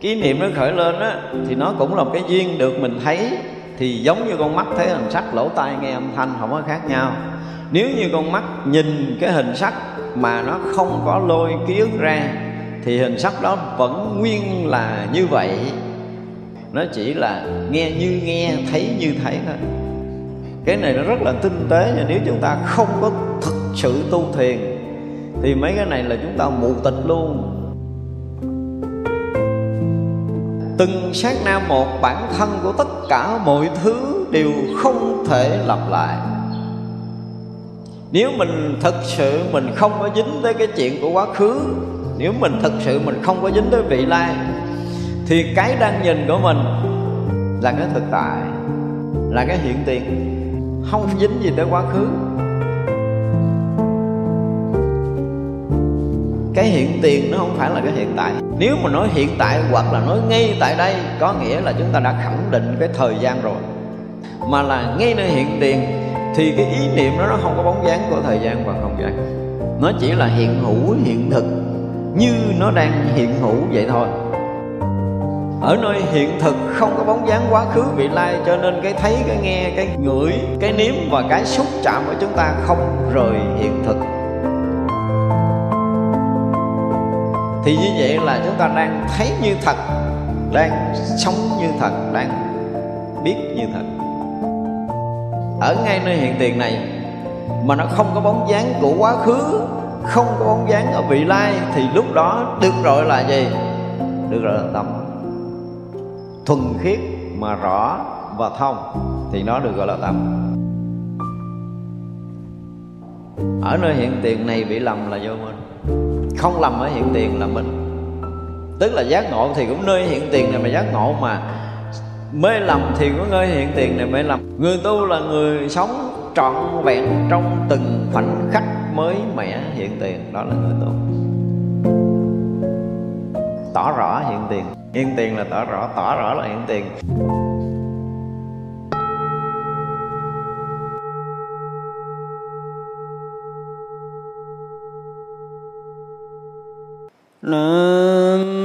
cái niệm nó khởi lên á, thì nó cũng là một cái duyên được mình thấy, thì giống như con mắt thấy hình sắc lỗ tai nghe âm thanh không có khác nhau. Nếu như con mắt nhìn cái hình sắc mà nó không có lôi ký ức ra, thì hình sắc đó vẫn nguyên là như vậy. Nó chỉ là nghe như nghe, thấy như thấy thôi. Cái này nó rất là tinh tế nhưng nếu chúng ta không có thực sự tu thiền, thì mấy cái này là chúng ta mù tịch luôn. Từng sát na một bản thân của tất cả mọi thứ đều không thể lặp lại. Nếu mình thực sự mình không có dính tới cái chuyện của quá khứ, nếu mình thực sự mình không có dính tới vị lai, thì cái đang nhìn của mình là cái thực tại, là cái hiện tiền, không dính gì tới quá khứ. Cái hiện tiền nó không phải là cái hiện tại nếu mà nói hiện tại hoặc là nói ngay tại đây, có nghĩa là chúng ta đã khẳng định cái thời gian rồi. Mà là ngay nơi hiện tiền, thì cái ý niệm đó nó không có bóng dáng của thời gian và không gian. Nó chỉ là hiện hữu, hiện thực, như nó đang hiện hữu vậy thôi. Ở nơi hiện thực không có bóng dáng quá khứ, vị lai, cho nên cái thấy, cái nghe, cái ngửi, cái nếm và cái xúc chạm của chúng ta không rời hiện thực. Thì như vậy là chúng ta đang thấy như thật, đang sống như thật, đang biết như thật. Ở ngay nơi hiện tiền này, mà nó không có bóng dáng của quá khứ, không có bóng dáng ở vị lai, thì lúc đó được gọi là gì? Được gọi là tâm. Thuần khiết mà rõ và thông, thì nó được gọi là tâm. Ở nơi hiện tiền này bị lầm là vô minh không lầm ở hiện tiền là mình. Tức là giác ngộ thì cũng nơi hiện tiền này mà giác ngộ mà. Mê lầm thì có nơi hiện tiền này mê lầm. Người tu là người sống trọn vẹn trong từng khoảnh khắc mới mẻ hiện tiền. Đó là người tu. Tỏ rõ hiện tiền. Hiện tiền là tỏ rõ tỏ rõ là hiện tiền. Nam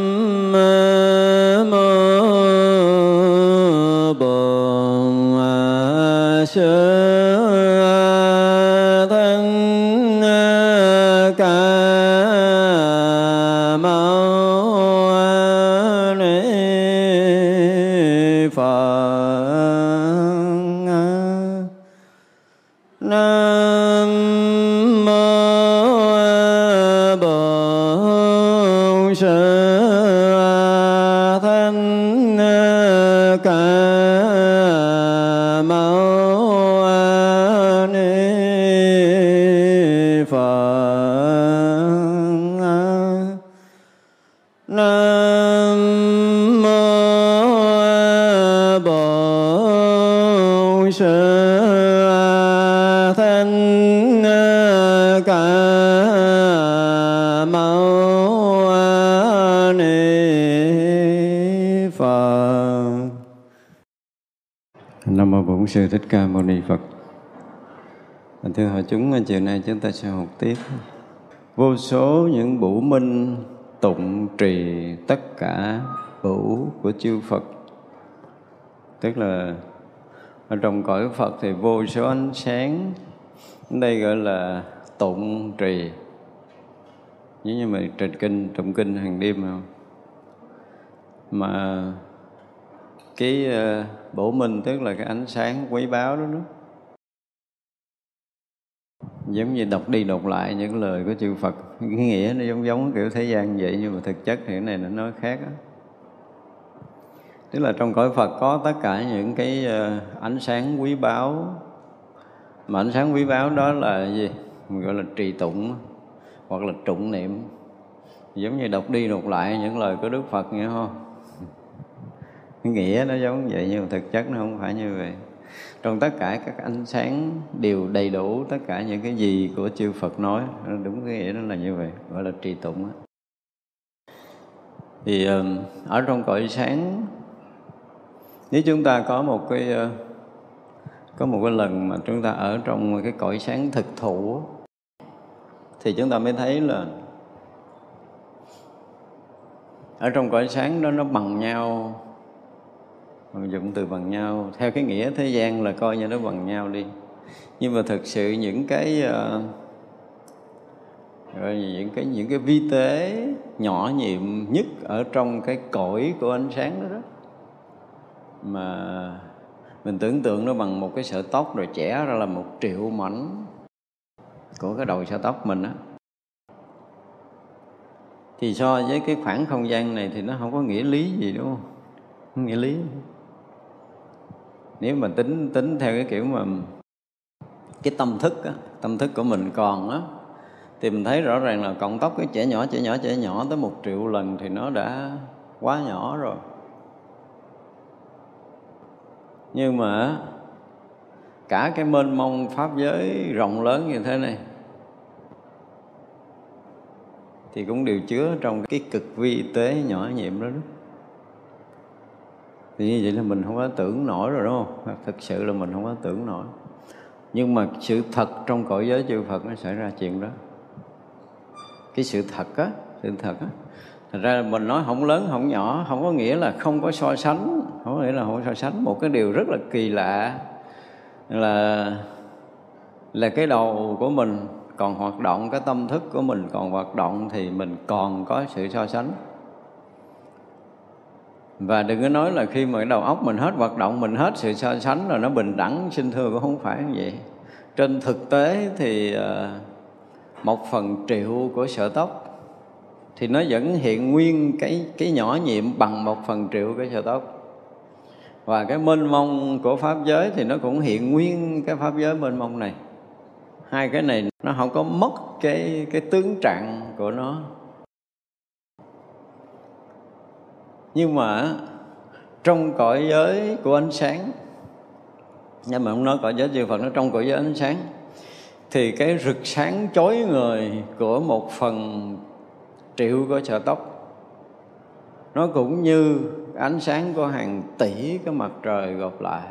Bổn Sư Thích Ca Mâu Ni Phật. Thưa hội chúng, chiều nay chúng ta sẽ học tiếp. Vô số những bủ minh tụng trì tất cả bủ của chư Phật. Tức là ở trong cõi Phật thì vô số ánh sáng. Đây gọi là tụng trì. Giống như mà trình kinh, tụng kinh hàng đêm không? Mà cái ờ, bổ minh tức là cái ánh sáng quý báu đó đó giống như đọc đi đọc lại những lời của chư Phật. Cái nghĩa nó giống giống kiểu thế gian vậy, nhưng mà thực chất thì cái này nó nói khác đó. tức là trong cõi Phật có tất cả những cái ờ, ánh sáng quý báu. Mà ánh sáng quý báu đó là gì? Mình gọi là trì tụng, hoặc là trụng niệm. Giống như đọc đi đọc lại những lời của Đức Phật nghe không nghĩa nó giống vậy nhưng mà thực chất nó không phải như vậy trong tất cả các ánh sáng đều đầy đủ tất cả những cái gì của chư Phật nói, đúng cái nghĩa nó là như vậy, gọi là trì tụng đó. thì ờ, ở trong cõi sáng, nếu chúng ta có một cái ờ, có một cái lần mà chúng ta ở trong cái cõi sáng thực thụ thì chúng ta mới thấy là ở trong cõi sáng đó nó bằng nhau mình dùng từ bằng nhau. Theo cái nghĩa thế gian là coi như nó bằng nhau đi. Nhưng mà thực sự những cái ờ, uh, rồi những cái những cái vi tế nhỏ nhiệm nhất ở trong cái cõi của ánh sáng đó đó mà mình tưởng tượng nó bằng một cái sợi tóc rồi chẻ ra là một triệu mảnh của cái đầu sợi tóc mình á. Thì so với cái khoảng không gian này thì nó không có nghĩa lý gì đúng không? Nghĩa lý nếu mà tính tính theo cái kiểu mà cái tâm thức á, tâm thức của mình còn á thì mình thấy rõ ràng là cộng tóc cái trẻ nhỏ trẻ nhỏ trẻ nhỏ tới một triệu lần thì nó đã quá nhỏ rồi. Nhưng mà cả cái mênh mông pháp giới rộng lớn như thế này thì cũng đều chứa trong cái cực vi tế nhỏ nhiệm đó, đó thì như vậy là mình không có tưởng nổi rồi, đúng không? Thực sự là mình không có tưởng nổi. Nhưng mà sự thật trong cõi giới chư Phật nó xảy ra chuyện đó. Cái sự thật á, sự thật á. Thật ra mình nói không lớn, không nhỏ, không có nghĩa là không có so sánh. Không có nghĩa là không có so sánh. Một cái điều rất là kỳ lạ là là cái đầu của mình còn hoạt động, cái tâm thức của mình còn hoạt động thì mình còn có sự so sánh và đừng có nói là khi mà cái đầu óc mình hết hoạt động, mình hết sự so sánh rồi nó bình đẳng, xin thưa cũng không phải như vậy. Trên thực tế thì ờ, một phần triệu của sợi tóc thì nó vẫn hiện nguyên cái cái nhỏ nhiệm bằng một phần triệu cái sợi tóc. Và cái mênh mông của pháp giới thì nó cũng hiện nguyên cái pháp giới mênh mông này. Hai cái này nó không có mất cái cái tướng trạng của nó. Nhưng mà trong cõi giới của ánh sáng, nhưng mà không nói cõi giới chư Phật nó trong cõi giới ánh sáng, thì cái rực sáng chói người của một phần triệu của sợi tóc, nó cũng như ánh sáng của hàng tỷ cái mặt trời gộp lại.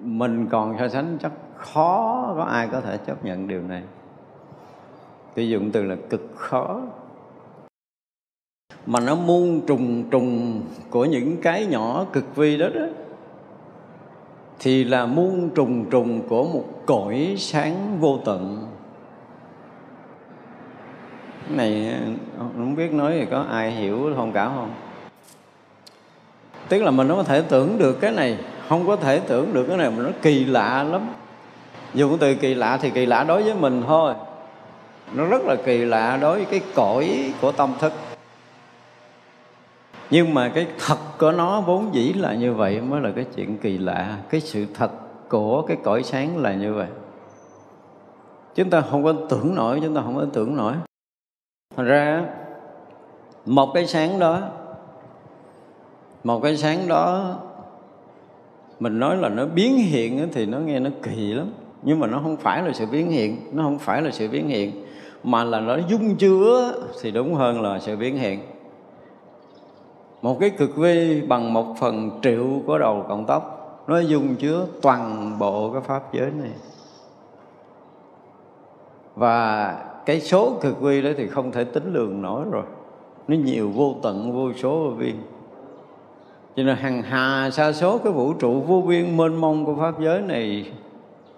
Mình còn so sánh chắc khó có ai có thể chấp nhận điều này. Tôi dùng từ là cực khó mà nó muôn trùng trùng của những cái nhỏ cực vi đó đó, thì là muôn trùng trùng của một cõi sáng vô tận. Cái này, không biết nói thì có ai hiểu thông cảm không? Tức là mình không có thể tưởng được cái này, không có thể tưởng được cái này mà nó kỳ lạ lắm. Dùng từ kỳ lạ thì kỳ lạ đối với mình thôi. Nó rất là kỳ lạ đối với cái cõi của tâm thức nhưng mà cái thật của nó vốn dĩ là như vậy mới là cái chuyện kỳ lạ. Cái sự thật của cái cõi sáng là như vậy. Chúng ta không có tưởng nổi, chúng ta không có tưởng nổi. Thành ra, một cái sáng đó, một cái sáng đó, mình nói là nó biến hiện thì nó nghe nó kỳ lắm. Nhưng mà nó không phải là sự biến hiện, nó không phải là sự biến hiện, mà là nó dung chứa, thì đúng hơn là sự biến hiện một cái cực vi bằng một phần triệu của đầu cộng tóc. Nó dung chứa toàn bộ cái pháp giới này. Và cái số cực vi đó thì không thể tính lường nổi rồi. Nó nhiều vô tận, vô số vô biên. Cho nên hàng hà sa số cái vũ trụ vô biên mênh mông của pháp giới này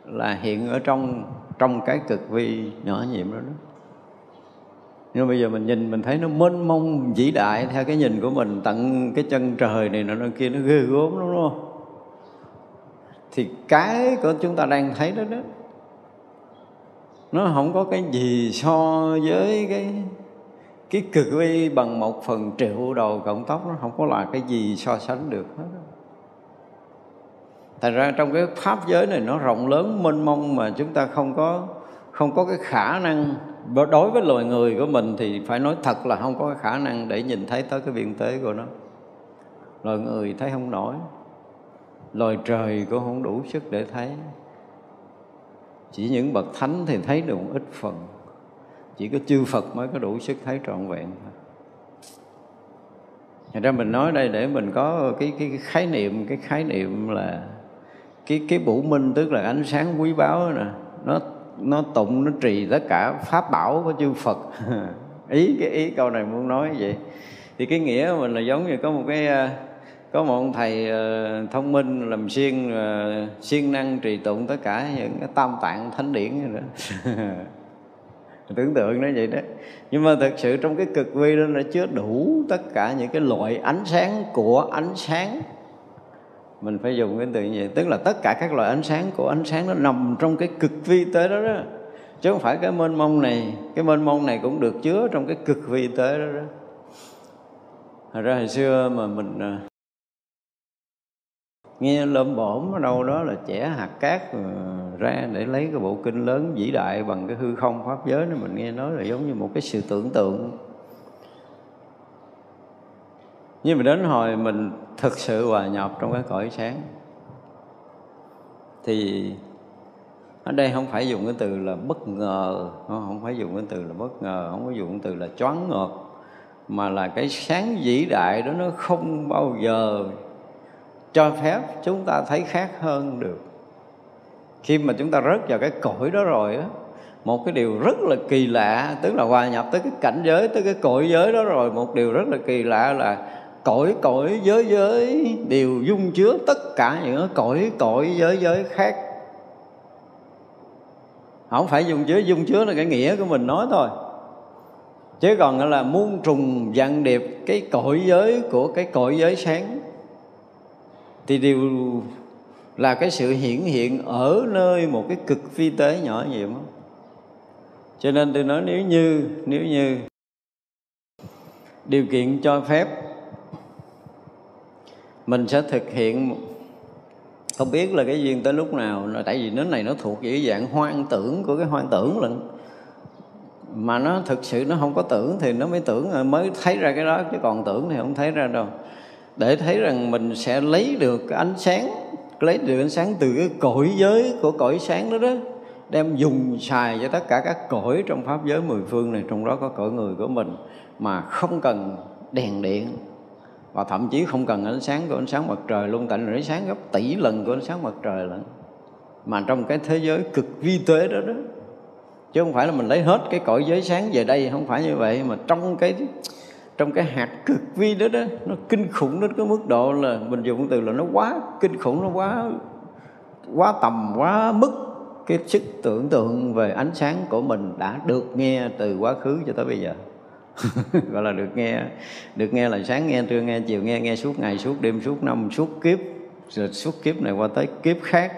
là hiện ở trong trong cái cực vi nhỏ nhiệm đó đó nhưng bây giờ mình nhìn, mình thấy nó mênh mông, vĩ đại theo cái nhìn của mình, tận cái chân trời này nó kia, nó ghê gớm lắm, đúng không? Thì cái của chúng ta đang thấy đó đó, nó không có cái gì so với cái cái cực vi bằng một phần triệu đầu cộng tóc nó không có là cái gì so sánh được hết thành ra trong cái pháp giới này nó rộng lớn, mênh mông mà chúng ta không có không có cái khả năng đối với loài người của mình thì phải nói thật là không có khả năng để nhìn thấy tới cái biên tế của nó. Loài người thấy không nổi. Loài trời cũng không đủ sức để thấy. Chỉ những bậc thánh thì thấy được một ít phần. Chỉ có chư Phật mới có đủ sức thấy trọn vẹn Thành ra mình nói đây để mình có cái, cái, cái khái niệm cái khái niệm là cái cái bủ minh tức là ánh sáng quý báu nè nó nó tụng, nó trì tất cả pháp bảo của chư Phật. Ý cái ý câu này muốn nói vậy. Thì cái nghĩa của mình là giống như có một cái ờ, có một ông thầy ờ, thông minh, làm siêng ờ, siêng năng trì tụng tất cả những cái tam tạng thánh điển như đó. Tưởng tượng nó vậy đó. Nhưng mà thực sự trong cái cực vi đó nó chứa đủ tất cả những cái loại ánh sáng của ánh sáng mình phải dùng cái từ như vậy. Tức là tất cả các loại ánh sáng của ánh sáng nó nằm trong cái cực vi tế đó đó. Chứ không phải cái mênh mông này, cái mênh mông này cũng được chứa trong cái cực vi tế đó đó. Hồi ra hồi xưa mà mình à, nghe lơm bổm ở đâu đó là trẻ hạt cát à, ra để lấy cái bộ kinh lớn vĩ đại bằng cái hư không pháp giới nên mình nghe nói là giống như một cái sự tưởng tượng nhưng mà đến hồi mình thực sự hòa nhập trong cái cõi sáng, thì ở đây không phải dùng cái từ là bất ngờ không phải dùng cái từ là bất ngờ, không có dùng cái từ là choáng ngợp, mà là cái sáng vĩ đại đó nó không bao giờ cho phép chúng ta thấy khác hơn được. Khi mà chúng ta rớt vào cái cõi đó rồi á, một cái điều rất là kỳ lạ, tức là hòa nhập tới cái cảnh giới, tới cái cõi giới đó rồi, một điều rất là kỳ lạ là cõi cõi, giới giới, đều dung chứa tất cả những cõi cõi, giới giới khác. Không phải dung chứa dung chứa là cái nghĩa của mình nói thôi. Chứ còn là muôn trùng vạn điệp, cái cõi giới của cái cõi giới sáng, thì đều là cái sự hiển hiện ở nơi một cái cực vi tế nhỏ nhiệm cho nên tôi nói, nếu như nếu như điều kiện cho phép mình sẽ thực hiện không biết là cái duyên tới lúc nào tại vì nó này nó thuộc về dạng hoang tưởng của cái hoang tưởng lận. Mà nó thực sự nó không có tưởng thì nó mới tưởng ờ, mới thấy ra cái đó, chứ còn tưởng thì không thấy ra đâu. Để thấy rằng mình sẽ lấy được cái ánh sáng, lấy được ánh sáng từ cái cõi giới của cõi sáng đó đó, đem dùng xài cho tất cả các cõi trong pháp giới mười phương này, trong đó có cõi người của mình, mà không cần đèn điện và thậm chí không cần ánh sáng của ánh sáng mặt trời, luôn tại nó sáng gấp tỷ lần của ánh sáng mặt trời lận. Mà trong cái thế giới cực vi tế đó đó, chứ không phải là mình lấy hết cái cõi giới sáng về đây, không phải như vậy, mà trong cái trong cái hạt cực vi đó đó, nó kinh khủng đến cái mức độ là mình dùng từ là nó quá kinh khủng, nó quá quá tầm, quá mức cái sức tưởng tượng về ánh sáng của mình đã được nghe từ quá khứ cho tới bây giờ. gọi là được nghe được nghe là sáng, nghe trưa, nghe chiều, nghe nghe suốt ngày, suốt đêm, suốt năm, suốt kiếp. Rồi suốt kiếp này qua tới kiếp khác.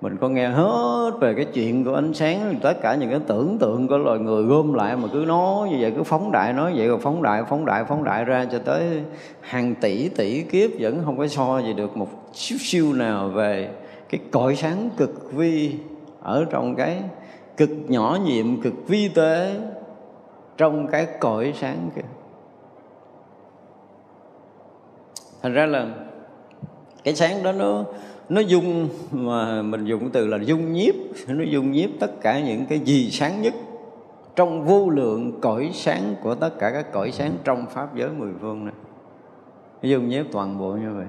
Mình có nghe hết về cái chuyện của ánh sáng, tất cả những cái tưởng tượng của loài người gom lại mà cứ nói như vậy, cứ phóng đại, nói vậy rồi phóng đại phóng đại phóng đại ra cho tới hàng tỷ tỷ kiếp vẫn không có so gì được một xíu siêu nào về cái cõi sáng cực vi ở trong cái cực nhỏ nhiệm, cực vi tế trong cái cõi sáng kia. Thành ra là cái sáng đó nó nó dung mà mình dùng từ là dung nhiếp, nó dung nhiếp tất cả những cái gì sáng nhất trong vô lượng cõi sáng của tất cả các cõi sáng trong pháp giới mười phương này. Nó dung nhiếp toàn bộ như vậy.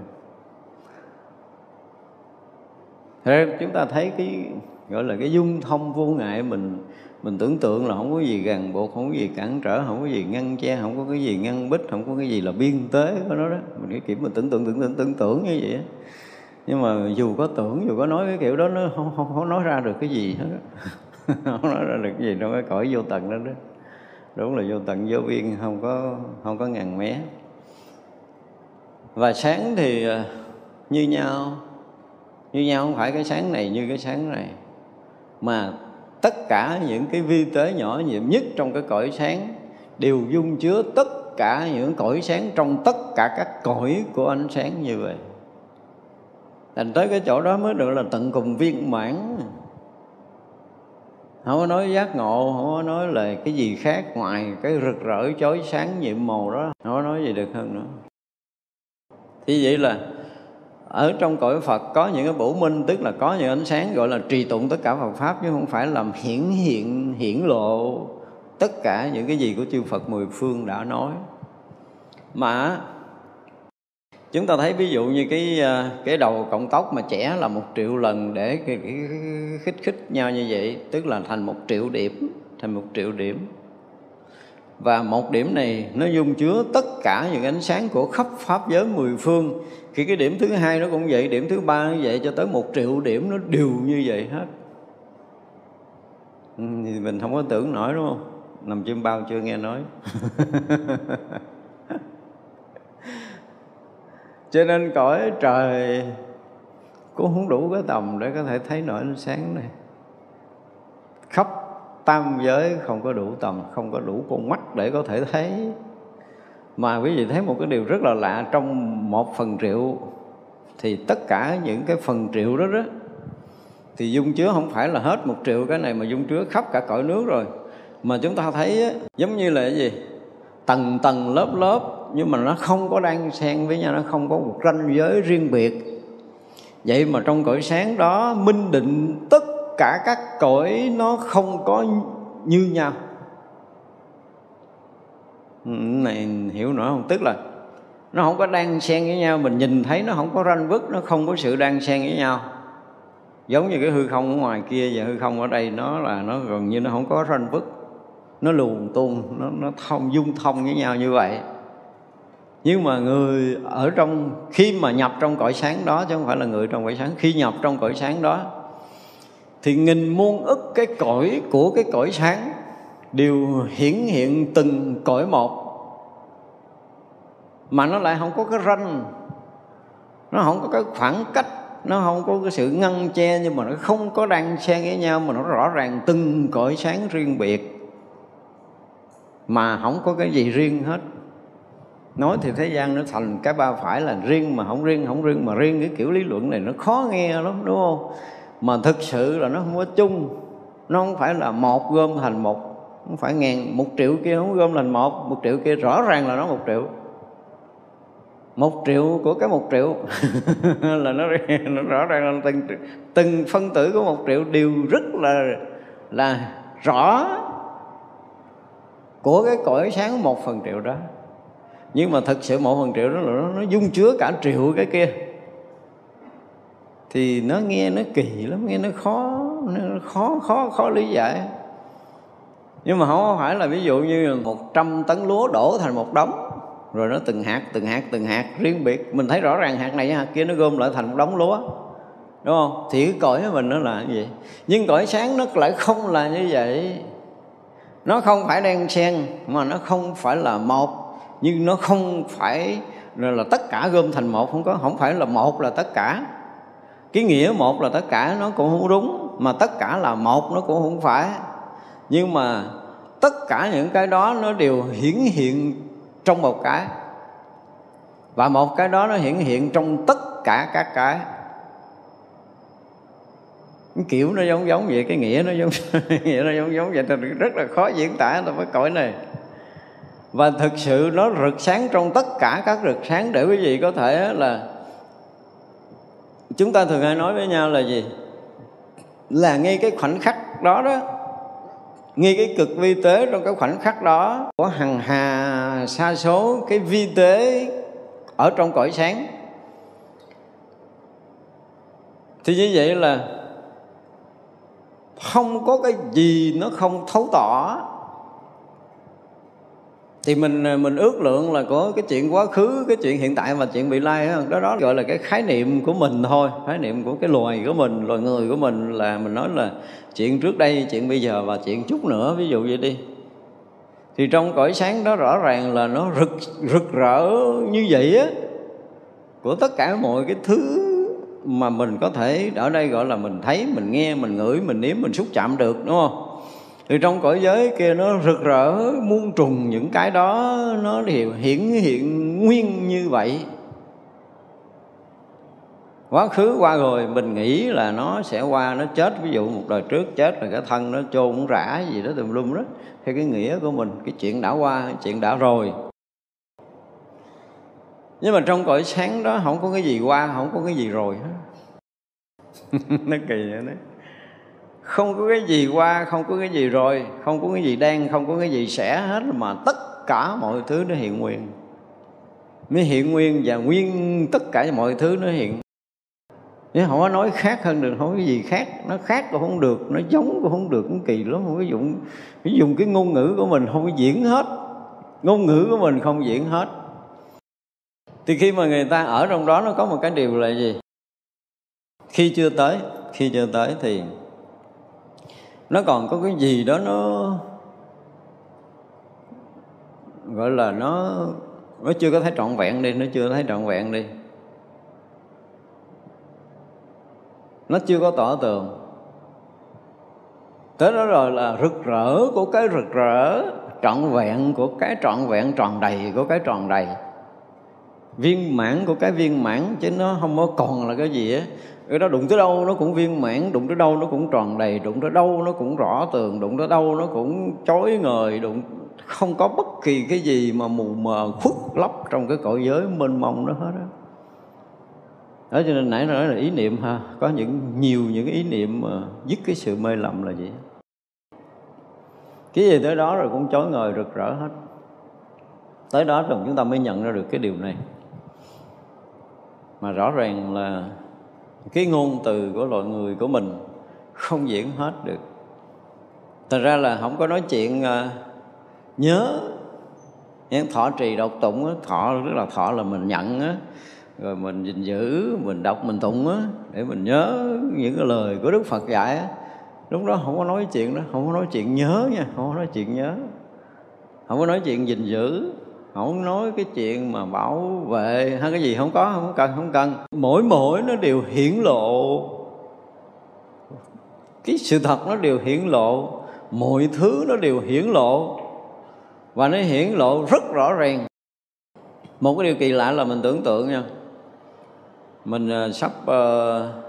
Thế chúng ta thấy cái, gọi là cái dung thông vô ngại mình mình tưởng tượng là không có gì ràng buộc không có gì cản trở không có gì ngăn che không có cái gì ngăn bích không có cái gì là biên tế của nó đó. Mình cái kiểu mình tưởng tượng tưởng tượng tưởng tượng như vậy nhưng mà dù có tưởng dù có nói cái kiểu đó nó không không, không nói ra được cái gì hết không nói ra được cái gì trong cái cõi vô tận đó đó. Đúng là vô tận vô biên không có không có ngàn mé. Và sáng thì à, như nhau như nhau không phải cái sáng này như cái sáng này. Mà tất cả những cái vi tế nhỏ nhiệm nhất trong cái cõi sáng đều dung chứa tất cả những cõi sáng trong tất cả các cõi của ánh sáng như vậy. Thành tới cái chỗ đó mới được là tận cùng viên mãn. Không có nói giác ngộ, không có nói là cái gì khác ngoài cái rực rỡ chói sáng nhiệm màu đó, không có nói gì được hơn nữa. Thì vậy là ở trong cõi Phật có những cái bổ minh tức là có những ánh sáng gọi là trì tụng tất cả Phật pháp chứ không phải làm hiển hiện hiển lộ tất cả những cái gì của chư Phật mười phương đã nói mà chúng ta thấy ví dụ như cái cái đầu cộng tóc mà trẻ là một triệu lần để khích khích nhau như vậy tức là thành một triệu điểm thành một triệu điểm và một điểm này nó dung chứa tất cả những ánh sáng của khắp pháp giới mười phương. Khi cái điểm thứ hai nó cũng vậy, điểm thứ ba nó vậy, cho tới một triệu điểm nó đều như vậy hết. Ừ, thì mình không có tưởng nổi, đúng không? Nằm chim bao chưa nghe nói. Cho nên cõi trời cũng không đủ cái tầm để có thể thấy nổi ánh sáng này. Khắp tam giới không có đủ tầm không có đủ con mắt để có thể thấy. Mà quý vị thấy một cái điều rất là lạ trong một phần triệu thì tất cả những cái phần triệu đó đó thì dung chứa không phải là hết một triệu cái này mà dung chứa khắp cả cõi nước rồi. Mà chúng ta thấy á, giống như là cái gì? Tầng tầng lớp lớp nhưng mà nó không có đan xen với nhau nó không có một ranh giới riêng biệt. Vậy mà trong cõi sáng đó minh định tất cả các cõi nó không có như nhau. Ừ, này hiểu nổi không? Tức là nó không có đan xen với nhau, mình nhìn thấy nó không có ranh vứt, nó không có sự đan xen với nhau. Giống như cái hư không ở ngoài kia và hư không ở đây, nó là nó gần như nó không có ranh vứt. Nó luồn tuôn nó nó thông, dung thông với nhau như vậy. Nhưng mà người ở trong, khi mà nhập trong cõi sáng đó, chứ không phải là người trong cõi sáng, khi nhập trong cõi sáng đó thì nghìn muôn ức cái cõi của cái cõi sáng đều hiển hiện từng cõi một. Mà nó lại không có cái ranh, nó không có cái khoảng cách, nó không có cái sự ngăn che nhưng mà nó không có đan xen với nhau, mà nó rõ ràng từng cõi sáng riêng biệt. Mà không có cái gì riêng hết. Nói thì thế gian nó thành cái ba phải là riêng mà không riêng không riêng mà riêng. Cái kiểu lý luận này nó khó nghe lắm, đúng không? Mà thực sự là nó không có chung. Nó không phải là một gom thành một. Không phải ngàn một triệu kia không gom thành một. Một triệu kia rõ ràng là nó một triệu. Một triệu của cái một triệu là nó, nó rõ ràng là từng từng phân tử của một triệu đều rất là là rõ của cái cõi sáng một phần triệu đó. Nhưng mà thực sự một phần triệu đó là nó, nó dung chứa cả triệu cái kia thì nó nghe nó kỳ lắm, nghe nó khó nó khó khó khó lý giải. Nhưng mà không phải là ví dụ như một trăm tấn lúa đổ thành một đống, rồi nó từng hạt từng hạt từng hạt riêng biệt. Mình thấy rõ ràng hạt này hạt kia nó gom lại thành một đống lúa, đúng không? Thì cái cõi của mình nó là như vậy nhưng cõi sáng nó lại không là như vậy. Nó không phải đen xen, mà nó không phải là một. Nhưng nó không phải là tất cả gom thành một, không có, không phải là một là tất cả cái nghĩa một là tất cả nó cũng không đúng, mà tất cả là một nó cũng không phải. Nhưng mà tất cả những cái đó nó đều hiển hiện trong một cái. Và một cái đó nó hiển hiện trong tất cả các cái. Cái kiểu nó giống giống vậy, cái nghĩa nó giống nghĩa nó giống giống vậy. Thì rất là khó diễn tả trong cái cõi này. Và thực sự nó rực sáng trong tất cả các rực sáng để quý vị có thể là chúng ta thường hay nói với nhau là gì? Là ngay cái khoảnh khắc đó đó. Ngay cái cực vi tế trong cái khoảnh khắc đó, có hằng hà, sa số, cái vi tế ở trong cõi sáng. Thì như vậy là không có cái gì nó không thấu tỏ thì mình à, mình ước lượng là có cái chuyện quá khứ, cái chuyện hiện tại và chuyện bị lai đó đó gọi là cái khái niệm của mình thôi, khái niệm của cái loài của mình, loài người của mình là mình nói là chuyện trước đây, chuyện bây giờ và chuyện chút nữa, ví dụ vậy đi. Thì trong cõi sáng đó rõ ràng là nó rực rực rỡ như vậy á, của tất cả mọi cái thứ mà mình có thể, ở đây gọi là mình thấy, mình nghe, mình ngửi, mình nếm, mình xúc chạm được, đúng không? Thì trong cõi giới kia nó rực rỡ, muôn trùng những cái đó, nó đều hiển hiện nguyên như vậy. Quá khứ qua rồi, mình nghĩ là nó sẽ qua, nó chết. Ví dụ một đời trước chết rồi, cái thân nó chôn rã gì đó, tùm lum đó. Theo cái nghĩa của mình, cái chuyện đã qua cái chuyện đã rồi. Nhưng mà trong cõi sáng đó, không có cái gì qua, không có cái gì rồi hết. Nó kỳ vậy đấy không có cái gì qua, không có cái gì rồi, không có cái gì đang không có cái gì sẽ hết mà tất cả mọi thứ nó hiện nguyên. Mới hiện nguyên và nguyên tất cả mọi thứ nó hiện. Nếu không có nói khác hơn được, không có cái gì khác. Nó khác cũng không được, nó giống cũng không được, cũng kỳ lắm. Không có dùng dùng cái ngôn ngữ của mình không có diễn hết. Ngôn ngữ của mình không diễn hết. Thì khi mà người ta ở trong đó, nó có một cái điều là gì? Khi chưa tới, khi chưa tới thì nó còn có cái gì đó nó gọi là nó nó chưa có thấy trọn vẹn đi, nó chưa thấy trọn vẹn đi. Nó chưa có tỏ tường. Tới đó rồi là rực rỡ của cái rực rỡ, trọn vẹn của cái trọn vẹn tròn đầy của cái tròn đầy. Viên mãn của cái viên mãn, chứ nó không có còn là cái gì á cái đó đụng tới đâu nó cũng viên mãn, đụng tới đâu nó cũng tròn đầy, đụng tới đâu nó cũng rõ tường, đụng tới đâu nó cũng chói ngời, đụng, không có bất kỳ cái gì mà mù mờ, khuất lấp trong cái cõi giới mênh mông đó hết á. Đó cho nên nãy nói là ý niệm ha, có những, nhiều những ý niệm mà dứt cái sự mê lầm là gì? Cái gì tới đó rồi cũng chói ngời rực rỡ hết. Tới đó rồi chúng ta mới nhận ra được cái điều này. Mà rõ ràng là cái ngôn từ của loại người của mình không diễn hết được. Thật ra là không có nói chuyện uh, nhớ. Những thọ trì độc tụng á, thọ rất là thọ là mình nhận á. Rồi mình gìn giữ mình đọc mình tụng á để mình nhớ những cái lời của đức phật dạy á. Lúc đó không có nói chuyện đó không có nói chuyện nhớ nha không có nói chuyện nhớ. Không có nói chuyện gìn giữ không nói cái chuyện mà bảo vệ hay cái gì không có không cần không cần. Mỗi mỗi nó đều hiển lộ. Cái sự thật nó đều hiển lộ. Mọi thứ nó đều hiển lộ. Và nó hiển lộ rất rõ ràng. Một cái điều kỳ lạ là mình tưởng tượng nha. Mình ờ, sắp uh,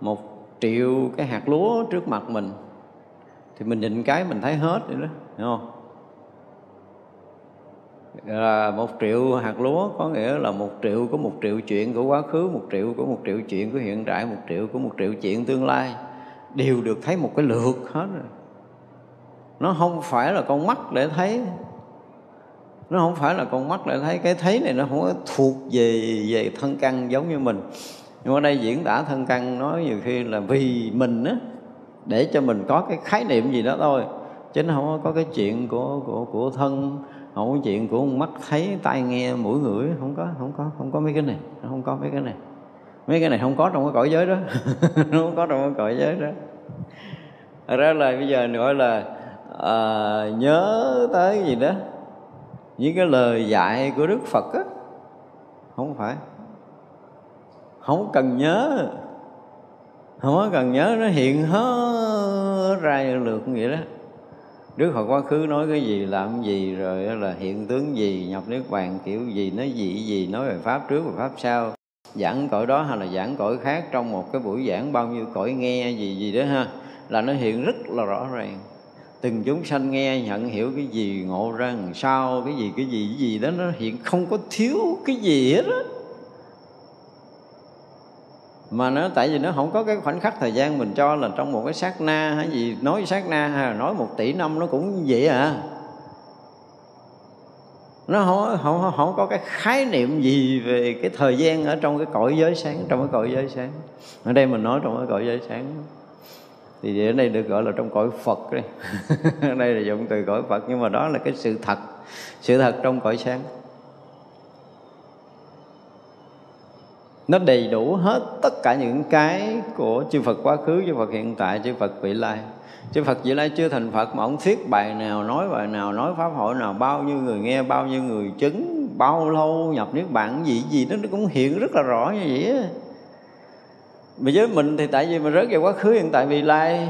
một triệu cái hạt lúa trước mặt mình. Thì mình nhìn cái mình thấy hết vậy đó hiểu không? Là một triệu hạt lúa, có nghĩa là một triệu, có một triệu chuyện của quá khứ, một triệu, có một triệu chuyện của hiện tại một triệu, có một triệu chuyện tương lai. Đều được thấy một cái lượt hết rồi. Nó không phải là con mắt để thấy. Nó không phải là con mắt để thấy. Cái thấy này nó không có thuộc về về thân căn giống như mình. Nhưng ở đây diễn tả thân căn nói nhiều khi là vì mình á, để cho mình có cái khái niệm gì đó thôi. Chứ nó không có cái chuyện của của của thân không có chuyện của mắt thấy tai nghe mũi ngửi không có không có không có mấy cái này nó không có mấy cái này. Mấy cái này không có trong cái cõi giới đó. Nó không có trong cái cõi giới đó. Thật ra là bây giờ gọi là à, nhớ tới cái gì đó. Những cái lời dạy của Đức Phật á không phải. Không cần nhớ. Không có cần nhớ nó hiện hết ra lượt vậy đó. Đức Phật quá khứ nói cái gì, làm gì, rồi là hiện tướng gì, nhập nước bàn kiểu gì, nói gì gì, nói về pháp trước và pháp sau. Giảng cõi đó hay là giảng cõi khác trong một cái buổi giảng, bao nhiêu cõi nghe gì gì đó ha, là nó hiện rất là rõ ràng. Từng chúng sanh nghe, nhận hiểu cái gì, ngộ ra làm sao, cái gì cái gì cái gì đó, nó hiện không có thiếu cái gì hết á mà nó tại vì nó không có cái khoảnh khắc thời gian mình cho là trong một cái sát na hay gì nói sát na hay là nói một tỷ năm nó cũng vậy à. Nó không, không, không có cái khái niệm gì về cái thời gian ở trong cái cõi giới sáng trong cái cõi giới sáng. Ở đây mình nói trong cái cõi giới sáng. Thì ở đây được gọi là trong cõi Phật đây ở đây là dùng từ cõi Phật nhưng mà đó là cái sự thật sự thật trong cõi sáng. Nó đầy đủ hết tất cả những cái của chư Phật quá khứ, chư Phật hiện tại, chư Phật vị lai. Chư Phật vị lai chưa thành Phật mà ông thuyết bài nào, nói bài nào, nói pháp hội nào, bao nhiêu người nghe, bao nhiêu người chứng, bao lâu nhập niết bàn gì gì đó nó cũng hiện rất là rõ như vậy á. Mà với mình thì tại vì mình rớt vào quá khứ hiện tại vị lai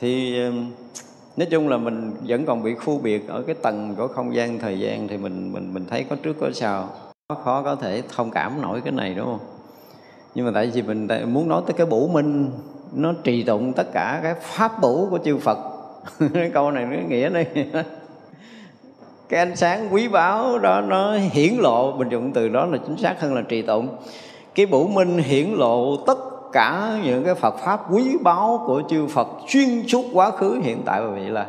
thì nói chung là mình vẫn còn bị khu biệt ở cái tầng của không gian thời gian thì mình mình mình thấy có trước có sau khó có thể thông cảm nổi cái này, đúng không? Nhưng mà tại vì mình muốn nói tới cái bủ minh, nó trì tụng tất cả cái pháp bủ của chư Phật. Cái câu này nó nghĩa đây cái ánh sáng quý báu đó, nó hiển lộ, mình dùng từ đó là chính xác hơn là trì tụng. Cái bủ minh hiển lộ tất cả những cái Phật pháp quý báu của chư Phật xuyên suốt quá khứ, hiện tại và vị lai.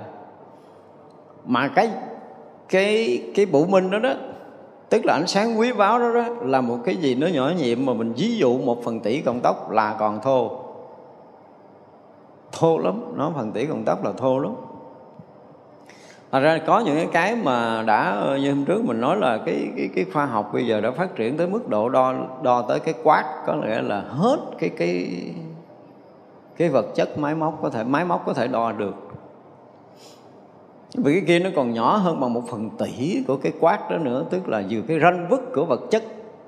Mà cái cái cái bổ minh đó đó tức là ánh sáng quý báu đó, đó là một cái gì nó nhỏ nhiệm mà mình ví dụ một phần tỷ cộng tóc là còn thô. Thô lắm nó phần tỷ cộng tóc là thô lắm. Thật ra có những cái cái mà đã như hôm trước mình nói là cái cái cái khoa học bây giờ đã phát triển tới mức độ đo đo tới cái quát có nghĩa là hết cái cái cái vật chất máy móc có thể máy móc có thể đo được vì cái kia nó còn nhỏ hơn bằng một phần tỷ của cái quát đó nữa tức là vừa cái ranh vứt của vật chất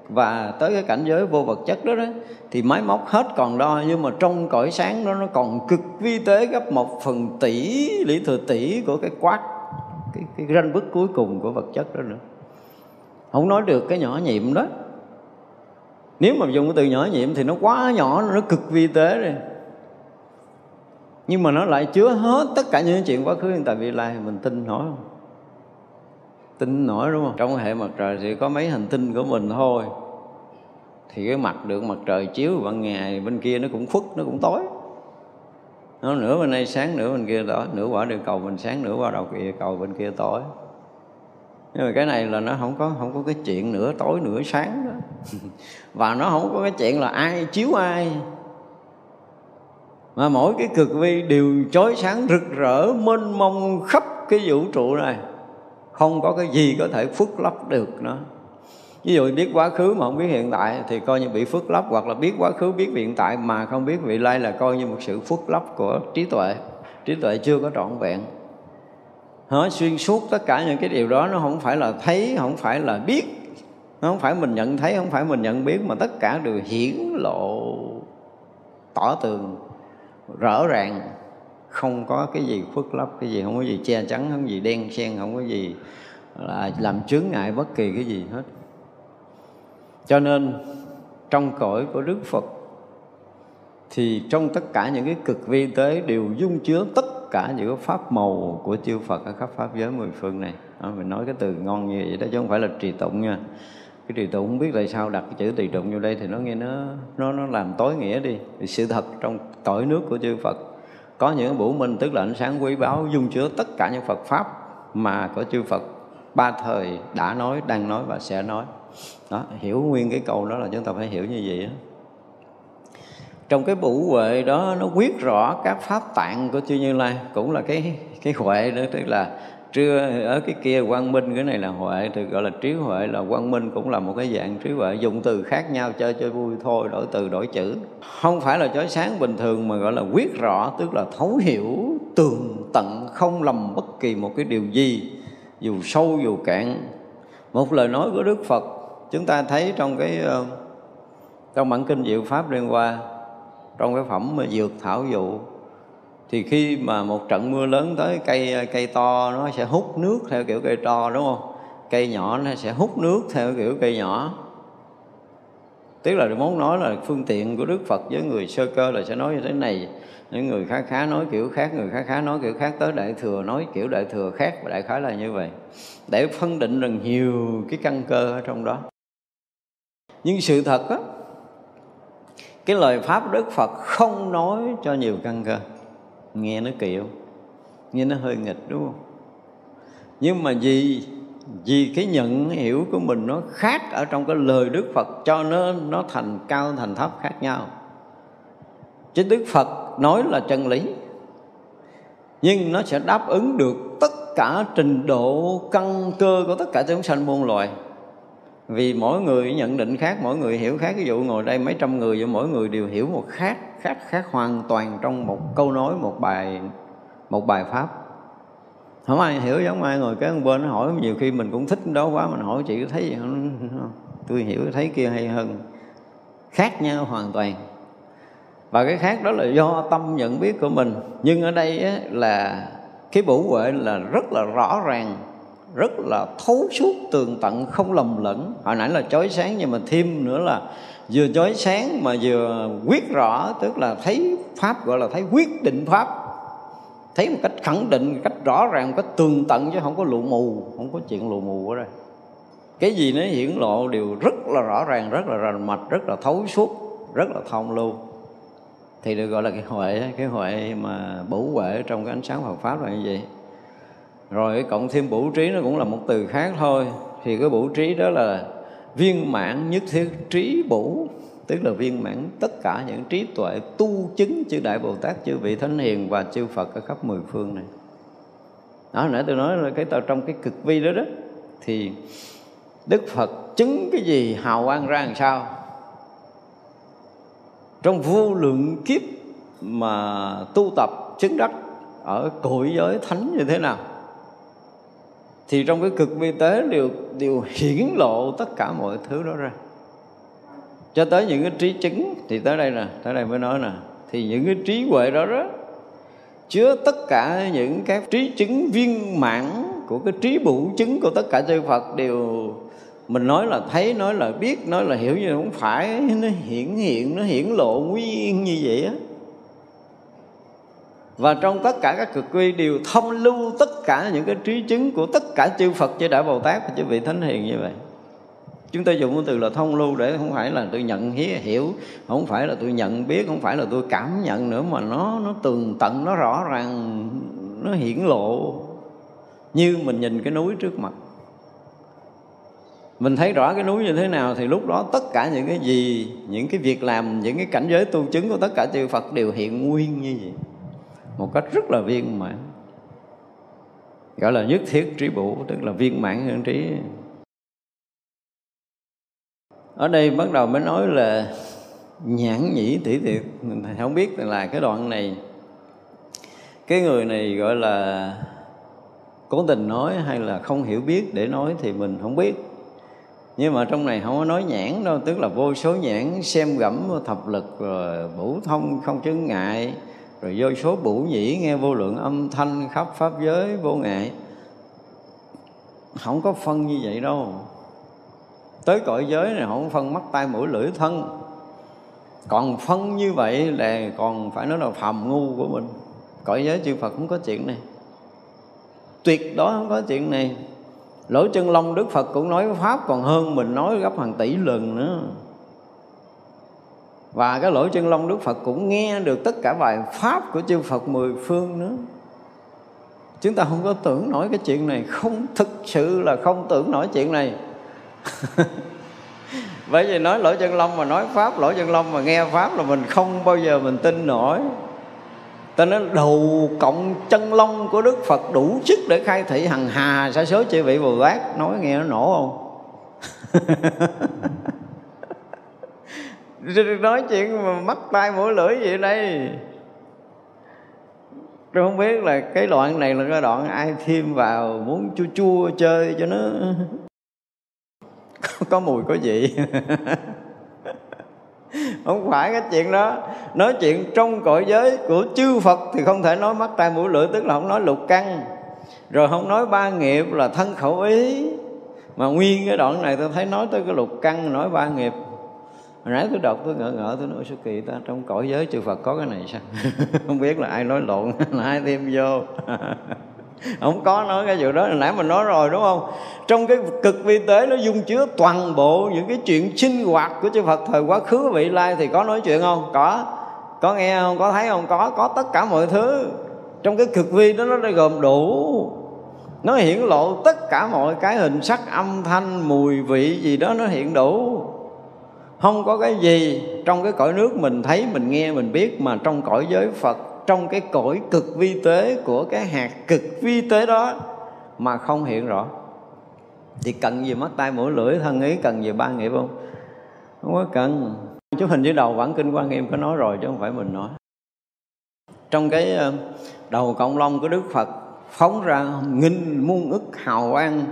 và tới cái cảnh giới vô vật chất đó đó thì máy móc hết còn đo nhưng mà trong cõi sáng đó nó còn cực vi tế gấp một phần tỷ lý thừa tỷ của cái quát cái, cái ranh vứt cuối cùng của vật chất đó nữa. Không nói được cái nhỏ nhiệm đó. Nếu mà dùng cái từ nhỏ nhiệm thì nó quá nhỏ nó cực vi tế rồi nhưng mà nó lại chứa hết tất cả những chuyện quá khứ. Hiện tại vị lai mình tin nổi không? Tin nổi đúng không? Trong hệ mặt trời thì có mấy hành tinh của mình thôi. Thì cái mặt được mặt trời chiếu ban ngày, bên kia nó cũng khuất, nó cũng tối. Nó nửa bên đây sáng, nửa bên kia tối. Nửa quả địa cầu mình sáng, nửa quả đầu kia cầu bên kia tối. Nhưng mà cái này là nó không có không có cái chuyện nửa tối, nửa sáng đó. Và nó không có cái chuyện là ai chiếu ai mà mỗi cái cực vi đều chói sáng rực rỡ, mênh mông khắp cái vũ trụ này. Không có cái gì có thể phước lấp được nó. Ví dụ biết quá khứ mà không biết hiện tại thì coi như bị phước lấp, hoặc là biết quá khứ, biết hiện tại mà không biết vị lai là coi như một sự phước lấp của trí tuệ. Trí tuệ chưa có trọn vẹn. Nó xuyên suốt tất cả những cái điều đó, nó không phải là thấy, không phải là biết. Nó không phải mình nhận thấy, không phải mình nhận biết, mà tất cả đều hiển lộ, tỏ tường rõ ràng không có cái gì khuất lấp cái gì không có gì che chắn không có gì đen xen không có gì là làm chướng ngại bất kỳ cái gì hết. Cho nên trong cõi của đức phật thì trong tất cả những cái cực vi tế đều dung chứa tất cả những cái pháp màu của chư Phật ở khắp pháp giới mười phương này. Đó, mình nói cái từ ngon như vậy đó chứ không phải là trì tụng nha cái trì tụng không biết tại sao đặt cái chữ trì tụng vô đây thì nó nghe nó nó nó làm tối nghĩa đi. Thì sự thật trong cõi nước của chư Phật. Có những bổ minh tức là ánh sáng quý báu dung chứa tất cả những Phật pháp mà của chư Phật. Ba thời đã nói, đang nói và sẽ nói. Đó, hiểu nguyên cái câu đó là chúng ta phải hiểu như vậy đó. trong cái bủ huệ đó, nó quyết rõ các pháp tạng của chư như lai. Cũng là cái cái huệ nữa tức là trưa, ở cái kia quang minh, cái này là huệ, thì gọi là trí huệ, là quang minh cũng là một cái dạng trí huệ, dùng từ khác nhau, chơi chơi vui thôi, đổi từ, đổi chữ. Không phải là chói sáng bình thường, mà gọi là quyết rõ, tức là thấu hiểu, tường tận, không lầm bất kỳ một cái điều gì, dù sâu, dù cạn. Một lời nói của đức phật, chúng ta thấy trong cái ờ, trong bản kinh diệu pháp liên qua, trong cái phẩm mà dược thảo dụ thì khi mà một trận mưa lớn tới, cây cây to nó sẽ hút nước theo kiểu cây to, đúng không? Cây nhỏ nó sẽ hút nước theo kiểu cây nhỏ. Tức là muốn nói là phương tiện của đức phật với người sơ cơ là sẽ nói như thế này. Những người khá khá nói kiểu khác, người khá khá nói kiểu khác, tới đại thừa nói kiểu đại thừa khác và đại khái là như vậy. Để phân định rằng nhiều cái căn cơ ở trong đó. Nhưng sự thật á, cái lời pháp đức phật không nói cho nhiều căn cơ nghe nó kiệu nghe nó hơi nghịch, đúng không? Nhưng mà vì vì cái nhận hiểu của mình nó khác ở trong cái lời đức phật cho nên nó thành cao, thành thấp khác nhau. Chứ đức phật nói là chân lý. Nhưng nó sẽ đáp ứng được tất cả trình độ, căn cơ của tất cả chúng sanh muôn loài vì mỗi người nhận định khác, mỗi người hiểu khác. Ví dụ ngồi đây mấy trăm người và mỗi người đều hiểu một khác khác khác hoàn toàn trong một câu nói, một bài một bài pháp. Không ai hiểu giống ai, ngồi kế bên nó hỏi, nhiều khi mình cũng thích đó quá, mình hỏi chị thấy gì không? Tôi hiểu, thấy kia hay hơn. Khác nhau hoàn toàn. Và cái khác đó là do tâm nhận biết của mình. Nhưng ở đây là cái bổ huệ là rất là rõ ràng rất là thấu suốt, tường tận, không lầm lẫn. Hồi nãy là chói sáng, nhưng mà thêm nữa là vừa chói sáng mà vừa quyết rõ, tức là thấy pháp, gọi là thấy quyết định pháp. Thấy một cách khẳng định, một cách rõ ràng, một cách tường tận chứ không có lụ mù, không có chuyện lụ mù ở đây. Cái gì nó hiển lộ đều rất là rõ ràng, rất là rành mạch, rất là thấu suốt, rất là thông lưu. Thì được gọi là cái huệ cái huệ mà bổ huệ trong cái ánh sáng Phật pháp là như vậy rồi cộng thêm bổ trí nó cũng là một từ khác thôi. Thì cái bổ trí đó là viên mãn nhất thiết, trí bổ tức là viên mãn tất cả những trí tuệ tu chứng chư đại bồ tát, chư vị thánh hiền và chư phật ở khắp mười phương này. Đó nãy tôi nói là cái trong cái cực vi đó đó, thì đức phật chứng cái gì, hào quang ra làm sao? Trong vô lượng kiếp mà tu tập chứng đắc ở cội giới thánh như thế nào? Thì trong cái cực vi tế đều đều hiển lộ tất cả mọi thứ đó ra. Cho tới những cái trí chứng, thì tới đây nè, tới đây mới nói nè. Thì những cái trí huệ đó đó, chứa tất cả những cái trí chứng viên mãn của cái trí bủ chứng của tất cả chư Phật đều mình nói là thấy, nói là biết, nói là hiểu như không phải, nó hiển hiện, nó hiển lộ nguyên như vậy á và trong tất cả các cực quy đều thông lưu tất cả những cái trí chứng của tất cả chư Phật, chư Đại Bồ Tát và chư vị Thánh Hiền như vậy. Chúng ta dùng cái từ là thông lưu để không phải là tôi nhận hiểu, không phải là tôi nhận biết, không phải là tôi cảm nhận nữa, mà nó nó tường tận, nó rõ ràng, nó hiển lộ. Như mình nhìn cái núi trước mặt. Mình thấy rõ cái núi như thế nào thì lúc đó tất cả những cái gì, những cái việc làm, những cái cảnh giới tu chứng của tất cả chư Phật đều hiện nguyên như vậy một cách rất là viên mãn. Gọi là nhất thiết trí bổ tức là viên mãn hơn trí. Ở đây bắt đầu mới nói là nhãn nhĩ tỷ tiệt. Mình không biết là cái đoạn này, cái người này gọi là cố tình nói hay là không hiểu biết để nói thì mình không biết. Nhưng mà trong này không có nói nhãn đâu, tức là vô số nhãn, xem gẫm thập lực, rồi bổ thông không chứng ngại rồi vô số bủ nhĩ nghe vô lượng âm thanh khắp pháp giới vô ngại. Không có phân như vậy đâu. Tới cõi giới này không phân mắt tay mũi lưỡi thân. Còn phân như vậy là còn phải nói là phàm ngu của mình. Cõi giới chư Phật không có chuyện này. Tuyệt đối không có chuyện này. Lỗ chân lông Đức Phật cũng nói pháp còn hơn mình, nói gấp hàng tỷ lần nữa và cái lỗ chân lông Đức Phật cũng nghe được tất cả bài pháp của chư Phật mười phương nữa. Chúng ta không có tưởng nổi cái chuyện này, không thực sự là không tưởng nổi chuyện này. Bởi vì nói lỗ chân lông mà nói pháp, lỗ chân lông mà nghe pháp là mình không bao giờ mình tin nổi. Ta nói đầu cộng chân lông của đức phật đủ sức để khai thị hằng hà, sa số chư vị bồ tát. Nói nghe nó nổ không? nói chuyện mà mắt tay mũi lưỡi gì đây. Tôi không biết là cái đoạn này là cái đoạn ai thêm vào muốn chua chua chơi cho nó. Có mùi có vị. Không phải cái chuyện đó. Nói chuyện trong cõi giới của chư phật thì không thể nói mắt tai mũi lưỡi, tức là không nói lục căn. Rồi không nói ba nghiệp là thân khẩu ý. Mà nguyên cái đoạn này tôi thấy nói tới cái lục căn, nói ba nghiệp hồi nãy tôi đọc, tôi ngỡ ngỡ, tôi nói sao kỳ ta, trong cõi giới chư phật có cái này sao? Không biết là ai nói lộn, là ai thêm vô. Không có nói cái vụ đó, hồi nãy mình nói rồi, đúng không? Trong cái cực vi tế, nó dung chứa toàn bộ những cái chuyện sinh hoạt của chư Phật thời quá khứ vị lai, thì có nói chuyện không? Có. Có nghe không? Có thấy không? Có có tất cả mọi thứ. Trong cái cực vi đó, nó gồm đủ. Nó hiển lộ tất cả mọi cái hình sắc âm thanh, mùi vị gì đó, nó hiện đủ không có cái gì trong cái cõi nước mình thấy, mình nghe, mình biết, mà trong cõi giới phật, trong cái cõi cực vi tế của cái hạt cực vi tế đó mà không hiện rõ. Thì cần gì mắt tay mũi lưỡi, thân ý, cần gì ba nghiệp không? Không có cần. Chú hình dưới đầu bản kinh quan nghiêm có nói rồi chứ không phải mình nói. Trong cái ờ, đầu cộng long của đức phật, phóng ra nghìn muôn ức hào quang,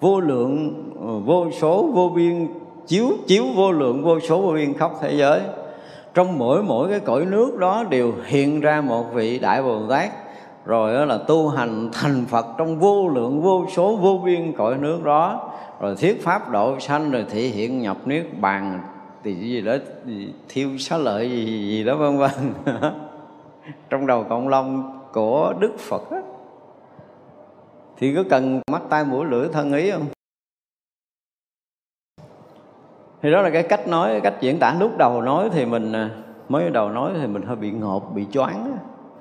vô lượng ờ, vô số vô biên chiếu chiếu vô lượng vô số vô biên khắp thế giới. Trong mỗi mỗi cái cõi nước đó đều hiện ra một vị đại bồ tát. Rồi đó là tu hành thành phật trong vô lượng vô số vô biên cõi nước đó. Rồi thuyết pháp độ sanh rồi thị hiện nhập niết bàn thì gì đó thiêu xá lợi gì, gì đó vân vân. Trong đầu cộng long của đức phật đó. thì có cần mắt tay mũi lưỡi thân ý không? Thì đó là cái cách nói, cái cách diễn tả. Lúc đầu nói thì mình à, mới đầu nói thì mình hơi bị ngộp, bị choáng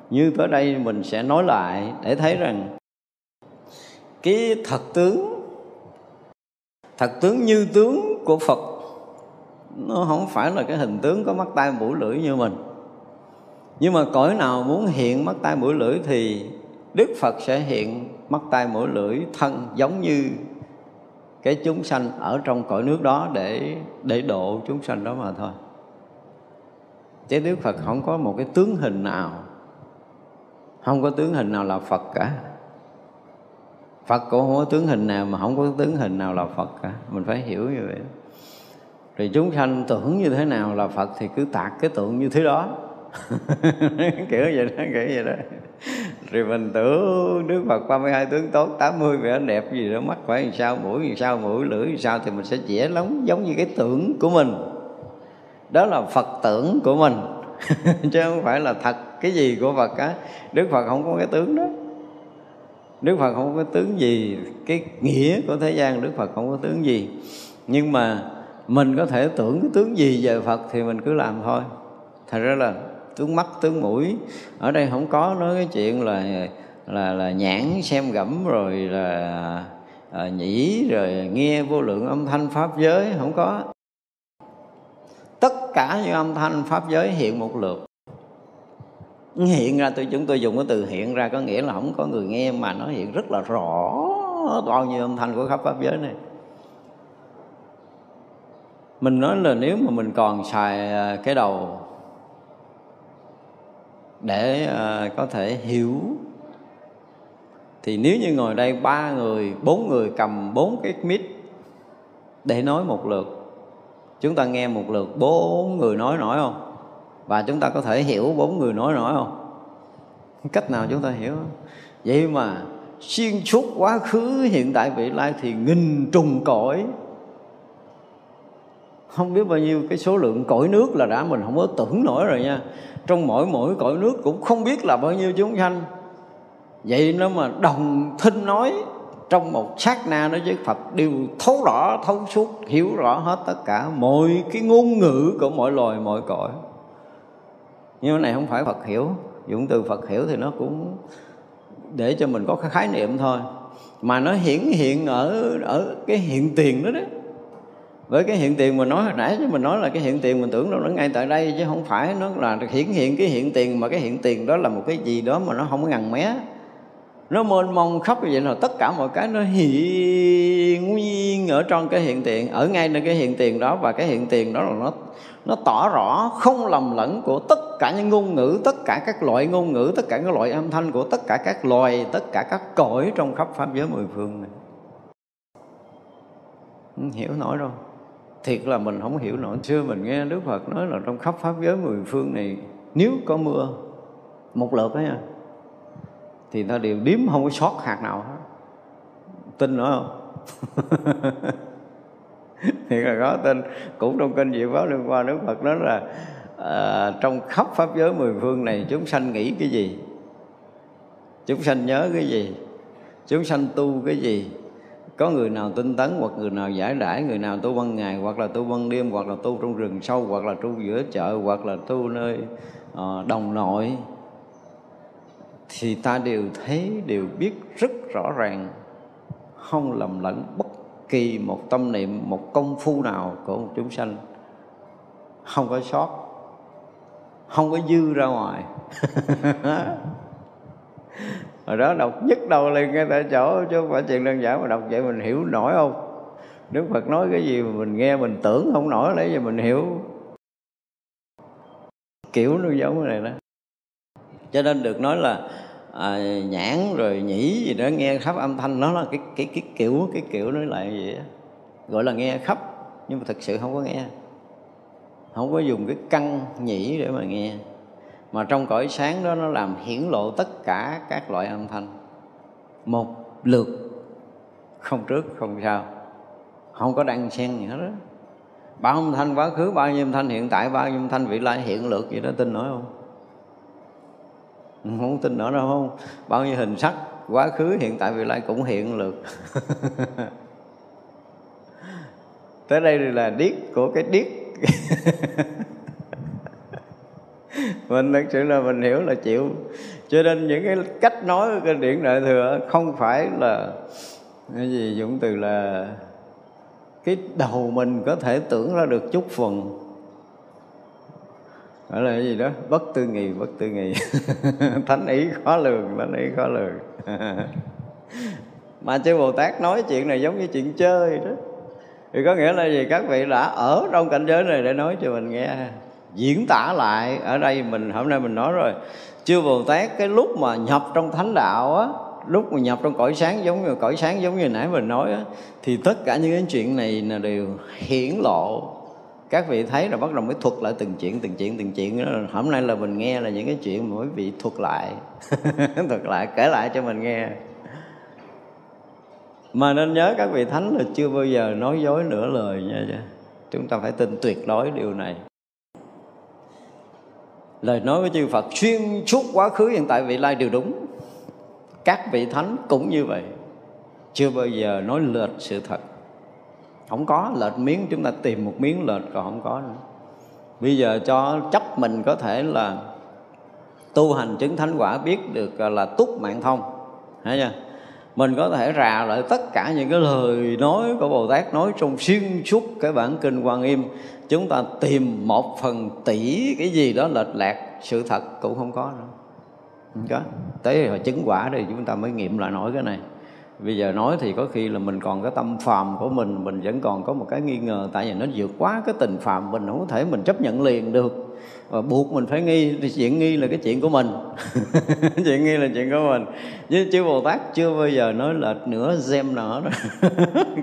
như tới đây mình sẽ nói lại để thấy rằng cái thật tướng thật tướng như tướng của phật, nó không phải là cái hình tướng có mắt tay mũi lưỡi như mình. Nhưng mà cõi nào muốn hiện mắt tay mũi lưỡi thì đức phật sẽ hiện mắt tay mũi lưỡi thân giống như cái chúng sanh ở trong cõi nước đó để để độ chúng sanh đó mà thôi. Chứ đức phật không có một cái tướng hình nào, không có tướng hình nào là phật cả. Phật cũng không có tướng hình nào mà không có tướng hình nào là phật cả. Mình phải hiểu như vậy. Rồi chúng sanh tưởng như thế nào là phật thì cứ tạc cái tượng như thế đó. Kiểu vậy đó, kiểu vậy đó rồi mình tưởng Đức Phật 32 tướng tốt 80 vẻ đẹp gì đó, mắt phải làm sao, mũi làm sao, mũi lưỡi làm sao thì mình sẽ vẽ lắm giống như cái tưởng của mình. Đó là Phật tưởng của mình. Chứ không phải là thật cái gì của Phật á. Đức Phật không có cái tướng đó. Đức Phật không có tướng gì, cái nghĩa của thế gian Đức Phật không có tướng gì. Nhưng mà mình có thể tưởng cái tướng gì về Phật thì mình cứ làm thôi. Thật ra là tướng mắt tướng mũi. Ở đây không có nói cái chuyện là là là nhãn xem gẫm rồi là à, nhĩ rồi nghe vô lượng âm thanh pháp giới không có. Tất cả những âm thanh pháp giới hiện một lượt. Hiện ra tôi chúng tôi dùng cái từ hiện ra có nghĩa là không có người nghe mà nó hiện rất là rõ bao nhiêu âm thanh của khắp pháp giới này. Mình nói là nếu mà mình còn xài à, cái đầu để ờ, có thể hiểu. Thì nếu như ngồi đây ba người, bốn người cầm bốn cái mic để nói một lượt, chúng ta nghe một lượt bốn người nói nổi không? Và chúng ta có thể hiểu bốn người nói nổi không? Cách nào chúng ta hiểu? Vậy mà xuyên suốt quá khứ, hiện tại vị lai thì nghìn trùng cõi. Không biết bao nhiêu cái số lượng cõi nước là đã mình không có tưởng nổi rồi nha trong mỗi mỗi cõi nước cũng không biết là bao nhiêu chúng sanh. Vậy nó mà đồng thinh nói, trong một sát na đó với Phật, đều thấu rõ, thấu suốt, hiểu rõ hết tất cả mọi cái ngôn ngữ của mọi loài, mọi cõi. Nhưng cái này không phải Phật hiểu. Dụng từ Phật hiểu thì nó cũng để cho mình có cái khái niệm thôi. Mà nó hiển hiện ở ở cái hiện tiền đó đấy với cái hiện tiền mình nói hồi nãy chứ mình nói là cái hiện tiền mình tưởng đâu nó ngay tại đây, chứ không phải. Nó là hiển hiện cái hiện tiền, mà cái hiện tiền đó là một cái gì đó mà nó không có ngần mé. Nó mênh mông khắp như vậy là tất cả mọi cái nó hiện nguyên ở trong cái hiện tiền, ở ngay nơi cái hiện tiền đó. Và cái hiện tiền đó là nó nó tỏ rõ không lầm lẫn của tất cả những ngôn ngữ, tất cả các loại ngôn ngữ, tất cả các loại âm thanh của tất cả các loài, tất cả các cõi trong khắp pháp giới mười phương này. Không hiểu nổi đâu thiệt là mình không hiểu nổi. Xưa mình nghe đức phật nói là trong khắp pháp giới mười phương này nếu có mưa một lượt đó nha thì ta đều điếm không có sót hạt nào hết. Tin nữa không? Thì là có tin. Cũng trong kinh diệu báo liên quan đức phật nói là à, trong khắp pháp giới mười phương này chúng sanh nghĩ cái gì? Chúng sanh nhớ cái gì? Chúng sanh tu cái gì? Có người nào tinh tấn hoặc người nào giải đãi người nào tu ban ngày hoặc là tu ban đêm hoặc là tu trong rừng sâu hoặc là tu giữa chợ hoặc là tu nơi uh, đồng nội thì ta đều thấy đều biết rất rõ ràng không lầm lẫn bất kỳ một tâm niệm một công phu nào của một chúng sanh. Không có sót không có dư ra ngoài. hồi đó đọc nhất đầu liền ngay tại chỗ chứ không phải chuyện đơn giản mà đọc vậy mình hiểu nổi không? Đức Phật nói cái gì mà mình nghe mình tưởng không nổi lấy gì mình hiểu? Kiểu nó giống cái này đó. Cho nên được nói là à, nhãn rồi nhĩ gì đó nghe khắp âm thanh nó là cái cái cái kiểu cái kiểu nói lại vậy đó. gọi là nghe khắp nhưng mà thực sự không có nghe. Không có dùng cái căn nhĩ để mà nghe mà trong cõi sáng đó nó làm hiển lộ tất cả các loại âm thanh. Một lượt, không trước, không sau. Không có đăng xen gì hết đó bao âm thanh quá khứ, bao nhiêu âm thanh hiện tại, bao nhiêu âm thanh vị lai hiện lượt gì đó, tin nổi không? Không tin nữa đâu, không? Bao nhiêu hình sắc quá khứ, hiện tại, vị lai cũng hiện lượt. Tới đây là điếc của cái điếc. mình thật sự là mình hiểu là chịu. Cho nên những cái cách nói của kinh điển đại thừa không phải là cái gì dụng từ là cái đầu mình có thể tưởng ra được chút phần. Gọi là cái gì đó? Bất tư nghị bất tư nghị thánh ý khó lường, thánh ý khó lường. Mà chư bồ tát nói chuyện này giống như chuyện chơi đó. Thì có nghĩa là gì? Các vị đã ở trong cảnh giới này để nói cho mình nghe diễn tả lại. Ở đây mình hôm nay mình nói rồi. Chư bồ tát cái lúc mà nhập trong thánh đạo á lúc mà nhập trong cõi sáng giống như cõi sáng giống như nãy mình nói á, thì tất cả những cái chuyện này là đều hiển lộ. Các vị thấy là bắt đầu mới thuật lại từng chuyện từng chuyện từng chuyện đó. Hôm nay là mình nghe là những cái chuyện mà quý vị thuật lại. Thuật lại kể lại cho mình nghe. Mà nên nhớ các vị thánh là chưa bao giờ nói dối nửa lời nha. Chúng ta phải tin tuyệt đối điều này lời nói của chư Phật, xuyên suốt quá khứ hiện tại vị lai đều đúng. Các vị thánh cũng như vậy. Chưa bao giờ nói lệch sự thật. Không có lệch miếng, chúng ta tìm một miếng lệch còn không có nữa. Bây giờ cho chấp mình có thể là tu hành chứng thánh quả biết được là túc mạng thông. Thấy chưa? Mình có thể rà lại tất cả những cái lời nói của Bồ Tát nói trong xuyên suốt cái bản kinh Quan Im chúng ta tìm một phần tỷ cái gì đó lệch lạc, sự thật cũng không có nữa. Không có. Tới hồi chứng quả thì chúng ta mới nghiệm lại nổi cái này. Bây giờ nói thì có khi là mình còn cái tâm phàm của mình mình vẫn còn có một cái nghi ngờ, tại vì nó vượt quá cái tình phàm, mình không có thể mình chấp nhận liền được. Và buộc mình phải nghi thì chuyện nghi là cái chuyện của mình. Chuyện nghi là chuyện của mình. Chứ chứ bồ tát chưa bao giờ nói lệch nửa, xem nọ đó.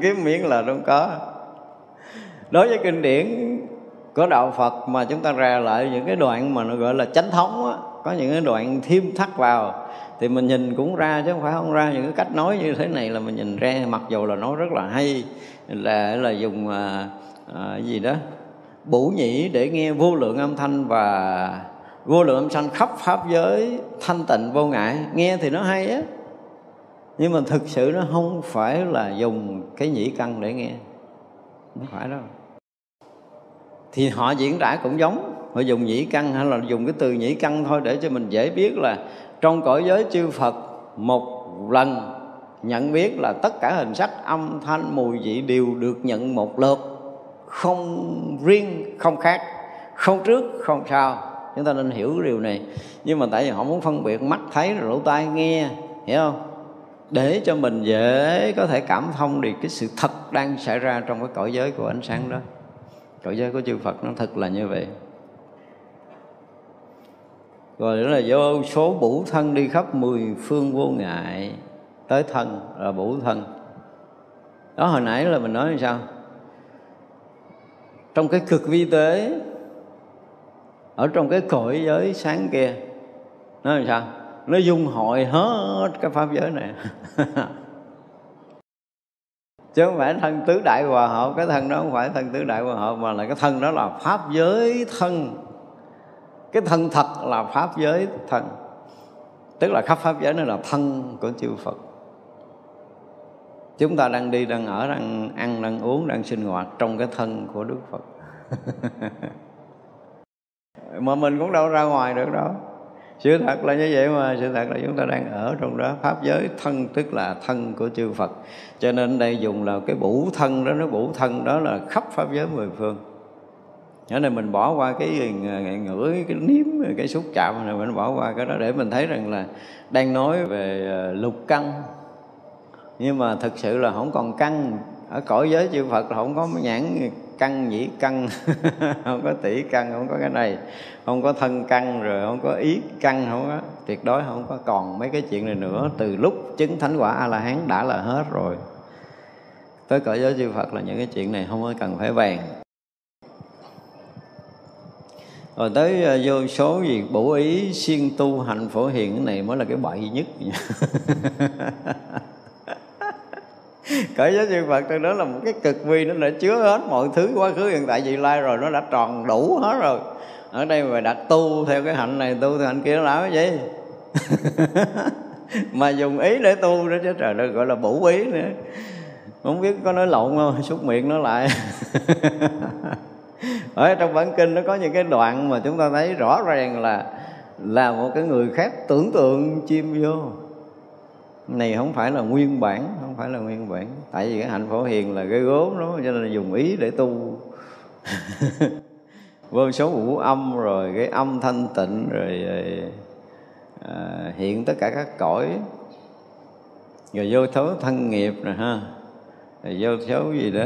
Cái miếng là không có đối với kinh điển của đạo phật mà chúng ta ra lại những cái đoạn mà nó gọi là chánh thống á có những cái đoạn thêm thắt vào thì mình nhìn cũng ra chứ không phải không ra. Những cái cách nói như thế này là mình nhìn ra mặc dù là nói rất là hay là là dùng à, à, gì đó bủ nhĩ để nghe vô lượng âm thanh và vô lượng âm thanh khắp pháp giới thanh tịnh vô ngại. Nghe thì nó hay á nhưng mà thực sự nó không phải là dùng cái nhĩ căn để nghe. Không phải đâu thì họ diễn tả cũng giống. Họ dùng nhĩ căn hay là dùng cái từ nhĩ căn thôi để cho mình dễ biết là trong cõi giới chư Phật một lần nhận biết là tất cả hình sắc âm thanh mùi vị đều được nhận một lượt không riêng, không khác, không trước, không sau. Chúng ta nên hiểu điều này. Nhưng mà tại vì họ muốn phân biệt mắt thấy rồi lỗ tai nghe, hiểu không? Để cho mình dễ có thể cảm thông được cái sự thật đang xảy ra trong cái cõi giới của ánh sáng đó cõi giới của chư Phật nó thật là như vậy. Rồi đó là vô số bủ thân đi khắp mười phương vô ngại, tới thân là bủ thân. Đó, hồi nãy là mình nói như sao? Trong cái cực vi tế, ở trong cái cõi giới sáng kia nó làm sao? Nó dung hội hết cái pháp giới này. chứ không phải thân tứ đại hòa hợp, cái thân đó không phải thân tứ đại hòa hợp, mà là cái thân đó là pháp giới thân. Cái thân thật là pháp giới thân. Tức là khắp pháp giới nó là thân của chư Phật. Chúng ta đang đi, đang ở, đang ăn, đang uống, đang sinh hoạt trong cái thân của Đức Phật. Mà mình cũng đâu ra ngoài được đâu sự thật là như vậy mà, sự thật là chúng ta đang ở trong đó. Pháp giới thân, tức là thân của chư Phật. Cho nên đây dùng là cái bủ thân đó, nó bủ thân đó là khắp pháp giới mười phương. Ở đây mình bỏ qua cái ngửi cái nếm cái xúc chạm này, mình bỏ qua cái đó để mình thấy rằng là đang nói về ờ, lục căn. Nhưng mà thực sự là không còn căn. Ở cõi giới chư Phật là không có nhãn căn nhĩ căn không có tỷ căn không có cái này. Không có thân căn rồi, không có ý căn không có. Tuyệt đối không có còn mấy cái chuyện này nữa. Từ lúc chứng thánh quả a la hán đã là hết rồi. Tới cõi giới chư Phật là những cái chuyện này không có cần phải vàng rồi tới ờ, vô số gì bổ ý siêng tu hành phổ hiền, cái này mới là cái bậy nhất. cõi giới chư Phật tôi đó là một cái cực vi, nó đã chứa hết mọi thứ, quá khứ, hiện tại, vị lai rồi, nó đã tròn đủ hết rồi. Ở đây mà đặt tu theo cái hạnh này, tu theo hạnh kia, nó làm cái gì? Mà dùng ý để tu đó chứ, trời ơi gọi là bổ ý nữa. Không biết có nói lộn không, xúc miệng nó lại. Ở trong bản kinh nó có những cái đoạn mà chúng ta thấy rõ ràng là là một cái người khác tưởng tượng chim vô này không phải là nguyên bản không phải là nguyên bản. Tại vì cái hạnh phổ hiền là cái gốm đó cho nên là dùng ý để tu. Vô số vũ âm rồi cái âm thanh tịnh rồi, rồi à, hiện tất cả các cõi. Rồi vô số thân nghiệp nè ha. Rồi vô số gì đó.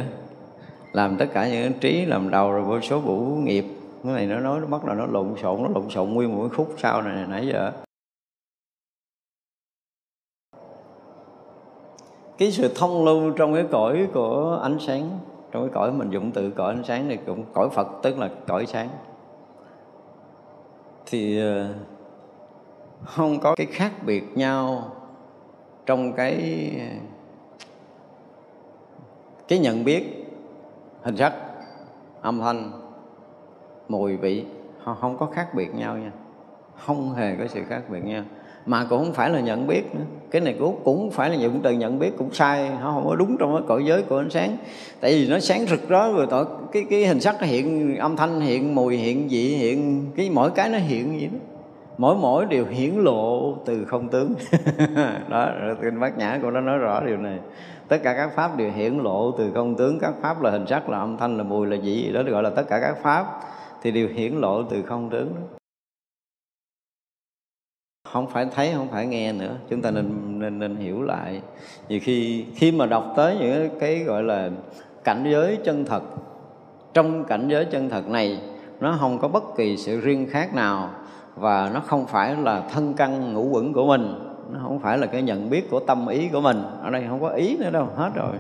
Làm tất cả những trí làm đầu rồi vô số vũ nghiệp. Cái này nó nói nó bắt là nó lộn xộn nó lộn xộn nguyên một cái khúc sau này nãy giờ cái sự thông lưu trong cái cõi của ánh sáng, trong cái cõi mình dụng từ cõi ánh sáng này cũng cõi Phật, tức là cõi sáng. Thì ờ, không có cái khác biệt nhau trong cái cái nhận biết, hình sắc, âm thanh, mùi vị. Không có khác biệt nhau nha. Không hề có sự khác biệt nhau mà cũng không phải là nhận biết nữa. Cái này cũng cũng phải là dụng từ nhận biết, cũng sai, nó không có đúng trong cái cõi giới của ánh sáng. Tại vì nó sáng rực rỡ rồi tội cái cái hình sắc nó hiện, âm thanh hiện, mùi hiện, vị hiện, cái mỗi cái nó hiện gì đó. Mỗi mỗi đều hiển lộ từ không tướng. Đó kinh bát nhã cũng đã nói rõ điều này. Tất cả các pháp đều hiển lộ từ không tướng. Các pháp là hình sắc, là âm thanh, là mùi, là vị, đó được gọi là tất cả các pháp thì đều hiển lộ từ không tướng đó không phải thấy, không phải nghe nữa. Chúng ta nên nên nên hiểu lại. Vì khi khi mà đọc tới những cái gọi là cảnh giới chân thật, trong cảnh giới chân thật này, nó không có bất kỳ sự riêng khác nào và nó không phải là thân căn ngũ quẩn của mình. Nó không phải là cái nhận biết của tâm ý của mình. Ở đây không có ý nữa đâu, hết rồi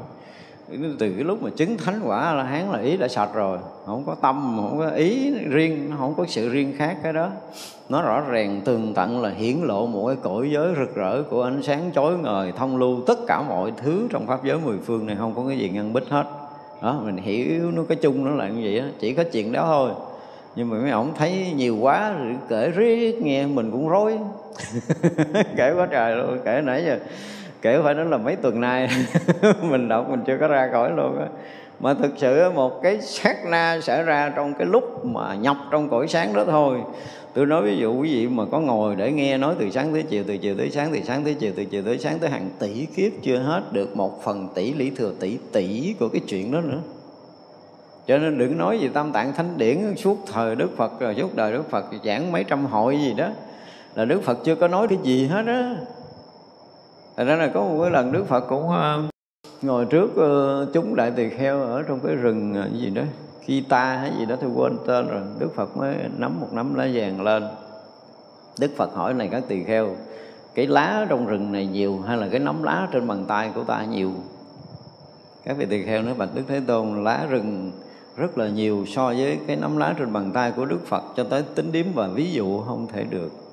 từ cái lúc mà chứng thánh quả là hán là ý đã sạch rồi, không có tâm, không có ý riêng, nó không có sự riêng khác cái đó. Nó rõ ràng tường tận là hiển lộ một cái cõi giới rực rỡ của ánh sáng chói ngời, thông lưu tất cả mọi thứ trong pháp giới mười phương này, không có cái gì ngăn bích hết. Đó, mình hiểu nó cái chung nó là như vậy đó chỉ có chuyện đó thôi. Nhưng mà mấy ông thấy nhiều quá, kể riết nghe mình cũng rối. Kể quá trời luôn, kể nãy giờ kể phải nói là mấy tuần nay mình đọc mình chưa có ra khỏi luôn á. Mà thực sự một cái sát na xảy ra trong cái lúc mà nhập trong cõi sáng đó thôi. Tôi nói ví dụ quý vị mà có ngồi để nghe nói từ sáng tới chiều, từ chiều tới sáng, từ sáng tới chiều, từ chiều tới sáng tới hàng tỷ kiếp chưa hết được một phần tỷ lý thừa tỷ tỷ của cái chuyện đó nữa. Cho nên đừng nói gì tam tạng thánh điển, suốt thời đức phật, rồi suốt đời đức phật, giảng mấy trăm hội gì đó. Là đức phật chưa có nói cái gì hết á. Thật ra là có một cái lần Đức Phật cũng ờ, ngồi trước ờ, chúng đại tỳ kheo ở trong cái rừng ờ, gì đó khi ta hay gì đó, tôi quên tên rồi. Đức Phật mới nắm một nắm lá vàng lên. Đức Phật hỏi này các tỳ kheo, cái lá trong rừng này nhiều hay là cái nắm lá trên bàn tay của ta nhiều? Các vị tỳ kheo nói, bạch Đức Thế Tôn, lá rừng rất là nhiều so với cái nắm lá trên bàn tay của Đức Phật, cho tới tính điếm và ví dụ không thể được.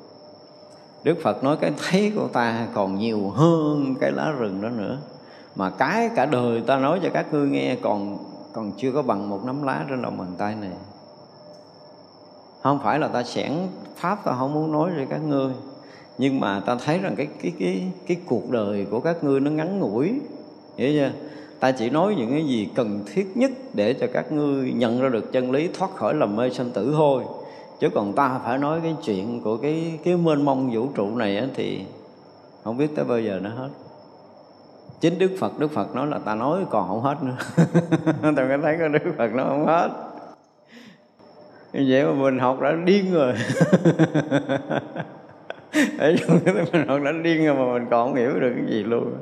Đức Phật nói cái thấy của ta còn nhiều hơn cái lá rừng đó nữa. Mà cái cả đời ta nói cho các ngươi nghe, còn còn chưa có bằng một nắm lá trên lòng bàn tay này. Không phải là ta sẻn pháp, ta không muốn nói cho các ngươi. Nhưng mà ta thấy rằng cái cái cái cái cuộc đời của các ngươi nó ngắn ngủi, hiểu chưa? Ta chỉ nói những cái gì cần thiết nhất để cho các ngươi nhận ra được chân lý, thoát khỏi lầm mê sanh tử thôi chứ còn ta phải nói cái chuyện của cái cái mênh mông vũ trụ này á, thì không biết tới bao giờ nó hết. Chính đức phật đức phật nói là ta nói còn không hết nữa. Tôi có thấy có đức phật nó không hết. Vậy mà mình học đã điên rồi. Ở mình học đã điên rồi mà mình còn không hiểu được cái gì luôn.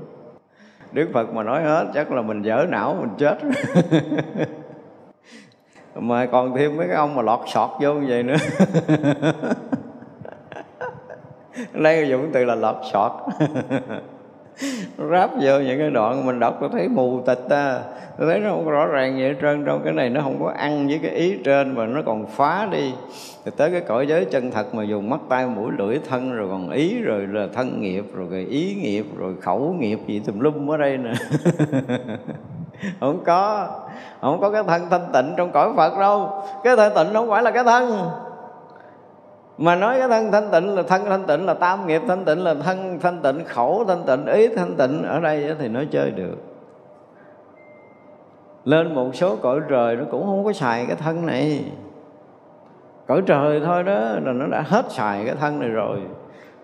Đức phật mà nói hết chắc là mình dở não mình chết. mà còn thêm mấy cái ông mà lọt sọt vô như vậy nữa. Lấy dùng từ là lọt sọt. Ráp vô những cái đoạn mình đọc tôi thấy mù tịch ta tôi thấy nó không rõ ràng vậy trơn trong cái này nó không có ăn với cái ý trên mà nó còn phá đi. Thì tới cái cõi giới chân thật mà dùng mắt tay mũi lưỡi thân rồi còn ý rồi là thân nghiệp rồi, rồi ý nghiệp rồi khẩu nghiệp gì tùm lum ở đây nè không có. Không có cái thân thanh tịnh trong cõi phật đâu. Cái thanh tịnh không phải là cái thân. Mà nói cái thân thanh tịnh là thân thanh tịnh là tam nghiệp thanh tịnh, là thân thanh tịnh, khẩu thanh tịnh, ý thanh tịnh. Ở đây thì nói chơi được. Lên một số cõi trời nó cũng không có xài cái thân này. Cõi trời thôi đó, là nó đã hết xài cái thân này rồi.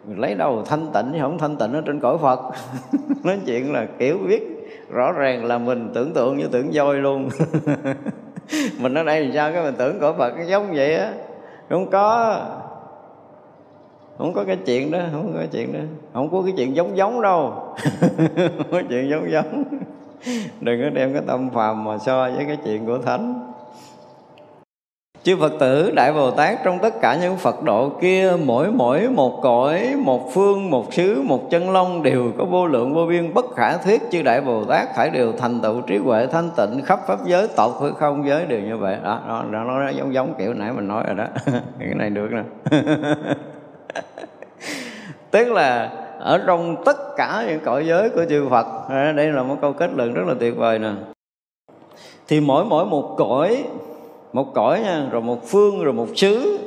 Lấy đâu, thanh tịnh chứ không thanh tịnh ở trên cõi phật? Nói chuyện là kiểu biết rõ ràng là mình tưởng tượng như tưởng voi luôn. Mình ở đây thì sao cái mình tưởng cõi phật giống vậy á. Không có. Không có cái chuyện đó, không có cái chuyện đó. Không có cái chuyện giống giống đâu. Không có chuyện giống giống. Đừng có đem cái tâm phàm mà so với cái chuyện của thánh. Chư Phật tử Đại Bồ Tát trong tất cả những Phật độ kia Mỗi mỗi một cõi, một phương, một xứ, một chân long Đều có vô lượng vô biên bất khả thuyết. Chư Đại Bồ Tát phải đều thành tựu trí huệ thanh tịnh Khắp pháp giới, tột hư không giới đều như vậy. Đó, nó, nó, nó giống giống kiểu nãy mình nói rồi đó. Cái này được nè. Tức là ở trong tất cả những cõi giới của chư Phật à, Đây là một câu kết luận rất là tuyệt vời nè. Thì mỗi mỗi một cõi một cõi nha rồi một phương, rồi một xứ.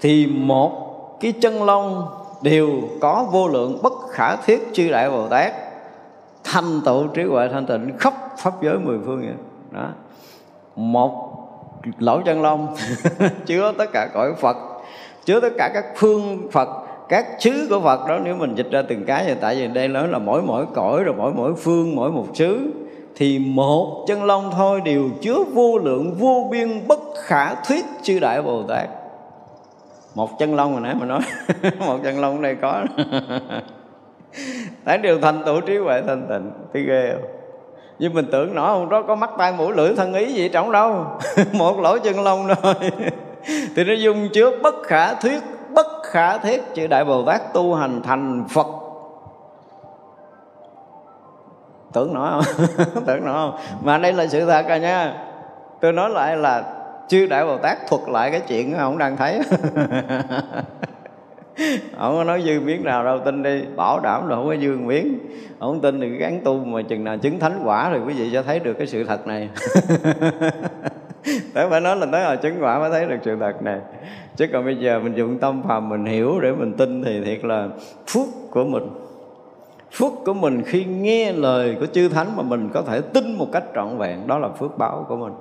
Thì một cái chân long đều có vô lượng bất khả thiết chư đại bồ tát. Thành tựu trí huệ, thanh tịnh khắp pháp giới mười phương vậy. Đó. Một lỗ chân long, chứa tất cả cõi phật, chứa tất cả các phương phật, các xứ của Phật đó. Nếu mình dịch ra từng cái thì tại vì đây nói là mỗi mỗi cõi, rồi mỗi mỗi phương, mỗi một xứ thì một chân long thôi đều chứa vô lượng, vô biên, bất khả thuyết chư đại bồ tát. Một chân long hồi nãy mà nói, một chân long đây có. Tán đều thành tựu trí huệ thanh tịnh. Thì ghê không? Nhưng mình tưởng nó không đó có mắt tay mũi lưỡi thân ý gì trong đâu. Một lỗ chân long thôi. Thì nó dung chứa bất khả thuyết, bất khả thiết chữ đại bồ tát tu hành thành phật. Tưởng nó không? Tưởng nó không? Mà đây là sự thật rồi nha. Tôi nói lại là chư đại bồ tát thuật lại cái chuyện ông đang thấy. Ông có nói dư miếng nào đâu, tin đi. Bảo đảm là không có dư miếng ông tin thì gắn tu mà chừng nào chứng thánh quả thì quý vị sẽ thấy được cái sự thật này. Tới phải nói là tới hồi chứng quả mới thấy được sự thật này. Chứ còn bây giờ mình dùng tâm phàm mình hiểu để mình tin Thì thiệt là phúc của mình phước của mình khi nghe lời của chư thánh mà mình có thể tin một cách trọn vẹn, đó là phước báo của mình.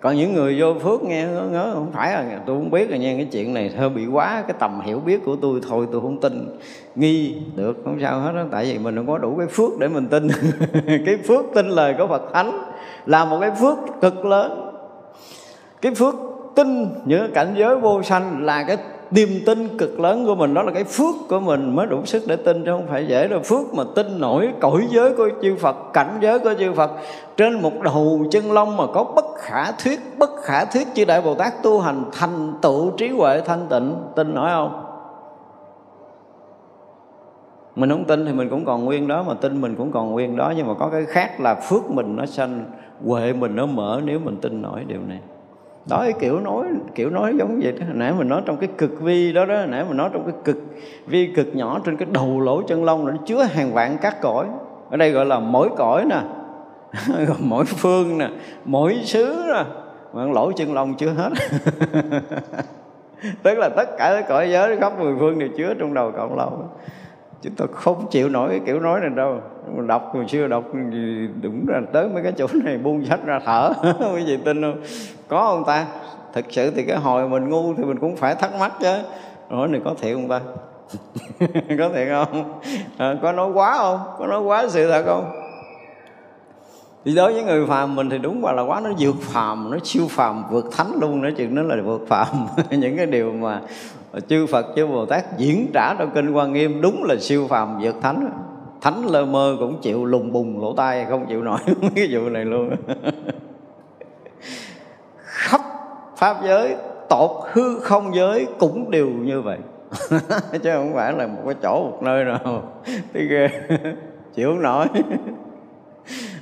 Còn những người vô phước nghe, ngớ ngớ, không phải là, tôi không biết là nghe cái chuyện này, hơi bị quá cái tầm hiểu biết của tôi, thôi tôi không tin, nghi được, không sao hết đó tại vì mình không có đủ cái phước để mình tin. Cái phước tin lời của Phật thánh là một cái phước cực lớn. Cái phước tin những cảnh giới vô sanh là cái niềm tin cực lớn của mình, đó là cái phước của mình mới đủ sức để tin chứ không phải dễ đâu. Phước mà tin nổi cõi giới của chư Phật, cảnh giới của chư Phật, trên một đầu chân long mà có bất khả thuyết, bất khả thuyết chư đại Bồ Tát tu hành thành tựu trí huệ thanh tịnh. Tin nổi không? Mình không tin thì mình cũng còn nguyên đó, mà tin mình cũng còn nguyên đó. Nhưng mà có cái khác là phước mình nó sanh, huệ mình nó mở nếu mình tin nổi điều này đó, cái kiểu nói kiểu nói giống vậy đó. Nãy mình nói trong cái cực vi đó đó nãy mình nói trong cái cực vi cực nhỏ trên cái đầu lỗ chân lông nó chứa hàng vạn các cõi. Ở đây gọi là mỗi cõi nè mỗi phương nè, mỗi xứ nè. Mà lỗ chân lông chứa hết. Tức là tất cả các cõi giới, khắp mười phương đều chứa trong đầu cộng lông chúng tôi không chịu nổi cái kiểu nói này đâu đọc hồi xưa đọc gì đúng là tới mấy cái chỗ này buông sách ra thở. Quý vị tin không? Có không ta? Thực sự thì cái hồi mình ngu thì mình cũng phải thắc mắc chứ. Hỏi này có thiệt không ta? Có thiệt không? À, có nói quá không? Có nói quá sự thật không? Thì đối với người phàm mình thì đúng là quá nó vượt phàm nó siêu phàm vượt thánh luôn nói chừng nó là vượt phàm. Những cái điều mà chư Phật chư Bồ Tát diễn trả trong kinh Quan Nghiêm đúng là siêu phàm vượt thánh thánh lơ mơ cũng chịu lùng bùng lỗ tai, không chịu nổi cái vụ này luôn. Khắp pháp giới, tột hư không giới cũng đều như vậy. Chứ không phải là một cái chỗ, một nơi nào. Thấy ghê. Chịu không nổi.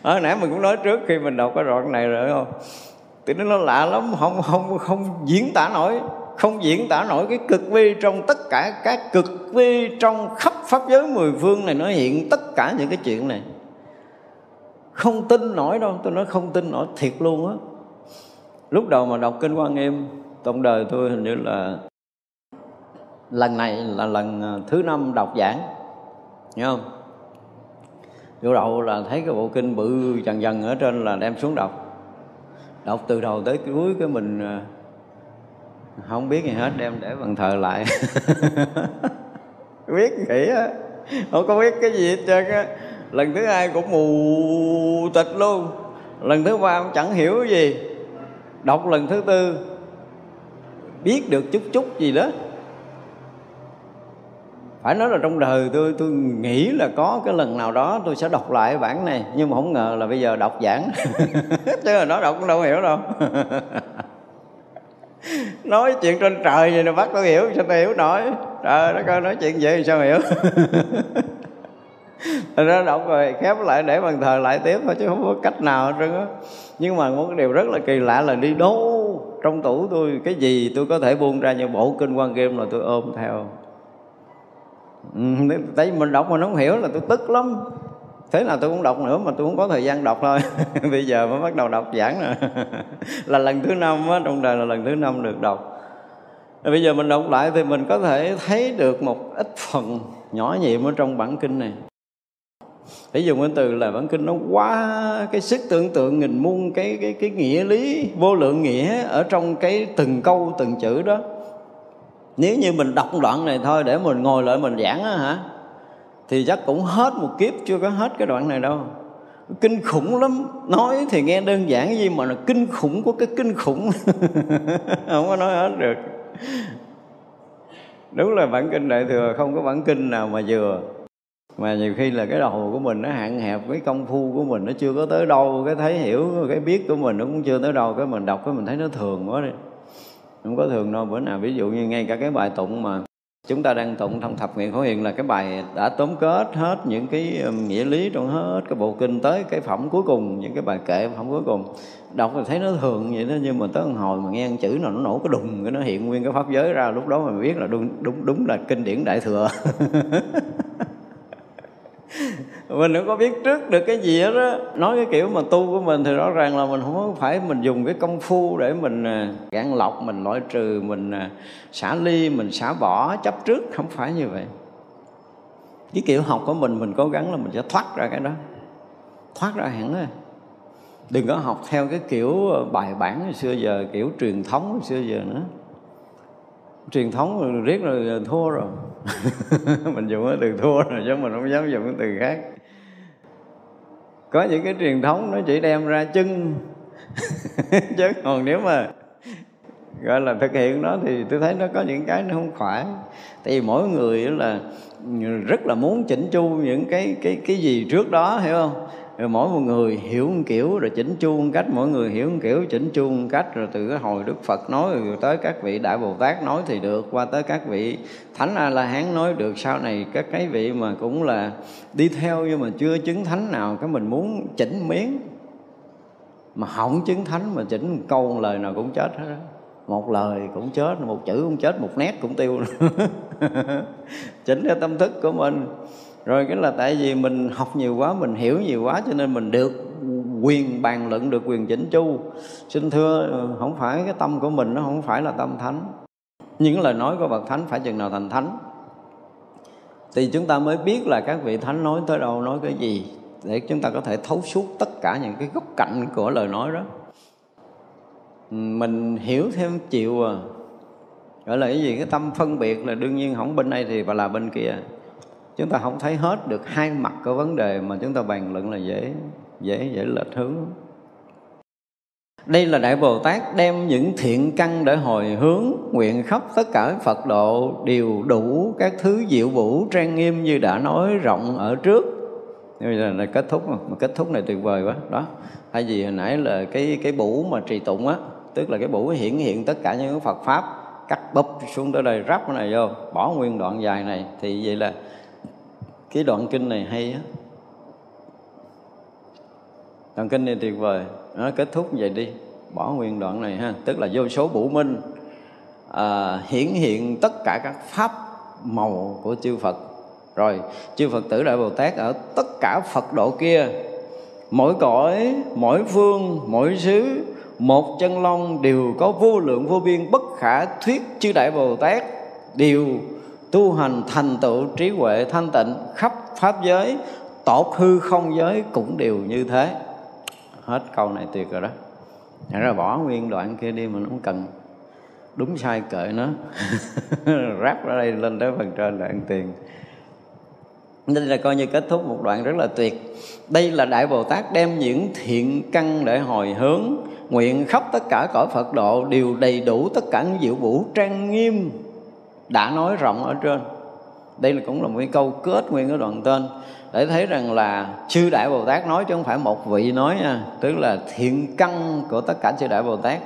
Ở nãy mình cũng nói trước khi mình đọc cái đoạn này rồi không? Thì nó lạ lắm, không không không diễn tả nổi không diễn tả nổi cái cực vi trong tất cả các cực vi trong khắp pháp giới mười phương này, nó hiện tất cả những cái chuyện này. Không tin nổi đâu, tôi nói không tin nổi thiệt luôn á. Lúc đầu mà đọc kinh quan nghiêm, trong đời tôi hình như là lần này là lần à, thứ năm đọc giảng nhớ không? Vô đầu là thấy cái bộ kinh bự dần dần ở trên là đem xuống đọc. Đọc từ đầu tới cuối cái mình à, không biết gì hết, đem để bàn thờ lại. Biết nghĩ á. Không có biết cái gì hết trơn á. Lần thứ hai cũng mù tịch luôn. Lần thứ ba cũng chẳng hiểu gì. Đọc lần thứ tư, biết được chút chút gì đó. Phải nói là trong đời tôi tôi nghĩ là có cái lần nào đó tôi sẽ đọc lại bản này, nhưng mà không ngờ là bây giờ đọc giảng. Chứ là nó đọc cũng đâu hiểu đâu. nói chuyện trên trời vậy nè bắt tôi hiểu sao tôi hiểu nổi. Trời nó coi nói chuyện vậy sao hiểu. Thật ra đọc rồi khép lại để bàn thờ lại tiếp thôi chứ không có cách nào hết trơn á. Nhưng mà một cái điều rất là kỳ lạ là đi đâu trong tủ tôi cái gì tôi có thể buông ra như bộ kinh quan kim là tôi ôm theo. Ừ, tại vì mình đọc mà nó không hiểu là tôi tức lắm thế là tôi cũng đọc nữa, mà tôi cũng có thời gian đọc thôi. Bây giờ mới bắt đầu đọc giảng rồi. Là lần thứ năm á, trong đời là lần thứ năm được đọc. Bây giờ mình đọc lại thì mình có thể thấy được một ít phần nhỏ nhiệm ở trong bản kinh này. Để dùng cái từ là bản kinh nó quá, cái sức tưởng tượng nghìn muôn cái cái cái nghĩa lý, vô lượng nghĩa ở trong cái từng câu, từng chữ đó. Nếu như mình đọc đoạn này thôi để mình ngồi lại mình giảng á hả? Thì chắc cũng hết một kiếp chưa có hết cái đoạn này đâu. Kinh khủng lắm. Nói thì nghe đơn giản gì mà là kinh khủng của cái kinh khủng. Không có nói hết được. Đúng là bản kinh đại thừa, không có bản kinh nào mà vừa. Mà nhiều khi là cái đầu của mình nó hạn hẹp cái công phu của mình, nó chưa có tới đâu. Cái thấy hiểu, cái biết của mình nó cũng chưa tới đâu. Cái mình đọc cái mình thấy nó thường quá đi. Không có thường đâu. Bữa nào ví dụ như ngay cả cái bài tụng mà chúng ta đang tụng trong thập nguyện khổ hiền là cái bài đã tóm kết hết những cái um, nghĩa lý trong hết cái bộ kinh tới cái phẩm cuối cùng, những cái bài kệ phẩm cuối cùng. Đọc thì thấy nó thường vậy đó, nhưng mà tới một hồi mà nghe chữ nào nó nổ cái đùng, cái nó hiện nguyên cái pháp giới ra, lúc đó mình biết là đúng đúng đúng là kinh điển đại thừa. mình không có biết trước được cái gì hết á. Nói cái kiểu mà tu của mình thì rõ ràng là mình không phải mình dùng cái công phu để mình à, gạn lọc, mình loại trừ, mình à, xả ly, mình xả bỏ, chấp trước. Không phải như vậy. Cái kiểu học của mình mình cố gắng là mình sẽ thoát ra cái đó. Thoát ra hẳn rồi đừng có học theo cái kiểu ờ, bài bản hồi xưa giờ, kiểu truyền thống hồi xưa giờ nữa truyền thống riết rồi thua rồi. Mình dùng cái từ thua rồi chứ mình không dám dùng cái từ khác. Có những cái truyền thống nó chỉ đem ra chân. Chứ còn nếu mà gọi là thực hiện nó thì tôi thấy nó có những cái nó không phải tại vì mỗi người là rất là muốn chỉnh chu những cái cái cái gì trước đó, hiểu không? Rồi mỗi một người hiểu một kiểu, rồi chỉnh chu một cách. Mỗi người hiểu một kiểu, chỉnh chu một cách. Rồi từ cái hồi đức phật nói rồi tới các vị đại bồ tát nói thì được. Qua tới các vị thánh a la hán nói được. Sau này các cái vị mà cũng là đi theo nhưng mà chưa chứng thánh nào, cái mình muốn chỉnh miếng. Mà không chứng thánh, mà chỉnh một câu một lời nào cũng chết hết đó một lời cũng chết, một chữ cũng chết, một nét cũng tiêu chỉnh cái tâm thức của mình rồi cái là tại vì mình học nhiều quá, mình hiểu nhiều quá cho nên mình được quyền bàn luận, được quyền chỉnh chu. Xin thưa ờ, không phải cái tâm của mình, nó không phải là tâm thánh. Những lời nói của bậc thánh phải chừng nào thành thánh? Thì chúng ta mới biết là các vị thánh nói tới đâu, nói cái gì, để chúng ta có thể thấu suốt tất cả những cái góc cạnh của lời nói đó. Ừ, mình hiểu thêm chịu à. Gọi là cái gì? Cái tâm phân biệt là đương nhiên không bên đây thì và là bên kia chúng ta không thấy hết được hai mặt của vấn đề mà chúng ta bàn luận là dễ dễ dễ lệch hướng. Đây là đại bồ tát đem những thiện căn để hồi hướng nguyện khắp tất cả phật độ đều đủ các thứ diệu vũ trang nghiêm như đã nói rộng ở trước. Bây giờ là kết thúc mà, mà kết thúc này tuyệt vời quá. Đó hay gì hồi nãy là cái cái bủ mà trì tụng á tức là cái bủ hiển hiện tất cả những phật pháp cắt búp xuống tới đây ráp cái này vô bỏ nguyên đoạn dài này. Thì vậy là cái đoạn kinh này hay á. Đoạn kinh này tuyệt vời. Nó kết thúc vậy đi. Bỏ nguyên đoạn này ha. Tức là vô số bủ minh à, hiển hiện tất cả các pháp màu của chư Phật. Rồi chư Phật tử Đại Bồ Tát ở tất cả Phật độ kia mỗi cõi mỗi phương mỗi xứ một chân long đều có vô lượng vô biên bất khả thuyết chư Đại Bồ Tát đều tu hành thành tựu trí huệ thanh tịnh khắp pháp giới tột hư không giới cũng đều như thế. Hết câu này tuyệt rồi đó. Thật ra bỏ nguyên đoạn kia đi, mình không cần đúng sai kệ nó. Ráp ra đây lên tới phần trên là ăn tiền. Nên là coi như kết thúc một đoạn rất là tuyệt. Đây là đại bồ tát đem những thiện căn để hồi hướng, nguyện khắp tất cả cõi phật độ đều đầy đủ tất cả những diệu vũ trang nghiêm đã nói rộng ở trên. Đây là cũng là một cái câu kết nguyên cái đoạn tên để thấy rằng là chư đại bồ tát nói chứ không phải một vị nói nha. Tức là thiện căn của tất cả chư đại bồ tát.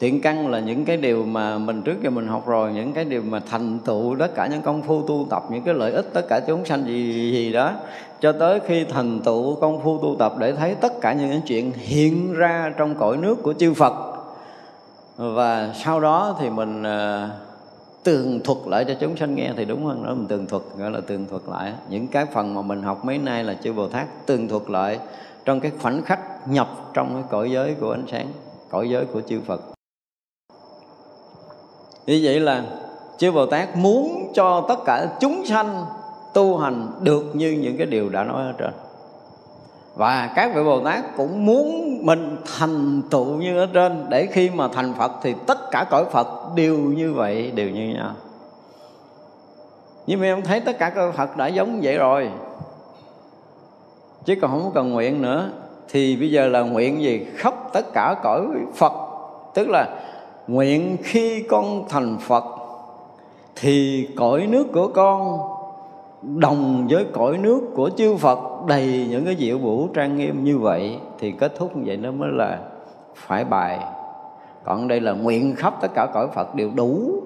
Thiện căn là những cái điều mà mình trước giờ mình học rồi những cái điều mà thành tựu tất cả những công phu tu tập những cái lợi ích tất cả chúng sanh gì gì đó. Cho tới khi thành tựu công phu tu tập để thấy tất cả những cái chuyện hiện ra trong cõi nước của chư Phật. Và sau đó thì mình uh, tường thuật lại cho chúng sanh nghe thì đúng hơn nữa, mình tường thuật, gọi là tường thuật lại. Những cái phần mà mình học mấy nay là chư Bồ Tát tường thuật lại trong cái khoảnh khắc nhập trong cái cõi giới của ánh sáng, cõi giới của chư Phật. Như vậy là chư Bồ Tát muốn cho tất cả chúng sanh tu hành được như những cái điều đã nói ở trên và các vị Bồ Tát cũng muốn mình thành tựu như ở trên, để khi mà thành Phật thì tất cả cõi Phật đều như vậy, đều như nhau. Nhưng mà em thấy tất cả cõi Phật đã giống vậy rồi. Chứ còn không cần nguyện nữa. Thì bây giờ là nguyện gì? Khắp tất cả cõi Phật. Tức là nguyện khi con thành Phật, thì cõi nước của con đồng với cõi nước của chư Phật đầy những cái diệu vũ trang nghiêm như vậy thì kết thúc như vậy nó mới là phải bài. Còn đây là nguyện khắp tất cả cõi Phật đều đủ.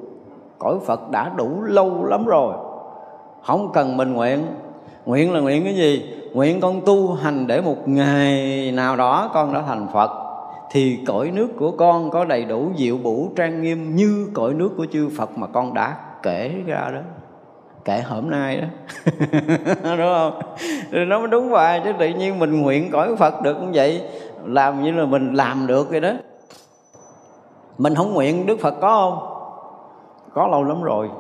Cõi Phật đã đủ lâu lắm rồi. Không cần mình nguyện. Nguyện là nguyện cái gì? Nguyện con tu hành để một ngày nào đó con đã thành Phật, thì cõi nước của con có đầy đủ diệu vũ trang nghiêm như cõi nước của chư Phật mà con đã kể ra đó kể hôm nay đó. Đúng không? Rồi nó mới đúng vậy chứ tự nhiên mình nguyện cõi phật được cũng vậy làm như là mình làm được vậy đó. Mình không nguyện đức phật có không? Có lâu lắm rồi.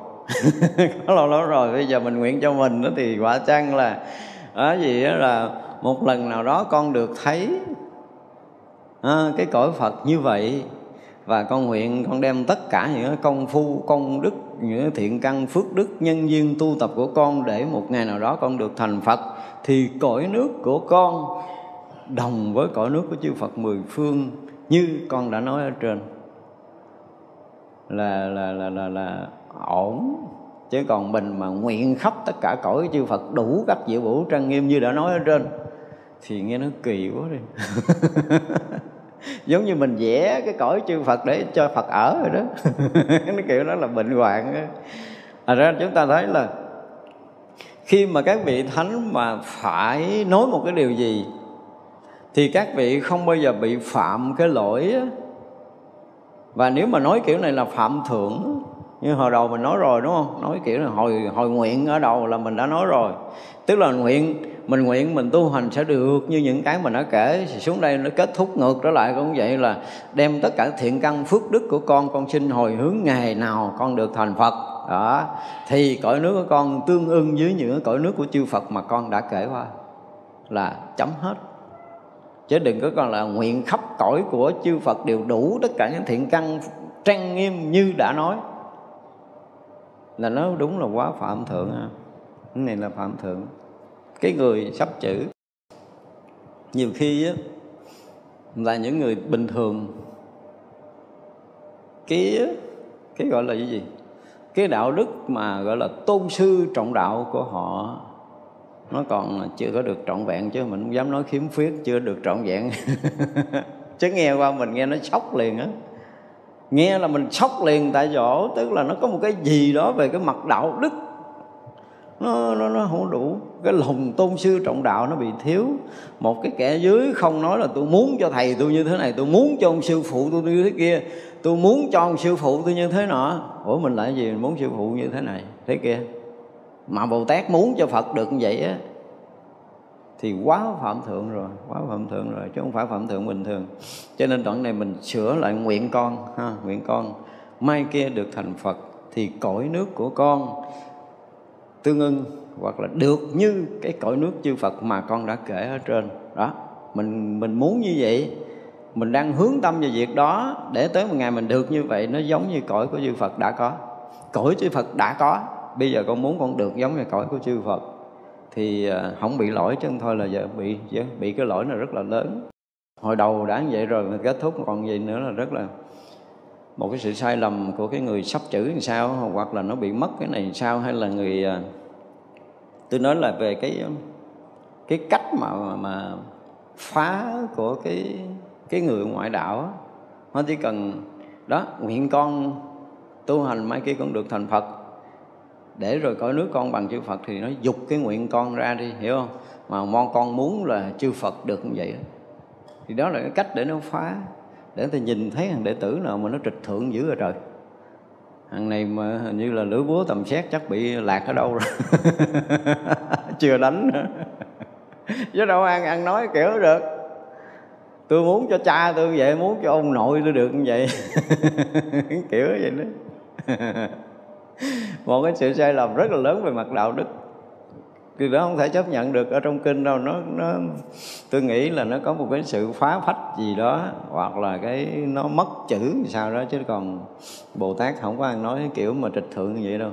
Có lâu lắm rồi bây giờ mình nguyện cho mình đó thì quả chăng là đó gì đó là một lần nào đó con được thấy à, cái cõi phật như vậy và con nguyện con đem tất cả những công phu, công đức, những thiện căn, phước đức, nhân duyên tu tập của con để một ngày nào đó con được thành phật. Thì cõi nước của con đồng với cõi nước của chư phật mười phương, như con đã nói ở trên. Là là là là là ổn. Chứ còn mình mà nguyện khắp tất cả cõi chư Phật đủ các diệu vũ trang nghiêm như đã nói ở trên, thì nghe nó kỳ quá đi. giống như mình vẽ cái cõi chư Phật để cho Phật ở rồi đó nó kiểu đó là bệnh hoạn đó. à ra chúng ta thấy là khi mà các vị thánh mà phải nói một cái điều gì, thì các vị không bao giờ bị phạm cái lỗi á. và nếu mà nói kiểu này là phạm thượng như hồi đầu mình nói rồi, đúng không nói kiểu là hồi hồi nguyện ở đầu là mình đã nói rồi tức là nguyện mình nguyện mình tu hành sẽ được như những cái mình đã kể. Thì xuống đây nó kết thúc ngược trở lại cũng vậy là đem tất cả thiện căn phước đức của con con xin hồi hướng ngày nào con được thành phật. Đó. Thì cõi nước của con tương ưng với những cõi nước của chư phật mà con đã kể qua. Là chấm hết. Chứ đừng có còn là nguyện khắp cõi của chư phật đều đủ tất cả những thiện căn trang nghiêm như đã nói. Là nó đúng là quá phạm thượng ha. Cái này là phạm thượng cái người sắp chữ. Nhiều khi á, là những người bình thường. Cái cái gọi là cái gì? Cái đạo đức mà gọi là tôn sư trọng đạo của họ, nó còn chưa có được trọn vẹn chứ, mình không dám nói khiếm khuyết, chưa được trọn vẹn. Chứ nghe qua mình nghe nó sốc liền á. Nghe là mình sốc liền tại chỗ, tức là nó có một cái gì đó về cái mặt đạo đức nó, nó, nó không đủ. Cái lòng tôn sư trọng đạo nó bị thiếu. Một cái kẻ dưới không nói là tôi muốn cho thầy tôi như thế này tôi muốn cho ông sư phụ tôi như thế kia tôi muốn cho ông sư phụ tôi như thế nọ. Ủa mình lại gì? Mình muốn sư phụ như thế này thế kia. Mà bồ tát muốn cho phật được như vậy á thì quá phạm thượng rồi quá phạm thượng rồi chứ không phải phạm thượng bình thường. Cho nên đoạn này mình sửa lại nguyện con ha nguyện con. Mai kia được thành phật thì cõi nước của con tương ưng hoặc là được như cái cõi nước chư Phật mà con đã kể ở trên. Đó, mình mình muốn như vậy, mình đang hướng tâm về việc đó để tới một ngày mình được như vậy, nó giống như cõi của chư Phật đã có. Cõi chư Phật đã có, bây giờ con muốn con được giống như cõi của chư Phật, thì ờ, không bị lỗi chứ thôi là giờ bị bị cái lỗi này rất là lớn. Hồi đầu đã như vậy rồi, mà kết thúc còn gì nữa là rất là một cái sự sai lầm của cái người sắp chữ làm sao, hoặc là nó bị mất cái này làm sao, hay là người à, tôi nói là về cái cái cách mà mà phá của cái cái người ngoại đạo nó chỉ cần, đó, nguyện con tu hành mai kia con được thành Phật. Để rồi cõi nước con bằng chư Phật thì nó dục cái nguyện con ra đi, hiểu không? Mà mon con muốn là chư Phật được như vậy thì đó là cái cách để nó phá để ta nhìn thấy thằng đệ tử nào mà nó trịch thượng dữ rồi trời. Thằng này mà hình như là lưỡi búa tầm xét chắc bị lạc ở đâu rồi. Chưa đánh. Nữa chứ đâu ăn ăn nói kiểu được. Tôi muốn cho cha tôi vậy muốn cho ông nội tôi được như vậy. Kiểu vậy đó. Một cái sự sai lầm rất là lớn về mặt đạo đức thì đó không thể chấp nhận được ở trong kinh đâu. Nó nó, tôi nghĩ là nó có một cái sự phá phách gì đó, hoặc là cái nó mất chữ sao đó, chứ còn bồ tát không có ăn nói cái kiểu mà trịch thượng như vậy đâu.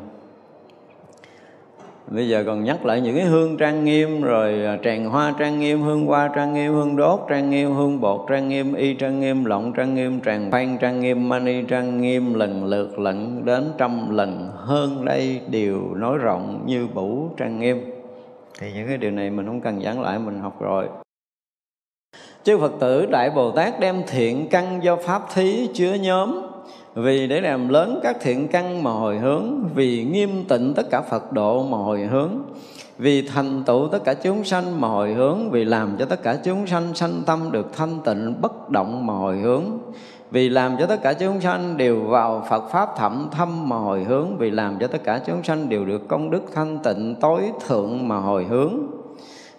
Bây giờ còn nhắc lại những cái hương trang nghiêm, rồi à, tràng hoa trang nghiêm, hương hoa trang nghiêm, hương đốt trang nghiêm, hương bột trang nghiêm, y trang nghiêm, lọng trang nghiêm, tràng phan trang nghiêm, mani trang nghiêm, lần lượt lận đến trăm lần, hơn đây đều nói rộng như bủ trang nghiêm thì những cái điều này mình không cần giảng lại, mình học rồi. Chư phật tử, đại bồ tát đem thiện căn do pháp thí chứa nhóm. Vì để làm lớn các thiện căn mà hồi hướng, vì nghiêm tịnh tất cả phật độ mà hồi hướng. Vì thành tựu tất cả chúng sanh mà hồi hướng, vì làm cho tất cả chúng sanh sanh tâm được thanh tịnh, bất động mà hồi hướng vì làm cho tất cả chúng sanh đều vào Phật pháp thậm thâm mà hồi hướng. Vì làm cho tất cả chúng sanh đều được công đức thanh tịnh tối thượng mà hồi hướng.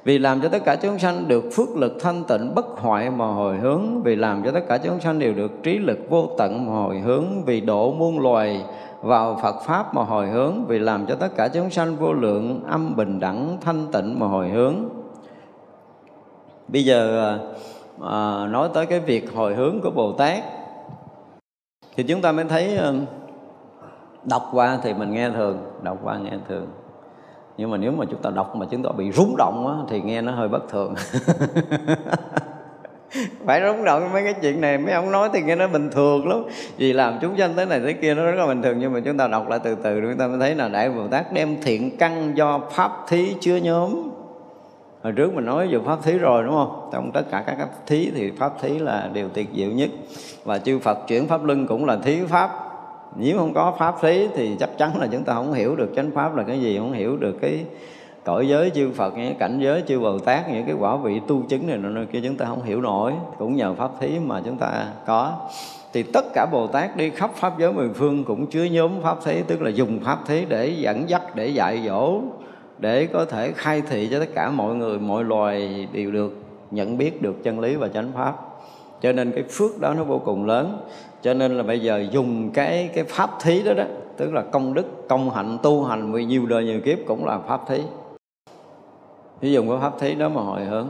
Vì làm cho tất cả chúng sanh được phước lực thanh tịnh bất hoại mà hồi hướng. Vì làm cho tất cả chúng sanh đều được trí lực vô tận mà hồi hướng. Vì độ muôn loài vào Phật pháp mà hồi hướng. Vì làm cho tất cả chúng sanh vô lượng âm bình đẳng thanh tịnh mà hồi hướng. Bây giờ à, à nói tới cái việc hồi hướng của Bồ Tát thì chúng ta mới thấy đọc qua thì mình nghe thường đọc qua nghe thường. Nhưng mà nếu mà chúng ta đọc mà chúng ta bị rúng động á, thì nghe nó hơi bất thường. Phải rúng động mấy cái chuyện này mấy ông nói thì nghe nó bình thường lắm. Vì làm chúng sanh thế này thế kia nó rất là bình thường nhưng mà chúng ta đọc lại từ từ chúng ta mới thấy là đại bồ tát đem thiện căn do pháp thí chứa nhóm hồi trước mình nói về pháp thí rồi, đúng không? Trong tất cả các thí thì pháp thí là điều tuyệt diệu nhất. Và chư phật chuyển pháp luân cũng là thí pháp. Nếu không có pháp thí thì chắc chắn là chúng ta không hiểu được chánh pháp là cái gì, không hiểu được cái cõi giới chư Phật những cảnh giới chư Bồ Tát, những cái quả vị tu chứng này nơi kia, chúng ta không hiểu nổi. Cũng nhờ pháp thí mà chúng ta có. Thì tất cả Bồ Tát đi khắp pháp giới mười phương cũng chứa nhóm pháp thí, tức là dùng pháp thí để dẫn dắt, để dạy dỗ để có thể khai thị cho tất cả mọi người, mọi loài đều được nhận biết được chân lý và chánh pháp. Cho nên cái phước đó nó vô cùng lớn. Cho nên là bây giờ dùng cái cái pháp thí đó đó, tức là công đức, công hạnh, tu hành vì nhiều đời nhiều kiếp cũng là pháp thí. Thì dùng cái pháp thí đó mà hồi hướng.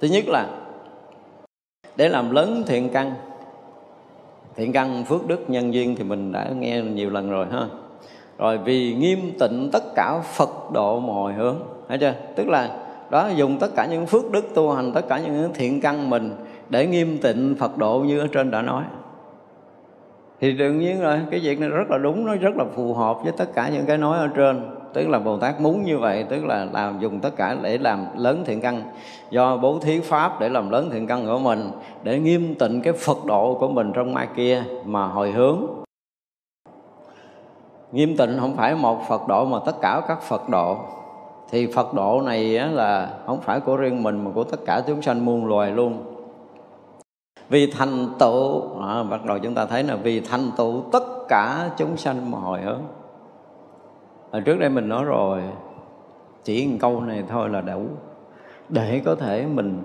Thứ nhất là để làm lớn thiện căn. Thiện căn phước đức nhân duyên thì mình đã nghe nhiều lần rồi ha rồi vì nghiêm tịnh tất cả phật độ mọi hồi hướng, thấy chưa? Tức là đó, dùng tất cả những phước đức tu hành, tất cả những thiện căn mình để nghiêm tịnh phật độ như ở trên đã nói. Thì đương nhiên rồi, cái việc này rất là đúng, nó rất là phù hợp với tất cả những cái nói ở trên. Tức là bồ tát muốn như vậy, tức là làm, dùng tất cả để làm lớn thiện căn. Do bố thí pháp để làm lớn thiện căn của mình, để nghiêm tịnh cái phật độ của mình trong mai kia mà hồi hướng nghiêm tịnh không phải một phật độ mà tất cả các phật độ. Thì phật độ này là không phải của riêng mình mà của tất cả chúng sanh muôn loài luôn. Vì thành tựu à, bắt đầu chúng ta thấy là vì thành tựu tất cả chúng sanh mà hồi hướng à, trước đây mình nói rồi chỉ một câu này thôi là đủ. Để có thể mình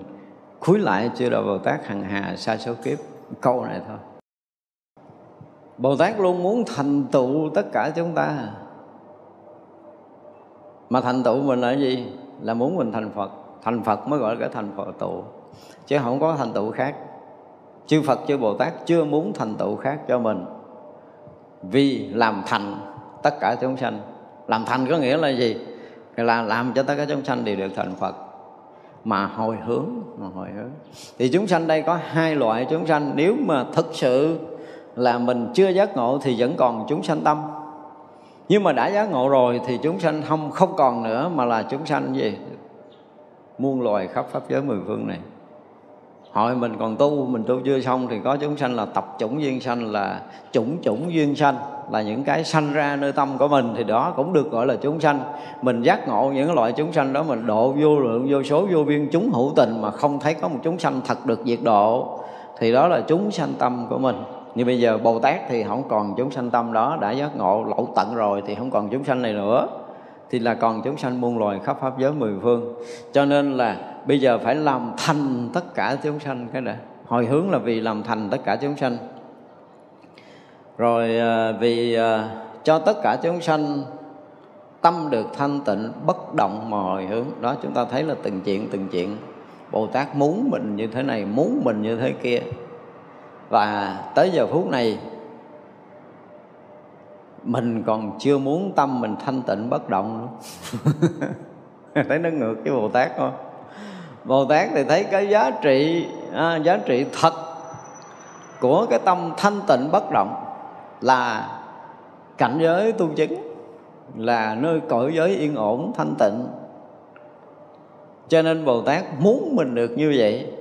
khuấy lại chưa đạo Bồ Tát hằng hà xa số kiếp. Câu này thôi. Bồ Tát luôn muốn thành tựu tất cả chúng ta. Mà thành tựu mình là gì? Là muốn mình thành Phật. Thành Phật mới gọi là cái thành Phật tựu. Chứ không có thành tựu khác. Chư Phật, chư Bồ Tát chưa muốn thành tựu khác cho mình. Vì làm thành tất cả chúng sanh. Làm thành có nghĩa là gì? Là làm cho tất cả chúng sanh đều được thành phật. Mà hồi hướng, mà hồi hướng. Thì chúng sanh đây có hai loại chúng sanh. Nếu mà thực sự là mình chưa giác ngộ thì vẫn còn chúng sanh tâm. Nhưng mà đã giác ngộ rồi thì chúng sanh không không còn nữa, mà là chúng sanh gì? Muôn loài khắp pháp giới mười phương này. Hỏi mình còn tu, mình tu chưa xong thì có chúng sanh là tập chủng duyên sanh, là chủng chủng duyên sanh, là những cái sanh ra nơi tâm của mình thì đó cũng được gọi là chúng sanh. Mình giác ngộ những loại chúng sanh đó, mình độ vô lượng, vô số, vô biên chúng hữu tình mà không thấy có một chúng sanh thật được diệt độ, thì đó là chúng sanh tâm của mình như bây giờ bồ tát thì không còn chúng sanh tâm đó, đã giác ngộ lậu tận rồi thì không còn chúng sanh này nữa. Thì là còn chúng sanh muôn loài khắp pháp giới mười phương. Cho nên là bây giờ phải làm thành tất cả chúng sanh cái đã. Hồi hướng là vì làm thành tất cả chúng sanh. Rồi à, vì à, cho tất cả chúng sanh tâm được thanh tịnh, bất động mà hồi hướng. Đó, chúng ta thấy là từng chuyện từng chuyện. Bồ tát muốn mình như thế này, muốn mình như thế kia và tới giờ phút này mình còn chưa muốn tâm mình thanh tịnh bất động nữa. Thấy nó ngược với bồ tát không? Bồ tát thì thấy cái giá trị à, giá trị thật của cái tâm thanh tịnh bất động là cảnh giới tu chứng là nơi cõi giới yên ổn thanh tịnh. Cho nên bồ tát muốn mình được như vậy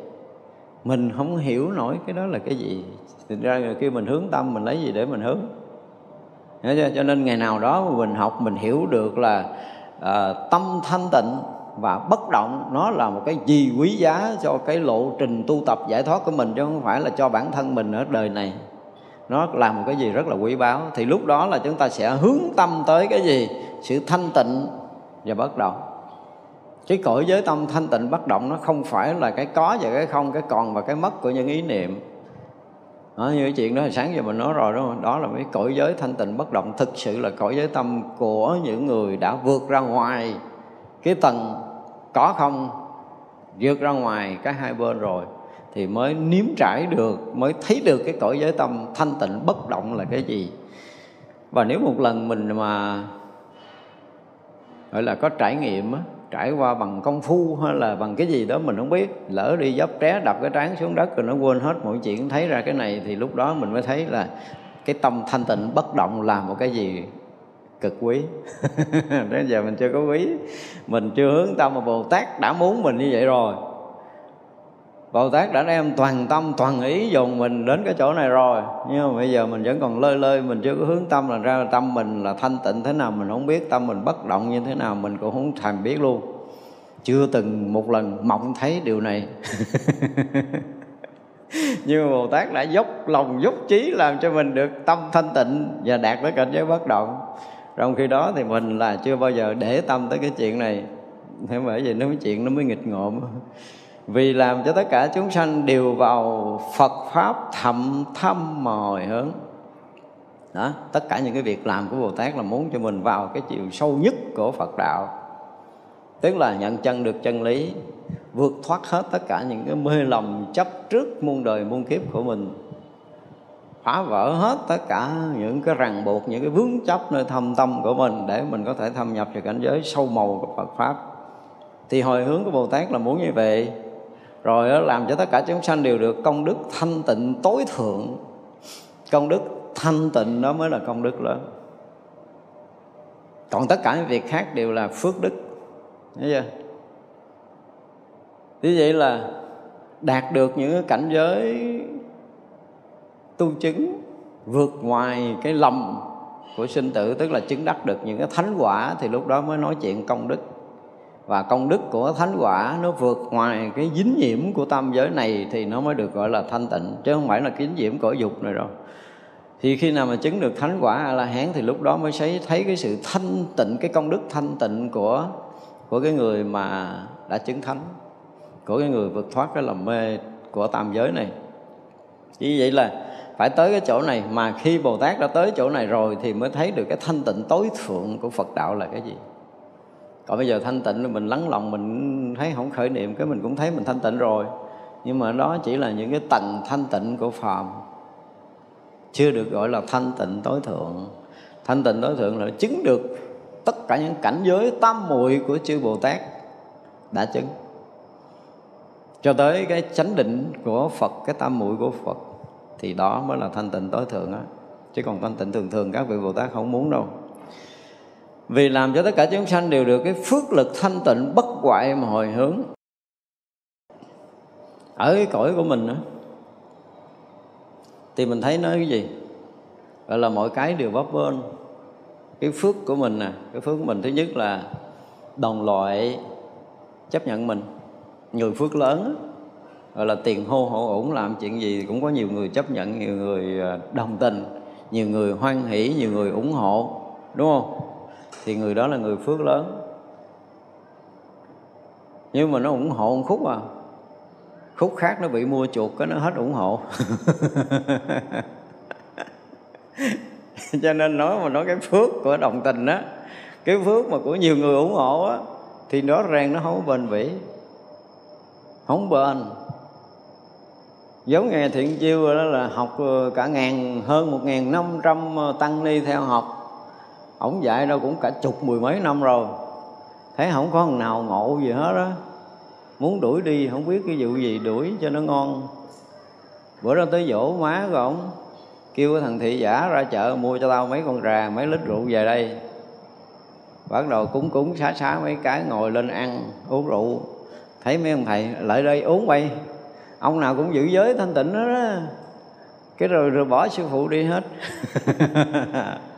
mình không hiểu nổi cái đó là cái gì. Thực ra người kia mình hướng tâm mình lấy gì để mình hướng? Cho nên ngày nào đó mình học mình hiểu được là à, tâm thanh tịnh và bất động nó là một cái gì quý giá cho cái lộ trình tu tập giải thoát của mình chứ không phải là cho bản thân mình ở đời này. Nó là một cái gì rất là quý báu. Thì lúc đó là chúng ta sẽ hướng tâm tới cái gì? Sự thanh tịnh và bất động cái cõi giới tâm thanh tịnh bất động nó không phải là cái có và cái không cái còn và cái mất của những ý niệm. Đó, như cái chuyện đó sáng giờ mình nói rồi đúng không? Đó là cái cõi giới thanh tịnh bất động. Thực sự là cõi giới tâm của những người đã vượt ra ngoài cái tầng có không vượt ra ngoài cái hai bên rồi thì mới nếm trải được mới thấy được cái cõi giới tâm thanh tịnh bất động là cái gì. Và nếu một lần mình mà gọi là có trải nghiệm á trải qua bằng công phu hay là bằng cái gì đó mình không biết. Lỡ đi dấp té đập cái trán xuống đất rồi nó quên hết mọi chuyện, thấy ra cái này thì lúc đó mình mới thấy là cái tâm thanh tịnh bất động là một cái gì cực quý. Đến giờ mình chưa có quý. Mình chưa hướng tâm mà bồ tát đã muốn mình như vậy rồi. Bồ Tát đã đem toàn tâm, toàn ý dùng mình đến cái chỗ này rồi. Nhưng mà bây giờ mình vẫn còn lơi lơi, Mình chưa có hướng tâm là ra tâm mình là thanh tịnh thế nào, Mình không biết, tâm mình bất động như thế nào, Mình cũng không thèm biết luôn. Chưa từng một lần mộng thấy điều này. Nhưng mà Bồ Tát đã dốc lòng, dốc trí Làm cho mình được tâm thanh tịnh Và đạt tới cảnh giới bất động. Trong khi đó thì mình là chưa bao giờ để tâm tới cái chuyện này. Thế bởi vì nó mới chuyện nó mới nghịch ngợm vì làm cho tất cả chúng sanh đều vào Phật pháp thậm thâm mồi hướng đó, tất cả những cái việc làm của Bồ Tát là muốn cho mình vào cái chiều sâu nhất của Phật đạo. Tức là nhận chân được chân lý, vượt thoát hết tất cả những cái mê lầm chấp trước muôn đời muôn kiếp của mình. Phá vỡ hết tất cả những cái ràng buộc, những cái vướng chấp nơi thâm tâm của mình để mình có thể thâm nhập vào cảnh giới sâu màu của Phật pháp. Thì hồi hướng của Bồ Tát là muốn như vậy rồi làm cho tất cả chúng sanh đều được công đức thanh tịnh tối thượng. Công đức thanh tịnh đó mới là công đức lớn. Còn tất cả những việc khác đều là phước đức. Thấy chưa? Như vậy là đạt được những cái cảnh giới tu chứng, vượt ngoài cái lầm của sinh tử, tức là chứng đắc được những cái thánh quả, thì lúc đó mới nói chuyện công đức và công đức của thánh quả nó vượt ngoài cái dính nhiễm của tam giới này thì nó mới được gọi là thanh tịnh, chứ không phải là cái dính nhiễm cõi dục này rồi thì khi nào mà chứng được thánh quả a la hán thì lúc đó mới thấy thấy cái sự thanh tịnh, cái công đức thanh tịnh của của cái người mà đã chứng thánh, của cái người vượt thoát cái lầm mê của tam giới này. Như vậy là phải tới cái chỗ này, mà khi bồ tát đã tới chỗ này rồi thì mới thấy được cái thanh tịnh tối thượng của phật đạo là cái gì còn bây giờ thanh tịnh mình lắng lòng, mình thấy không khởi niệm, cái mình cũng thấy mình thanh tịnh rồi. Nhưng mà đó chỉ là những cái tầng thanh tịnh của phàm. Chưa được gọi là thanh tịnh tối thượng. Thanh tịnh tối thượng là chứng được tất cả những cảnh giới tam muội của chư bồ tát đã chứng. Cho tới cái chánh định của phật, cái tam muội của phật, thì đó mới là thanh tịnh tối thượng á. Chứ còn thanh tịnh thường thường các vị bồ tát không muốn đâu vì làm cho tất cả chúng sanh đều được cái phước lực thanh tịnh bất hoại mà hồi hướng. Ở cái cõi của mình đó, thì mình thấy nói cái gì? Gọi là mọi cái đều bấp bênh. Cái phước của mình nè cái phước của mình thứ nhất là đồng loại chấp nhận mình. Người phước lớn gọi là tiền hô hộ ổn làm chuyện gì cũng có nhiều người chấp nhận nhiều người à, đồng tình nhiều người hoan hỷ nhiều người ủng hộ đúng không? Thì người đó là người phước lớn. Nhưng mà nó ủng hộ một khúc à. Khúc khác nó bị mua chuột cái nó hết ủng hộ. Cho nên nói mà nói cái phước của đồng tình á, cái phước mà của nhiều người ủng hộ á, thì rõ ràng nó không bền bỉ, không bền. Giống nghe thiện chiêu đó là học cả ngàn, hơn một ngàn năm trăm tăng ni theo học ổng dạy đâu cũng cả chục mười mấy năm rồi. Thấy không có thằng nào ngộ gì hết đó muốn đuổi đi không biết cái vụ gì đuổi cho nó ngon. Bữa đó tới dỗ má của ổng kêu cái thằng thị giả ra chợ mua cho tao mấy con rà mấy lít rượu về đây. Bắt đầu cúng cúng xá xá mấy cái ngồi lên ăn uống rượu. Thấy mấy ông thầy lại đây uống bay ông nào cũng giữ giới thanh tịnh đó, đó. cái rồi rồi bỏ sư phụ đi hết.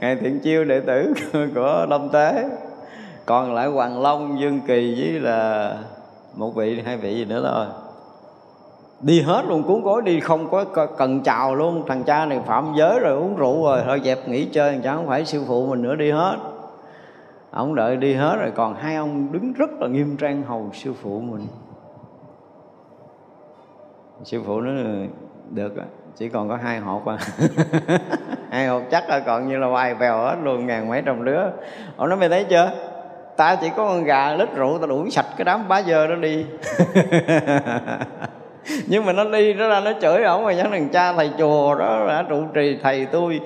ngài thiện chiêu đệ tử của đông tế. Còn lại hoàng long, dương kỳ với là một vị, hai vị gì nữa thôi. Đi hết luôn, cuốn gói đi, không có cần chào luôn. Thằng cha này phạm giới rồi, uống rượu rồi, thôi dẹp nghỉ chơi thằng cha không phải sư phụ mình nữa, đi hết. Ông đợi đi hết rồi, còn hai ông đứng rất là nghiêm trang hầu sư phụ mình. Sư phụ nói ừ, được chỉ còn có hai hộp à hai hộp chắc là còn như là bay vèo hết luôn, ngàn mấy trăm đứa. Ông nói, mày thấy chưa? Ta chỉ có con gà lít rượu, ta đuổi sạch cái đám bá dơ đó đi. Nhưng mà nó đi, nó ra, nó chửi ổng mà nhắn thằng cha thầy chùa đó đã trụ trì thầy tôi.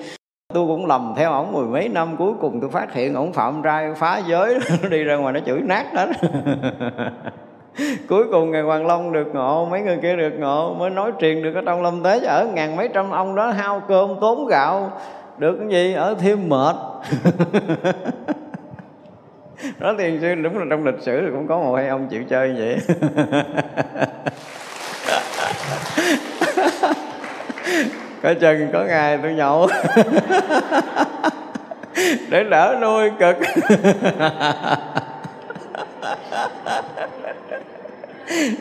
Tôi cũng lầm theo ổng mười mấy năm, cuối cùng tôi phát hiện ổng phạm trai phá giới. Nó đi ra ngoài nó chửi nát đó. cuối cùng ngài hoàng long được ngộ, mấy người kia được ngộ, mới nói truyền được ở trong lâm tế ở ngàn mấy trăm ông đó hao cơm tốn gạo, được cái gì? Ở thêm mệt. Đó tiền sư, đúng là trong lịch sử thì cũng có một hai ông chịu chơi như vậy. Có chừng có ngày tôi nhậu. Để đỡ nuôi cực.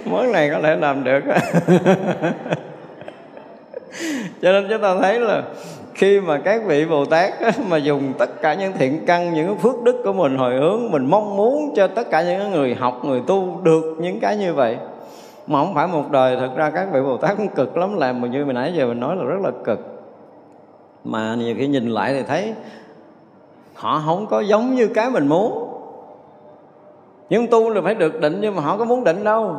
Món này có thể làm được. Cho nên chúng ta thấy là khi mà các vị Bồ Tát mà dùng tất cả những thiện căn, những phước đức của mình hồi hướng, mình mong muốn cho tất cả những người học, người tu được những cái như vậy, mà không phải một đời thật ra các vị Bồ Tát cũng cực lắm. Làm mà như mình nãy giờ mình nói là rất là cực. Mà nhiều khi nhìn lại thì thấy họ không có giống như cái mình muốn nhưng tu là phải được định nhưng mà họ có muốn định đâu.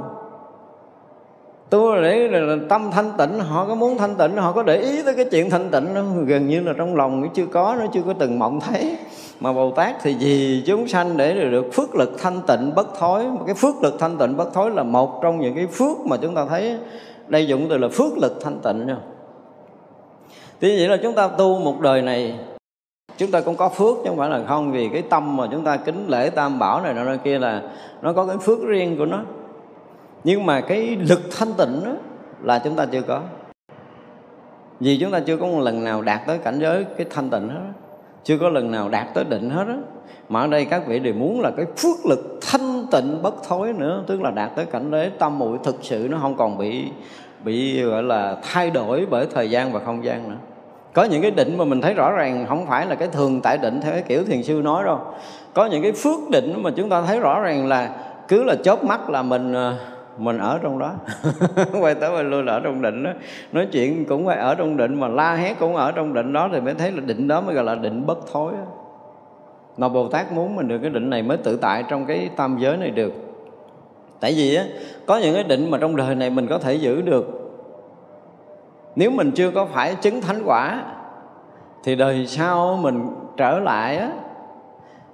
Tu là để là tâm thanh tịnh, họ có muốn thanh tịnh, họ có để ý tới cái chuyện thanh tịnh nó gần như là trong lòng nó chưa có, nó chưa có từng mộng thấy. Mà bồ tát thì vì chúng sanh để được phước lực thanh tịnh bất thối. Cái phước lực thanh tịnh bất thối là một trong những cái phước mà chúng ta thấy. Đây dụng từ là phước lực thanh tịnh nha. Thì vậy là chúng ta tu một đời này chúng ta cũng có phước chứ không phải là không, vì cái tâm mà chúng ta kính lễ tam bảo này nọ kia là nó có cái phước riêng của nó. Nhưng mà cái lực thanh tịnh đó là chúng ta chưa có. Vì chúng ta chưa có một lần nào đạt tới cảnh giới cái thanh tịnh hết chưa có lần nào đạt tới định hết đó. mà ở đây các vị đều muốn là cái phước lực thanh tịnh bất thối nữa, tức là đạt tới cảnh giới tâm muội thực sự nó không còn bị bị gọi là thay đổi bởi thời gian và không gian nữa có những cái định mà mình thấy rõ ràng, không phải là cái thường tại định theo cái kiểu thiền sư nói đâu. Có những cái phước định mà chúng ta thấy rõ ràng là cứ là chớp mắt là mình ờ, mình ở trong đó. Quay tới quay lui là ở trong định đó. Nói chuyện cũng phải ở trong định mà la hét cũng ở trong định đó thì mới thấy là định đó mới gọi là định bất thối mà bồ tát muốn mình được cái định này mới tự tại trong cái tam giới này được. Tại vì á, có những cái định mà trong đời này mình có thể giữ được nếu mình chưa có phải chứng thánh quả, thì đời sau mình trở lại á,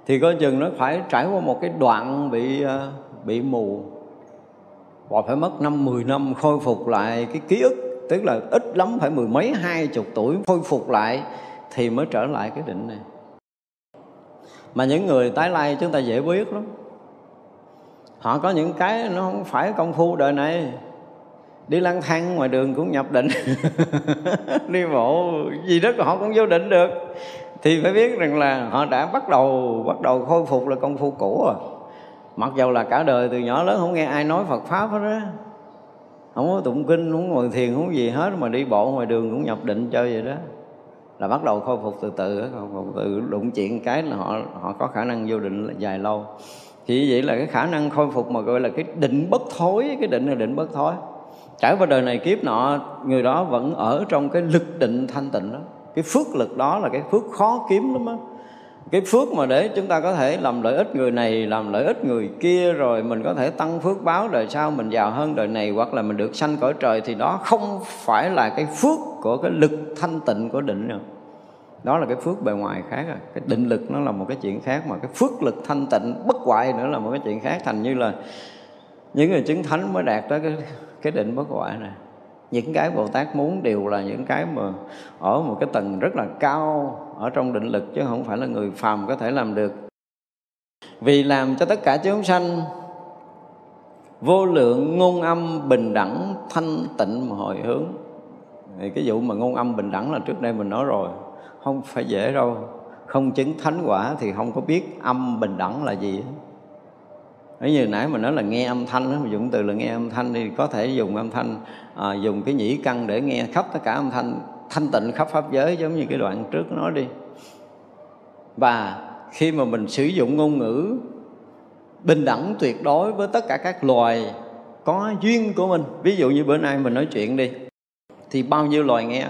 thì coi chừng nó phải trải qua một cái đoạn bị ờ, bị mù. Và phải mất năm 10 năm khôi phục lại cái ký ức, tức là ít lắm phải mười mấy, hai chục tuổi khôi phục lại thì mới trở lại cái định này. Mà những người tái lai chúng ta dễ biết lắm. Họ có những cái nó không phải công phu đời này đi lang thang ngoài đường cũng nhập định. Đi bộ gì đó họ cũng vô định được. Thì phải biết rằng là họ đã bắt đầu bắt đầu khôi phục là công phu cũ rồi. Mặc dầu là cả đời từ nhỏ lớn không nghe ai nói Phật pháp hết á. Không có tụng kinh, không ngồi thiền, không gì hết, mà đi bộ ngoài đường cũng nhập định chơi vậy đó. Là bắt đầu khôi phục từ từ khôi phục từ đụng chuyện cái là họ họ có khả năng vô định dài lâu. Thì vậy là cái khả năng khôi phục mà gọi là cái định bất thối, cái định là định bất thối trải qua đời này kiếp nọ, người đó vẫn ở trong cái lực định thanh tịnh đó. Cái phước lực đó là cái phước khó kiếm lắm á. Cái phước mà để chúng ta có thể làm lợi ích người này, làm lợi ích người kia, rồi mình có thể tăng phước báo đời sau, mình giàu hơn đời này, hoặc là mình được sanh cõi trời, thì đó không phải là cái phước của cái lực thanh tịnh của định nữa đó là cái phước bề ngoài khác à. Cái định lực nó là một cái chuyện khác, mà cái phước lực thanh tịnh bất hoại nữa là một cái chuyện khác. Thành như là những người chứng thánh mới đạt tới cái cái định bất hoại này. Những cái Bồ Tát muốn đều là những cái mà ở một cái tầng rất là cao ở trong định lực chứ không phải là người phàm có thể làm được. Vì làm cho tất cả chúng sanh vô lượng ngôn âm bình đẳng thanh tịnh mà hồi hướng. Thì cái vụ mà ngôn âm bình đẳng là trước đây mình nói rồi, không phải dễ đâu. Không chứng thánh quả thì không có biết âm bình đẳng là gì. Nếu như nãy mình nói là nghe âm thanh đó, mình dùng từ là nghe âm thanh thì có thể dùng âm thanh à, dùng cái nhĩ căn để nghe khắp tất cả âm thanh thanh tịnh khắp pháp giới giống như cái đoạn trước nói đi. Và khi mà mình sử dụng ngôn ngữ bình đẳng tuyệt đối với tất cả các loài có duyên của mình ví dụ như bữa nay mình nói chuyện đi thì bao nhiêu loài nghe?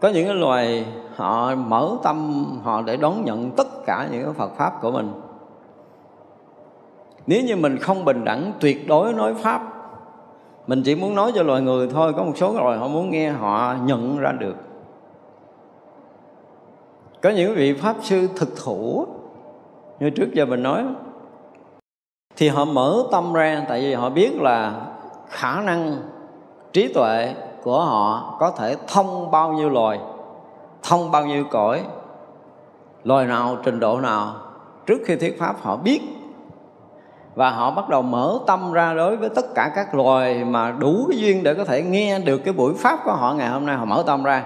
Có những cái loài họ mở tâm, họ để đón nhận tất cả những cái Phật pháp của mình. Nếu như mình không bình đẳng, tuyệt đối nói pháp, mình chỉ muốn nói cho loài người thôi, có một số loài họ muốn nghe, họ nhận ra được. Có những vị pháp sư thực thụ, như trước giờ mình nói, thì họ mở tâm ra, tại vì họ biết là khả năng trí tuệ của họ có thể thông bao nhiêu loài thông bao nhiêu cõi, loài nào, trình độ nào, trước khi thuyết pháp họ biết. Và họ bắt đầu mở tâm ra đối với tất cả các loài mà đủ cái duyên để có thể nghe được cái buổi pháp của họ ngày hôm nay. Họ mở tâm ra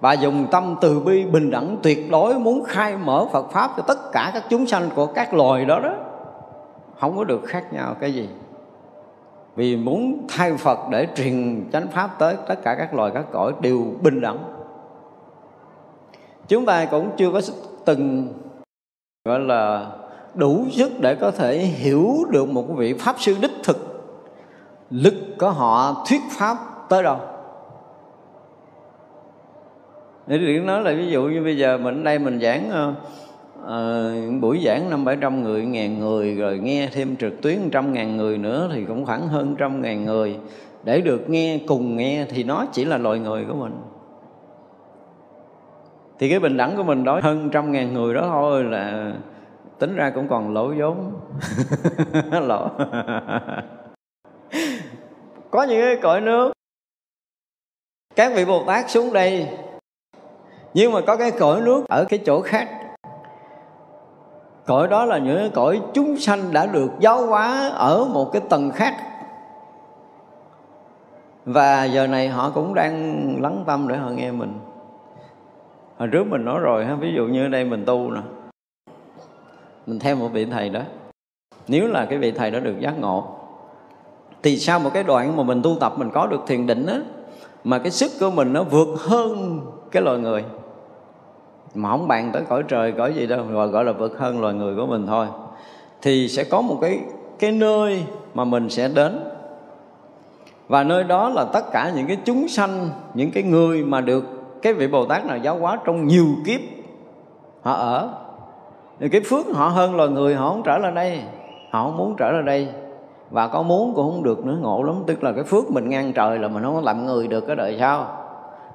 và dùng tâm từ bi bình đẳng tuyệt đối, muốn khai mở Phật pháp cho tất cả các chúng sanh của các loài đó đó. Không có được khác nhau cái gì. Vì muốn thay Phật để truyền chánh pháp tới tất cả các loài, các cõi đều bình đẳng chúng ta cũng chưa có từng gọi là đủ sức để có thể hiểu được một vị pháp sư đích thực. Lực của họ thuyết pháp tới đâu? Để điện nói là ví dụ như bây giờ mình ở đây mình giảng uh, buổi giảng năm bảy trăm người ngàn người rồi nghe thêm trực tuyến trăm ngàn người nữa thì cũng khoảng hơn trăm ngàn người. Để được nghe cùng nghe thì nó chỉ là loài người của mình thì cái bình đẳng của mình đó hơn trăm ngàn người đó thôi là tính ra cũng còn lỗ vốn. Lỗ. Có những cái cõi nước. Các vị bồ tát xuống đây. Nhưng mà có cái cõi nước ở cái chỗ khác. Cõi đó là những cõi chúng sanh đã được giáo hóa ở một cái tầng khác. Và giờ này họ cũng đang lắng tâm để họ nghe mình hồi trước mình nói rồi ha, ví dụ như ở đây mình tu nè. Mình theo một vị thầy đó. Nếu là cái vị thầy đó được giác ngộ, thì sau một cái đoạn mà mình tu tập mình có được thiền định á, mà cái sức của mình nó vượt hơn cái loài người. Mà không bàn tới cõi trời, cõi gì đâu, gọi gọi là vượt hơn loài người của mình thôi. Thì sẽ có một cái cái nơi mà mình sẽ đến. Và nơi đó là tất cả những cái chúng sanh, những cái người mà được cái vị bồ tát nào giáo hóa trong nhiều kiếp họ ở. Thì cái phước họ hơn loài người họ không trở lại đây. Họ không muốn trở lại đây. Và có muốn cũng không được nữa ngộ lắm. Tức là cái phước mình ngang trời là mình không có làm người được cái đời sau.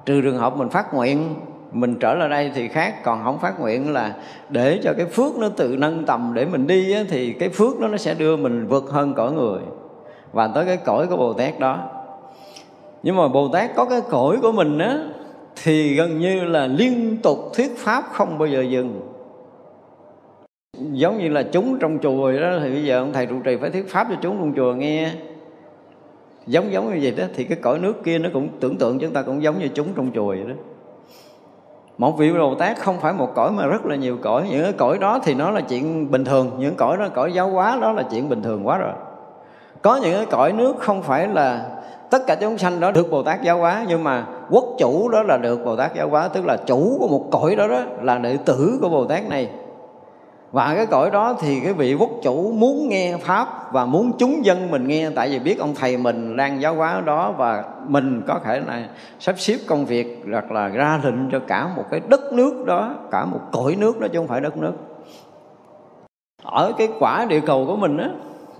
Trừ trường hợp mình phát nguyện mình trở lại đây thì khác. Còn không phát nguyện là để cho cái phước nó tự nâng tầm để mình đi á, thì cái phước đó nó sẽ đưa mình vượt hơn cõi người. Và tới cái cõi của bồ tát đó. Nhưng mà bồ tát có cái cõi của mình á thì gần như là liên tục thuyết pháp không bao giờ dừng. Giống như là chúng trong chùa đó, thì bây giờ ông thầy trụ trì phải thuyết pháp cho chúng trong chùa nghe. Giống giống như vậy đó, thì cái cõi nước kia nó cũng tưởng tượng chúng ta cũng giống như chúng trong chùa vậy đó. Một vị Bồ Tát không phải một cõi mà rất là nhiều cõi. Những cái cõi đó thì nó là chuyện bình thường. Những cõi đó, cõi giáo hóa đó là chuyện bình thường quá rồi. Có những cái cõi nước không phải là tất cả chúng sanh đó được Bồ Tát giáo hóa, nhưng mà quốc chủ đó là được Bồ Tát giáo hóa, tức là chủ của một cõi đó đó là đệ tử của Bồ Tát này. Và cái cõi đó thì cái vị quốc chủ muốn nghe pháp và muốn chúng dân mình nghe, tại vì biết ông thầy mình đang giáo hóa đó và mình có thể là sắp xếp công việc hoặc là ra lệnh cho cả một cái đất nước đó, cả một cõi nước đó, chứ không phải đất nước. Ở cái quả địa cầu của mình á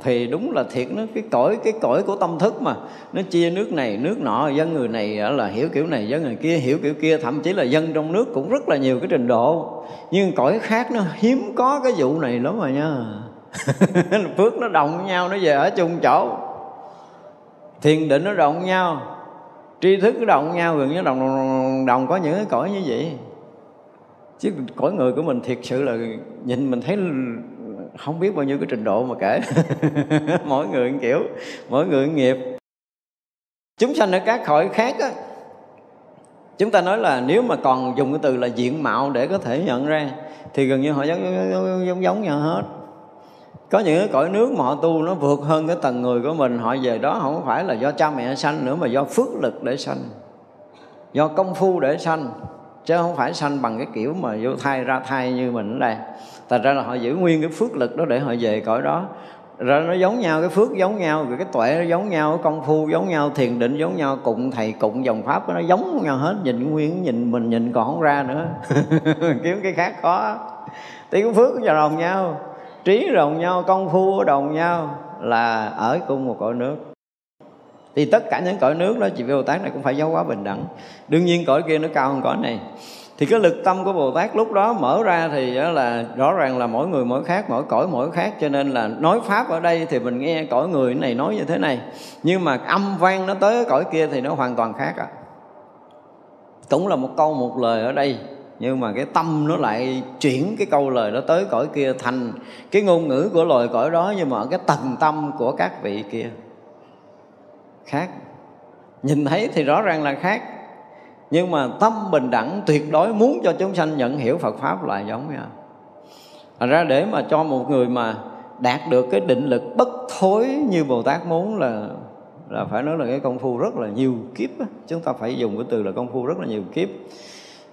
thì đúng là thiệt nó cái cõi cái cõi của tâm thức mà. Nó chia nước này nước nọ dân người này là hiểu kiểu này dân người kia hiểu kiểu kia. Thậm chí là dân trong nước cũng rất là nhiều cái trình độ. Nhưng cõi khác nó hiếm có cái vụ này lắm rồi nha. Phước nó đồng nhau nó về ở chung chỗ. Thiền định nó đồng nhau tri thức nó đồng nhau gần như đồng, đồng đồng có những cái cõi như vậy. Chứ cõi người của mình thiệt sự là nhìn mình thấy không biết bao nhiêu cái trình độ mà kể. Mỗi người một kiểu mỗi người một nghiệp. Chúng sanh ở các khỏi khác á chúng ta nói là nếu mà còn dùng cái từ là diện mạo để có thể nhận ra thì gần như họ giống giống, giống, giống nhau hết. Có những cái cõi nước mà họ tu nó vượt hơn cái tầng người của mình họ về đó không phải là do cha mẹ sanh nữa mà do phước lực để sanh do công phu để sanh chứ không phải sanh bằng cái kiểu mà vô thai ra thai như mình ở đây thành ra là họ giữ nguyên cái phước lực đó để họ về cõi đó. Rồi nó giống nhau, cái phước giống nhau, rồi cái tuệ nó giống nhau công phu giống nhau, thiền định giống nhau cụng thầy cụng dòng pháp nó giống nhau hết. Nhìn nguyên, nhìn mình, nhìn còn không ra nữa. Kiếm cái khác khó. Tiếng cái phước nó đồng nhau, trí đồng nhau, công phu đồng nhau là ở cùng một cõi nước. Thì tất cả những cõi nước đó, chị vô Tát này cũng phải giáo hóa bình đẳng. Đương nhiên cõi kia nó cao hơn cõi này thì cái lực tâm của Bồ Tát lúc đó mở ra thì là rõ ràng là mỗi người mỗi khác, mỗi cõi mỗi khác. Cho nên là nói pháp ở đây thì mình nghe cõi người này nói như thế này. Nhưng mà âm vang nó tới cõi kia thì nó hoàn toàn khác à cũng là một câu một lời ở đây, nhưng mà cái tâm nó lại chuyển cái câu lời đó tới cõi kia thành cái ngôn ngữ của loài cõi đó, nhưng mà ở cái tầng tâm của các vị kia khác. Nhìn thấy thì rõ ràng là khác nhưng mà tâm bình đẳng tuyệt đối muốn cho chúng sanh nhận hiểu Phật pháp là giống nhau. Thành ra để mà cho một người mà đạt được cái định lực bất thối như Bồ Tát muốn là là phải nói là cái công phu rất là nhiều kiếp chúng ta phải dùng cái từ là công phu rất là nhiều kiếp.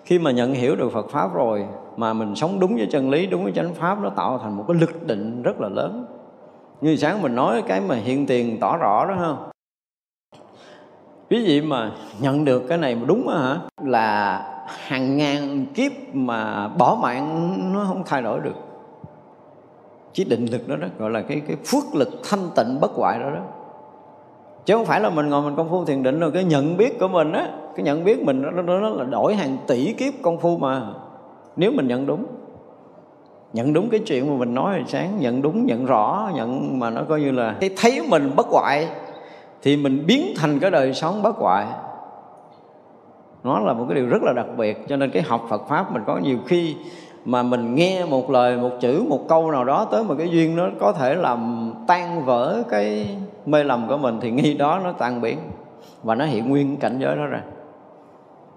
Khi mà nhận hiểu được Phật pháp rồi mà mình sống đúng với chân lý, đúng với chánh pháp, nó tạo thành một cái lực định rất là lớn. Như sáng mình nói cái mà hiện tiền tỏ rõ đó không quý vị mà nhận được cái này mà đúng hả? Là hàng ngàn kiếp mà bỏ mạng nó không thay đổi được. Chỉ định lực đó đó gọi là cái cái phước lực thanh tịnh bất hoại đó đó. Chứ không phải là mình ngồi mình công phu thiền định rồi cái nhận biết của mình á cái nhận biết mình nó, nó, nó là đổi hàng tỷ kiếp công phu mà. Nếu mình nhận đúng nhận đúng cái chuyện mà mình nói hồi sáng nhận đúng nhận rõ nhận mà nó coi như là cái thấy mình bất hoại thì mình biến thành cái đời sống bất hoại nó là một cái điều rất là đặc biệt, cho nên cái học Phật pháp mình có nhiều khi mà mình nghe một lời, một chữ, một câu nào đó tới một cái duyên nó có thể làm tan vỡ cái mê lầm của mình, thì nghi đó nó tan biến và nó hiện nguyên cảnh giới đó ra.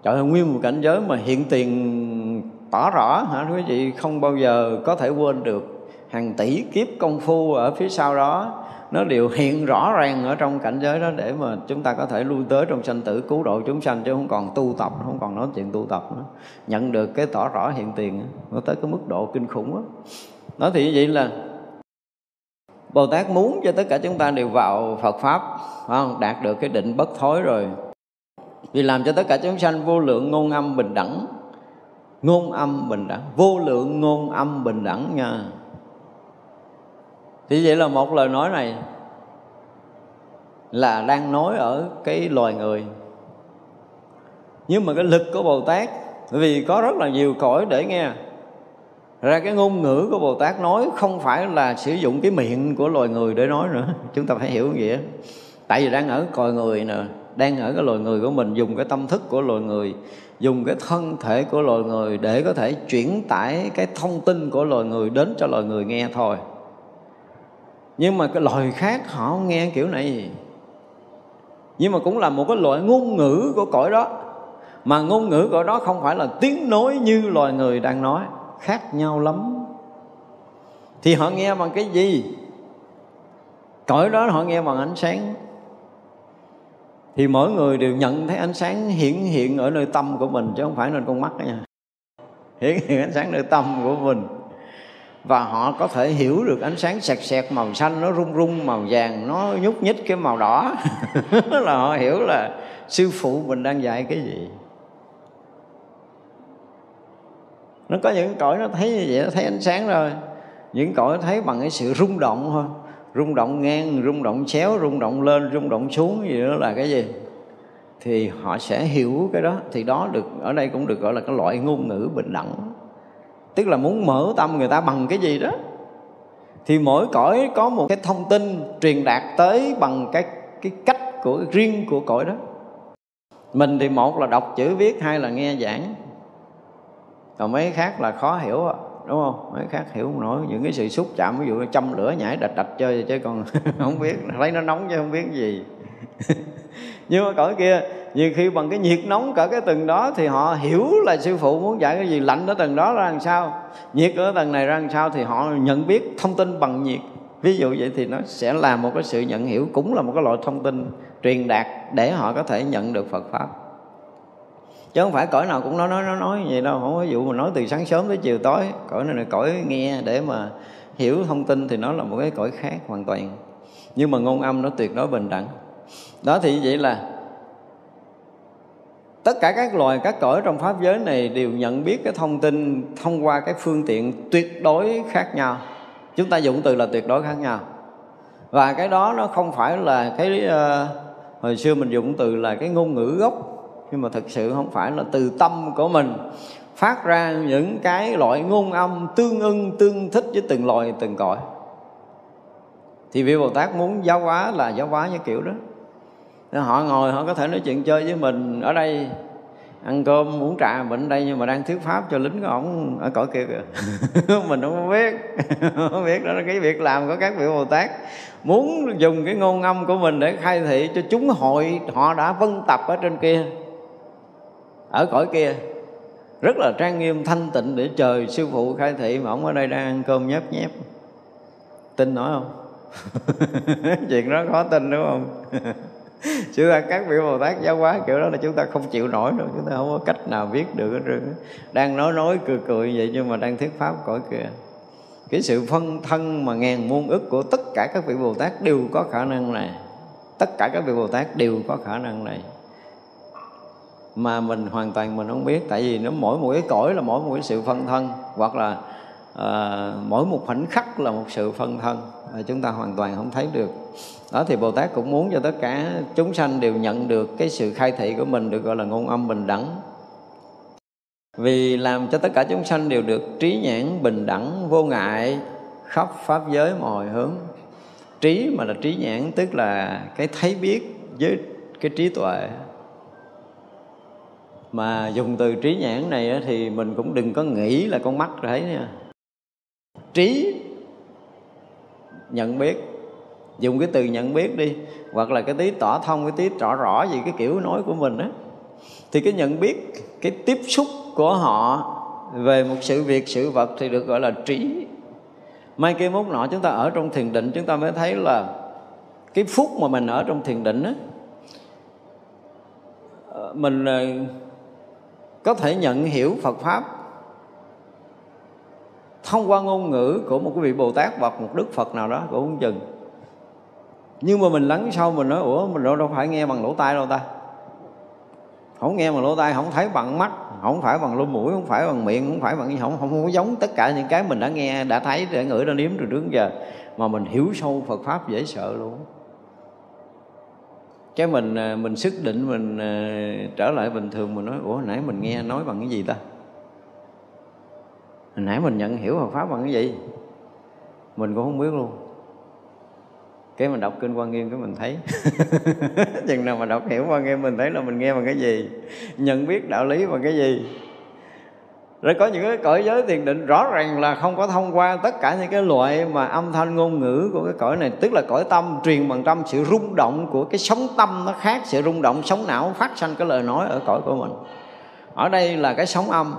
Trời ơi, nguyên một cảnh giới mà hiện tiền tỏ rõ hả quý vị? Không bao giờ có thể quên được hàng tỷ kiếp công phu ở phía sau đó nó đều hiện rõ ràng ở trong cảnh giới đó để mà chúng ta có thể lui tới trong sanh tử, cứu độ chúng sanh, chứ không còn tu tập, không còn nói chuyện tu tập nữa. Nhận được cái tỏ rõ hiện tiền nó tới cái mức độ kinh khủng đó nói thì như vậy là Bồ Tát muốn cho tất cả chúng ta đều vào Phật Pháp không? đạt được cái định bất thối rồi. Vì làm cho tất cả chúng sanh vô lượng ngôn âm bình đẳng. Ngôn âm bình đẳng, vô lượng ngôn âm bình đẳng nha thì vậy là một lời nói này là đang nói ở cái loài người. Nhưng mà cái lực của bồ tát vì có rất là nhiều cõi để nghe. Ra cái ngôn ngữ của bồ tát nói không phải là sử dụng cái miệng của loài người để nói nữa. Chúng ta phải hiểu nghĩa. Tại vì đang ở cõi người nè, đang ở cái loài người của mình, dùng cái tâm thức của loài người, dùng cái thân thể của loài người để có thể chuyển tải cái thông tin của loài người đến cho loài người nghe thôi nhưng mà cái loài khác họ nghe kiểu này. Nhưng mà cũng là một cái loại ngôn ngữ của cõi đó. Mà ngôn ngữ của đó không phải là tiếng nói như loài người đang nói, khác nhau lắm. Thì họ nghe bằng cái gì? Cõi đó họ nghe bằng ánh sáng. Thì mỗi người đều nhận thấy ánh sáng hiển hiện ở nơi tâm của mình, chứ không phải nơi con mắt đó nha. Hiển hiện ánh sáng nơi tâm của mình và họ có thể hiểu được ánh sáng sẹt sẹt, màu xanh nó rung rung, màu vàng nó nhúc nhích cái màu đỏ. Là họ hiểu là sư phụ mình đang dạy cái gì. Nó có những cõi nó thấy như vậy, nó thấy ánh sáng rồi những cõi thấy bằng cái sự rung động thôi. Rung động ngang, rung động chéo, rung động lên, rung động xuống gì đó là cái gì? Thì họ sẽ hiểu cái đó. Thì đó được, ở đây cũng được gọi là cái loại ngôn ngữ bình đẳng tức là muốn mở tâm người ta bằng cái gì đó. Thì mỗi cõi có một cái thông tin truyền đạt tới bằng cái cái cách của, riêng của cõi đó. Mình thì một là đọc chữ viết, hai là nghe giảng. Còn mấy khác là khó hiểu đúng không? Mấy khác hiểu không nổi. Những cái sự xúc chạm, ví dụ châm lửa, nhảy đạch đạch chơi chứ còn không biết. Thấy nó nóng chứ không biết gì. Nhưng mà cõi kia nhiều khi bằng cái nhiệt nóng cả cái tầng đó thì họ hiểu là sư phụ muốn dạy cái gì, lạnh ở tầng đó ra làm sao, nhiệt ở tầng này ra làm sao thì họ nhận biết thông tin bằng nhiệt. Ví dụ vậy thì nó sẽ là một cái sự nhận hiểu, cũng là một cái loại thông tin truyền đạt để họ có thể nhận được Phật pháp. Chứ không phải cõi nào cũng nói nói nói nói vậy đâu, không có dụ mà nói từ sáng sớm tới chiều tối, cõi này là cõi nghe để mà hiểu thông tin thì nó là một cái cõi khác hoàn toàn. Nhưng mà ngôn âm nó tuyệt đối bình đẳng. Đó thì vậy là tất cả các loài các cõi trong pháp giới này đều nhận biết cái thông tin thông qua cái phương tiện tuyệt đối khác nhau. Chúng ta dùng từ là tuyệt đối khác nhau. Và cái đó nó không phải là cái uh, hồi xưa mình dùng từ là cái ngôn ngữ gốc nhưng mà thực sự không phải là từ tâm của mình. Phát ra những cái loại ngôn âm tương ưng tương thích với từng loài từng cõi. Thì vị bồ tát muốn giáo hóa là giáo hóa như kiểu đó họ ngồi, họ có thể nói chuyện chơi với mình ở đây. Ăn cơm, uống trà, mình ở đây nhưng mà đang thuyết pháp cho lính của ổng ở cõi kia kìa. Mình không biết không biết đó là cái việc làm của các vị bồ tát. Muốn dùng cái ngôn âm của mình để khai thị cho chúng hội họ đã vân tập ở trên kia, ở cõi kia. Rất là trang nghiêm, thanh tịnh để chờ sư phụ khai thị mà ông ở đây đang ăn cơm nhấp nhép. Tin nói không? Chuyện đó khó tin đúng không? Chúng ta các vị bồ tát giáo hóa kiểu đó là chúng ta không chịu nổi đâu, chúng ta không có cách nào biết được hết trơn đang nói nói cười cười vậy nhưng mà đang thuyết pháp cõi kia cái sự phân thân mà ngàn muôn ức của tất cả các vị bồ tát đều có khả năng này. Tất cả các vị bồ tát đều có khả năng này. Mà mình hoàn toàn mình không biết, tại vì nó mỗi một cái cõi là mỗi một cái sự phân thân, hoặc là à, mỗi một khoảnh khắc là một sự phân thân à, chúng ta hoàn toàn không thấy được. Đó thì Bồ Tát cũng muốn cho tất cả chúng sanh đều nhận được cái sự khai thị của mình được gọi là ngôn âm bình đẳng. Vì làm cho tất cả chúng sanh đều được trí nhãn bình đẳng vô ngại khắp pháp giới mọi hướng. Trí mà là trí nhãn tức là cái thấy biết với cái trí tuệ. Mà dùng từ trí nhãn này thì mình cũng đừng có nghĩ là con mắt thấy nha trí nhận biết. Dùng cái từ nhận biết đi, hoặc là cái tí tỏ thông, cái tí rõ rõ gì, cái kiểu nói của mình á. Thì cái nhận biết, cái tiếp xúc của họ về một sự việc, sự vật thì được gọi là trí. Mai kia mốt nọ chúng ta ở trong thiền định, chúng ta mới thấy là cái phút mà mình ở trong thiền định á ờ, mình ờ, có thể nhận hiểu Phật pháp thông qua ngôn ngữ của một cái vị Bồ Tát hoặc một Đức Phật nào đó cũng không chừng. Nhưng mà mình lắng sau mình nói ủa mình đâu, đâu phải nghe bằng lỗ tai đâu ta. Không nghe bằng lỗ tai không thấy bằng mắt không phải bằng lỗ mũi không phải bằng miệng không phải bằng không không, không giống tất cả những cái mình đã nghe đã thấy đã ngửi đã nếm từ trước giờ mà mình hiểu sâu Phật pháp dễ sợ luôn. Cái mình à, mình sức định mình à, trở lại bình thường mình nói ủa nãy mình nghe nói bằng cái gì ta? Hồi nãy mình nhận hiểu Phật pháp bằng cái gì? Mình cũng không biết luôn. Cái mình đọc kinh quan nghiêm cái mình thấy. Chừng nào mà đọc hiểu quan nghiêm mình thấy là mình nghe bằng cái gì? Nhận biết đạo lý bằng cái gì? Rồi có những cái cõi giới thiền định rõ ràng là không có thông qua tất cả những cái loại mà âm thanh ngôn ngữ của cái cõi này, tức là cõi tâm truyền bằng tâm, sự rung động của cái sống tâm nó khác, sự rung động, sống não phát sanh cái lời nói ở cõi của mình. Ở đây là cái sống âm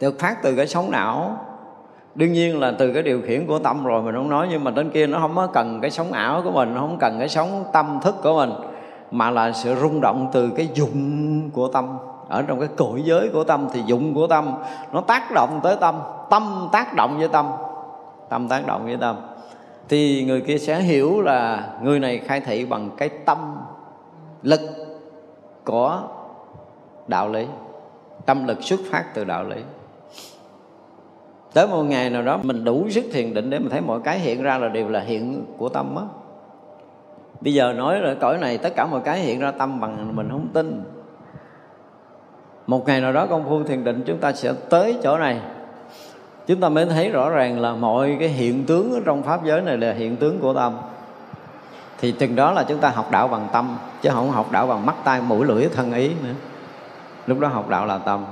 được phát từ cái sống não. Đương nhiên là từ cái điều khiển của tâm rồi mình không nói, nhưng mà trên kia nó không có cần cái sống ảo của mình, nó không cần cái sống tâm thức của mình, mà là sự rung động từ cái dụng của tâm. Ở trong cái cõi giới của tâm thì dụng của tâm, nó tác động tới tâm tâm tác động với tâm tâm tác động với tâm. Thì người kia sẽ hiểu là người này khai thị bằng cái tâm lực của đạo lý, tâm lực xuất phát từ đạo lý tới một ngày nào đó mình đủ sức thiền định để mình thấy mọi cái hiện ra là đều là hiện của tâm á. Bây giờ nói là cõi này tất cả mọi cái hiện ra tâm bằng mình không tin. Một ngày nào đó công phu thiền định chúng ta sẽ tới chỗ này. Chúng ta mới thấy rõ ràng là mọi cái hiện tướng trong pháp giới này là hiện tướng của tâm. Thì chừng đó là chúng ta học đạo bằng tâm, chứ không học đạo bằng mắt tai mũi lưỡi thân ý nữa. Lúc đó học đạo là tâm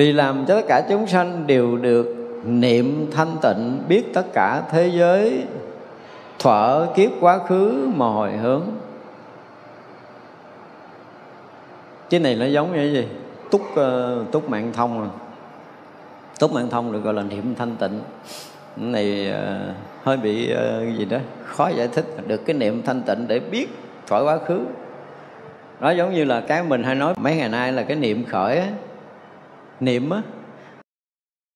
vì làm cho tất cả chúng sanh đều được niệm thanh tịnh biết tất cả thế giới thuở kiếp quá khứ mà hồi hướng. Cái này nó giống như cái gì? Túc uh, túc mạng thông à. Túc mạng thông được gọi là niệm thanh tịnh. Cái này uh, hơi bị uh, gì đó khó giải thích. Được cái niệm thanh tịnh để biết khỏi quá khứ. Nó giống như là cái mình hay nói mấy ngày nay là cái niệm khởi ấy, niệm á,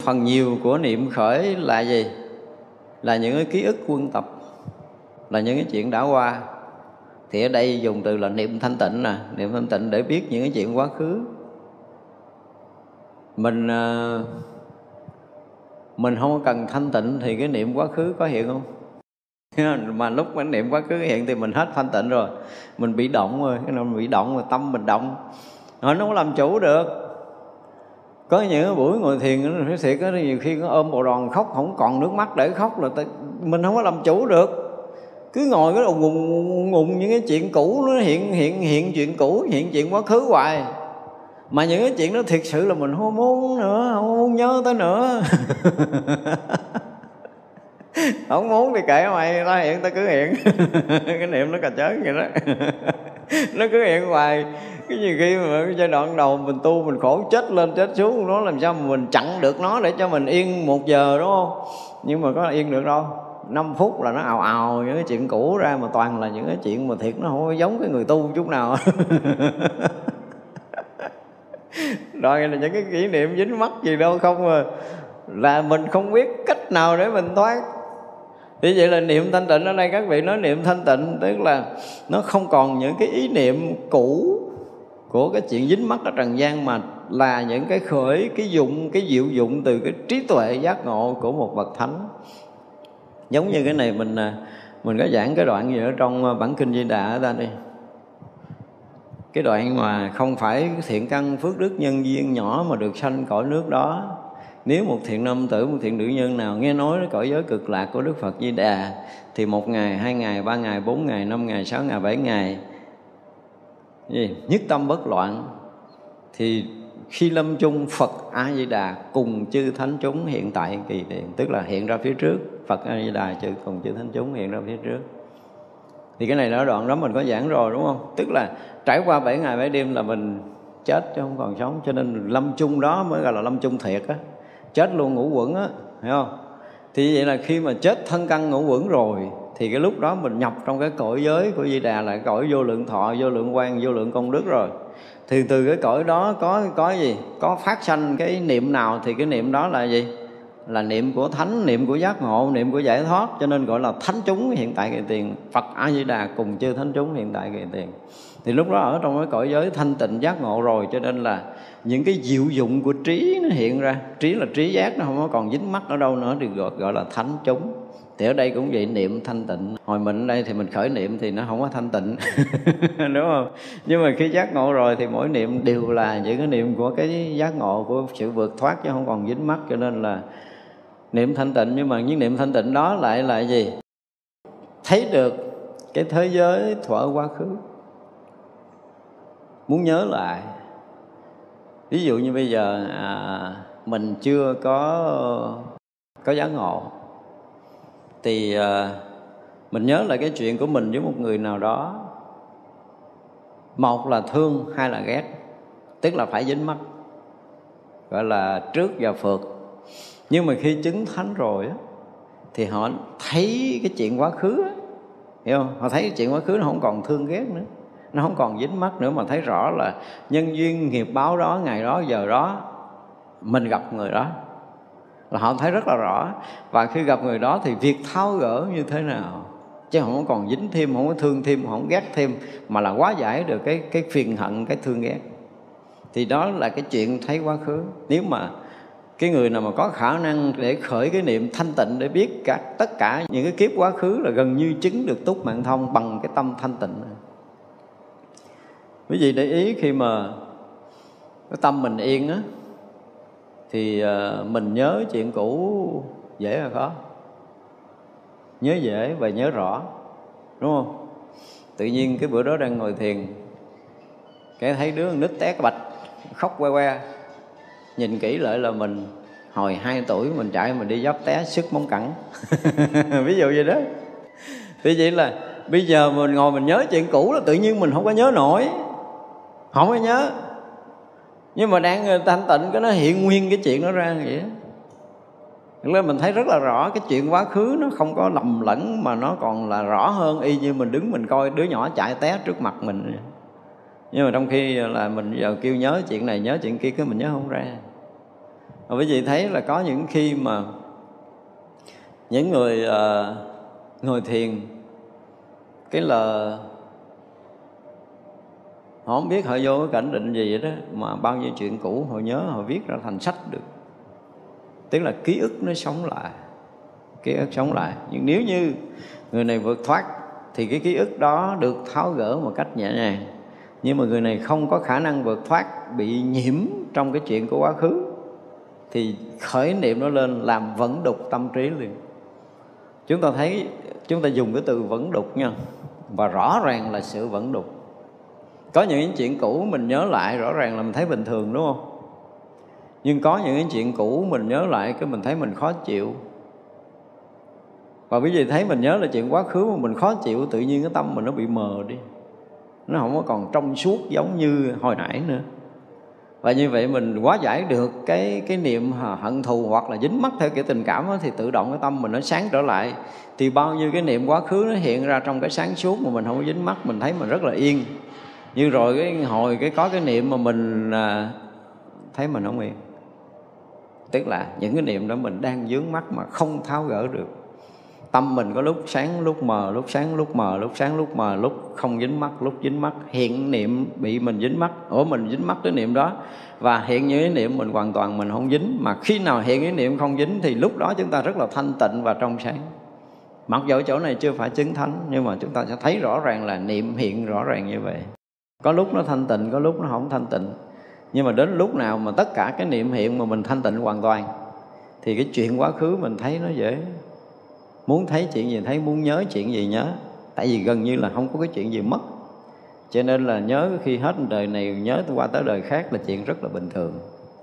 phần nhiều của niệm khởi là gì? Là những cái ký ức quân tập, là những cái chuyện đã qua. Thì ở đây dùng từ là niệm thanh tịnh nè, niệm thanh tịnh để biết những cái chuyện quá khứ. Mình ờ, mình không cần thanh tịnh thì cái niệm quá khứ có hiện không? Mà lúc cái niệm quá khứ hiện thì mình hết thanh tịnh rồi. Mình bị động rồi, cái nào mình bị động rồi tâm mình động. Nó không làm chủ được có những buổi ngồi thiền nó thiệt có nhiều khi nó ôm bộ đòn khóc, không còn nước mắt để khóc là mình không có làm chủ được. Cứ ngồi cái đầu ngùng ngùng những cái chuyện cũ, nó hiện hiện hiện chuyện cũ, hiện chuyện quá khứ hoài. Mà những cái chuyện đó thiệt sự là mình không muốn nữa, không muốn nhớ tới nữa. Không muốn thì kệ mày ta hiện ta cứ hiện. Cái niệm nó cà chớn vậy đó. nó cứ hiện hoài. Cái nhiều khi mà cái giai đoạn đầu mình tu mình khổ chết lên chết xuống, nó làm sao mà mình chặn được nó để cho mình yên một giờ, đúng không? Nhưng mà có yên được đâu. 5 phút là nó ào ào những cái chuyện cũ ra mà toàn là những cái chuyện mà thiệt nó không có giống cái người tu chút nào. Rồi là những cái kỷ niệm dính mắt gì đâu, không à. Là mình không biết cách nào để mình thoát thì vậy là niệm thanh tịnh ở đây các vị nói niệm thanh tịnh, tức là nó không còn những cái ý niệm cũ của cái chuyện dính mắt ở trần gian mà là những cái khởi, cái dụng, cái diệu dụng từ cái trí tuệ giác ngộ của một bậc thánh. Giống như cái này mình à, mình có giảng cái đoạn gì ở trong à, bản kinh di đà ở ta đi. Cái đoạn mà không phải thiện căn phước đức nhân duyên nhỏ mà được sanh cõi nước đó nếu một thiện nam tử, một thiện nữ nhân nào nghe nói cái cõi giới cực lạc của đức phật di đà, thì một ngày, hai ngày, ba ngày, bốn ngày, năm ngày, sáu ngày, bảy ngày gì? Nhất tâm bất loạn. Thì khi lâm chung, Phật A Di Đà cùng chư thánh chúng hiện tại kỳ điện tức là hiện ra phía trước, Phật A Di Đà chư cùng chư thánh chúng hiện ra phía trước. Thì cái này ở đoạn đó mình có giảng rồi, đúng không? Tức là trải qua 7 ngày 7 đêm là mình chết chứ không còn sống. Cho nên lâm chung đó mới gọi là lâm chung thiệt á chết luôn ngủ quẩn á hiểu không? Thì vậy là khi mà chết thân căn ngủ quẩn rồi thì cái lúc đó mình nhập trong cái cõi giới của Di Đà là cõi vô lượng thọ, vô lượng quan, vô lượng công đức rồi. Thì từ cái cõi đó có có gì? Có phát sanh cái niệm nào thì cái niệm đó là gì? Là niệm của thánh niệm của giác ngộ niệm của giải thoát cho nên gọi là thánh chúng hiện tại kỳ tiền. Phật a di đà cùng chư thánh chúng hiện tại kỳ tiền. Thì lúc đó ở trong cái cõi giới thanh tịnh giác ngộ rồi cho nên là những cái diệu dụng của trí nó hiện ra. Trí là trí giác nó không có còn dính mắt ở đâu nữa thì gọi, gọi là thánh chúng thì ở đây cũng vậy niệm thanh tịnh. Hồi mình ở đây thì mình khởi niệm thì nó không có thanh tịnh. Đúng không? Nhưng mà khi giác ngộ rồi thì mỗi niệm đều là những cái niệm của cái giác ngộ của sự vượt thoát chứ không còn dính mắt cho nên là niệm thanh tịnh nhưng mà những niệm thanh tịnh đó lại là gì? Thấy được cái thế giới thuở quá khứ. Muốn nhớ lại ví dụ như bây giờ à, mình chưa có có giác ngộ thì à, mình nhớ lại cái chuyện của mình với một người nào đó. Một là thương hai là ghét tức là phải dính mắt gọi là trước và phượt nhưng mà khi chứng thánh rồi á thì họ thấy cái chuyện quá khứ á hiểu không? Họ thấy cái chuyện quá khứ nó không còn thương ghét nữa nó không còn dính mắt nữa mà thấy rõ là nhân duyên nghiệp báo đó, ngày đó, giờ đó, mình gặp người đó. Là họ thấy rất là rõ. Và khi gặp người đó thì việc tháo gỡ như thế nào? Chứ không còn dính thêm, không có thương thêm, không ghét thêm, mà là quá giải được cái cái phiền hận, cái thương ghét. Thì đó là cái chuyện thấy quá khứ. Nếu mà cái người nào mà có khả năng để khởi cái niệm thanh tịnh để biết cả, tất cả những cái kiếp quá khứ là gần như chứng được túc mạng thông bằng cái tâm thanh tịnh này quý vị để ý khi mà cái tâm mình yên á, thì ờ, mình nhớ chuyện cũ dễ hay khó? Nhớ dễ và nhớ rõ, đúng không? Tự nhiên cái bữa đó đang ngồi thiền, cái thấy đứa nít té cái bạch, khóc que que, nhìn kỹ lại là mình, hồi 2 tuổi mình chạy mình đi dốc té sức móng cẳng. Ví dụ vậy đó. Thì vậy là bây giờ mình ngồi mình nhớ chuyện cũ là tự nhiên mình không có nhớ nổi không có nhớ. Nhưng mà đang thanh tịnh cái nó hiện nguyên cái chuyện nó ra vậy đó nên mình thấy rất là rõ cái chuyện quá khứ nó không có lầm lẫn mà nó còn là rõ hơn y như mình đứng mình coi đứa nhỏ chạy té trước mặt mình. Nhưng mà trong khi là mình giờ kêu nhớ chuyện này nhớ chuyện kia cứ mình nhớ không ra. Và quý vị thấy là có những khi mà những người uh, ngồi thiền cái là họ không biết họ vô cái cảnh định gì vậy đó, mà bao nhiêu chuyện cũ họ nhớ, họ viết ra thành sách được. Tức là ký ức nó sống lại, ký ức sống lại. Nhưng nếu như người này vượt thoát, thì cái ký ức đó được tháo gỡ một cách nhẹ nhàng. Nhưng mà người này không có khả năng vượt thoát, bị nhiễm trong cái chuyện của quá khứ, thì khởi niệm nó lên làm vẫn đục tâm trí liền. Chúng ta thấy, chúng ta dùng cái từ vẫn đục nha, và rõ ràng là sự vẫn đục có những chuyện cũ mình nhớ lại rõ ràng là mình thấy bình thường đúng không? Nhưng có những cái chuyện cũ mình nhớ lại cái mình thấy mình khó chịu. Và quý vị thấy mình nhớ là chuyện quá khứ mà mình khó chịu tự nhiên cái tâm mình nó bị mờ đi. Nó không có còn trong suốt giống như hồi nãy nữa. Và như vậy mình quá giải được cái cái niệm hận thù hoặc là dính mắc theo kiểu tình cảm đó, thì tự động cái tâm mình nó sáng trở lại. Thì bao nhiêu cái niệm quá khứ nó hiện ra trong cái sáng suốt mà mình không có dính mắc mình thấy mình rất là yên nhưng rồi cái hồi cái có cái niệm mà mình à, thấy mình không yên. Tức là những cái niệm đó mình đang dướng mắt mà không tháo gỡ được. Tâm mình có lúc sáng lúc mờ lúc sáng lúc mờ lúc sáng lúc mờ lúc không dính mắt lúc dính mắt. Hiện niệm bị mình dính mắt. Ủa mình dính mắt cái niệm đó và hiện những cái niệm mình hoàn toàn mình không dính. Mà khi nào hiện cái niệm không dính thì lúc đó chúng ta rất là thanh tịnh và trong sáng. Mặc dù chỗ này chưa phải chứng thánh nhưng mà chúng ta sẽ thấy rõ ràng là niệm hiện rõ ràng như vậy có lúc nó thanh tịnh, có lúc nó không thanh tịnh. Nhưng mà đến lúc nào mà tất cả cái niệm hiện mà mình thanh tịnh hoàn toàn, thì cái chuyện quá khứ mình thấy nó dễ. Muốn thấy chuyện gì thấy, muốn nhớ chuyện gì nhớ. Tại vì gần như là không có cái chuyện gì mất. Cho nên là nhớ khi hết đời này, nhớ qua tới đời khác là chuyện rất là bình thường.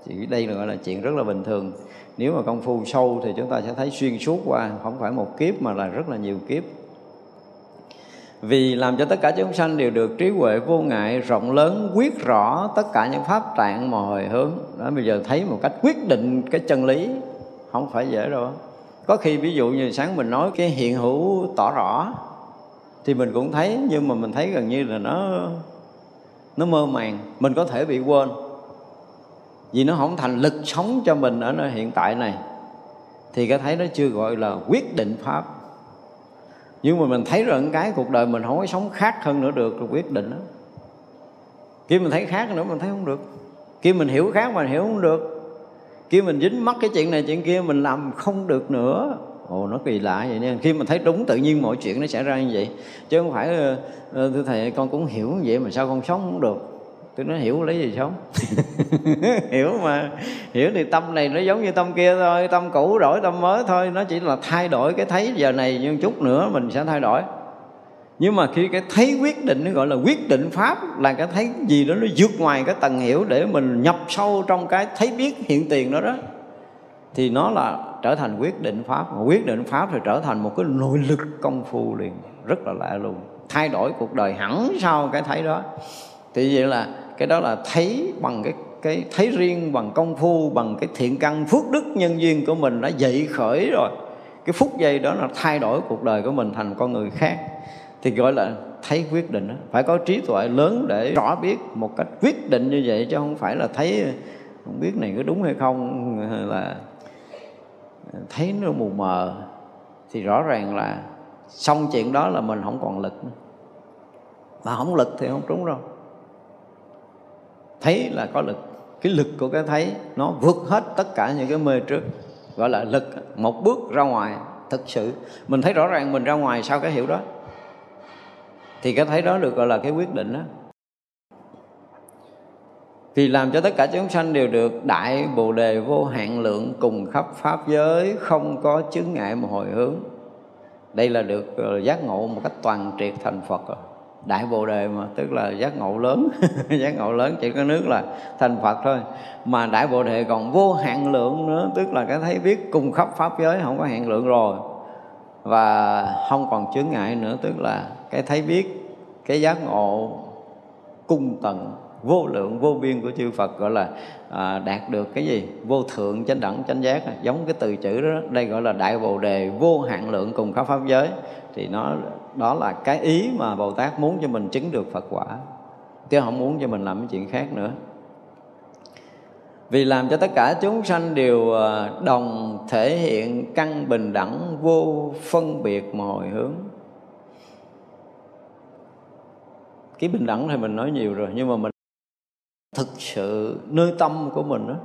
Chỉ đây là gọi là chuyện rất là bình thường. Nếu mà công phu sâu thì chúng ta sẽ thấy xuyên suốt qua, không phải một kiếp mà là rất là nhiều kiếp vì làm cho tất cả chúng sanh đều được trí huệ vô ngại, rộng lớn, quyết rõ tất cả những pháp trạng mà hồi hướng. Đó, bây giờ thấy một cách quyết định cái chân lý, không phải dễ đâu. Có khi ví dụ như sáng mình nói cái hiện hữu tỏ rõ, thì mình cũng thấy, nhưng mà mình thấy gần như là nó nó mơ màng, mình có thể bị quên. Vì nó không thành lực sống cho mình ở nơi hiện tại này, thì cái thấy nó chưa gọi là quyết định pháp nhưng mà mình thấy rằng cái cuộc đời mình không có sống khác hơn nữa được rồi quyết định đó. Khi mình thấy khác nữa, mình thấy không được. Khi mình hiểu khác mà hiểu không được. Khi mình dính mắc cái chuyện này, chuyện kia, mình làm không được nữa. Ồ, nó kỳ lạ vậy nha khi mình thấy đúng, tự nhiên mọi chuyện nó xảy ra như vậy. Chứ không phải ờ, ờ, thưa thầy, con cũng hiểu như vậy mà sao con sống không được? Tôi nói, hiểu lấy gì sống? Hiểu mà. Hiểu thì tâm này nó giống như tâm kia thôi. Tâm cũ đổi, tâm mới thôi. Nó chỉ là thay đổi cái thấy giờ này, nhưng chút nữa mình sẽ thay đổi. Nhưng mà khi cái thấy quyết định, nó gọi là quyết định pháp, là cái thấy gì đó nó vượt ngoài cái tầng hiểu để mình nhập sâu trong cái thấy biết hiện tiền đó đó, thì nó là trở thành quyết định pháp. Mà quyết định pháp thì trở thành một cái nội lực công phu liền, rất là lạ luôn thay đổi cuộc đời hẳn sau cái thấy đó. Thì vậy là cái đó là thấy bằng cái cái thấy riêng, bằng công phu, bằng cái thiện căn phước đức nhân duyên của mình đã dậy khởi rồi cái phút giây đó là thay đổi cuộc đời của mình thành con người khác thì gọi là thấy quyết định đó. phải có trí tuệ lớn để rõ biết một cách quyết định như vậy, chứ không phải là thấy, không biết này có đúng hay không, hay là thấy nó mù mờ thì rõ ràng là xong chuyện đó là mình không còn lực nữa. mà không lực thì không trúng đâu thấy là có lực. Cái lực của cái thấy, nó vượt hết tất cả những cái mê trước, gọi là lực, một bước ra ngoài, thực sự. Mình thấy rõ ràng mình ra ngoài sau cái hiểu đó. Thì cái thấy đó được gọi là cái quyết định đó. Vì làm cho tất cả chúng sanh đều được đại bồ đề vô hạn lượng cùng khắp pháp giới, không có chứng ngại mà hồi hướng. Đây là được ờ, giác ngộ một cách toàn triệt thành phật rồi đại bồ đề mà tức là giác ngộ lớn. Giác ngộ lớn chỉ có nước là thành phật thôi. Mà đại bồ đề còn vô hạn lượng nữa tức là cái thấy biết cùng khắp pháp giới không có hạn lượng rồi. Và không còn chướng ngại nữa tức là cái thấy biết cái giác ngộ cung tận vô lượng vô biên của chư Phật gọi là à, đạt được cái gì? Vô thượng chánh đẳng chánh giác. Giống cái từ chữ đó đây gọi là đại bồ đề vô hạn lượng cùng khắp pháp giới. Thì nó đó là cái ý mà Bồ Tát muốn cho mình chứng được Phật quả. Chứ không muốn cho mình làm cái chuyện khác nữa. Vì làm cho tất cả chúng sanh đều à, đồng thể hiện căn bình đẳng vô phân biệt mà hồi hướng. Cái bình đẳng thì mình nói nhiều rồi nhưng mà mình thực sự nơi tâm của mình đó,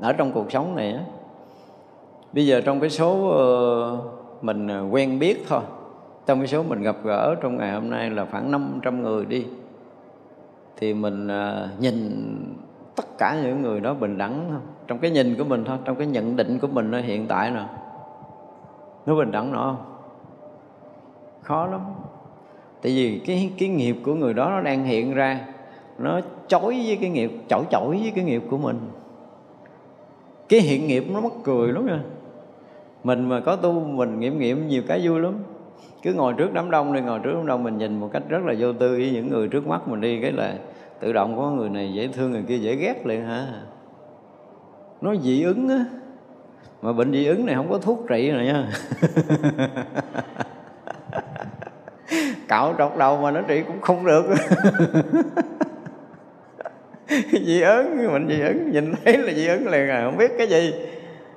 ở trong cuộc sống này đó. bây giờ trong cái số ờ, mình à, quen biết thôi trong cái số mình gặp gỡ trong ngày hôm nay là khoảng 500 người đi. Thì mình à, nhìn tất cả những người đó bình đẳng không? trong cái nhìn của mình thôi, trong cái nhận định của mình ở hiện tại nè nó bình đẳng nữa không? Khó lắm. Tại vì cái cái nghiệp của người đó nó đang hiện ra. Nó chối với cái nghiệp, chổi chổi với cái nghiệp của mình. Cái hiện nghiệp nó mắc cười lắm nha. Mình mà có tu, mình nghiệm nghiệm nhiều cái vui lắm cứ ngồi trước đám đông đi, ngồi trước đám đông mình nhìn một cách rất là vô tư. Với những người trước mắt mình đi, cái là tự động có người này dễ thương, người kia dễ ghét liền hả? Nó dị ứng á. Mà bệnh dị ứng này không có thuốc trị rồi nha. Cạo trọc đầu mà nó trị cũng không được. Dị ứng mình dị ứng, nhìn thấy là dị ứng liền à. Không biết cái gì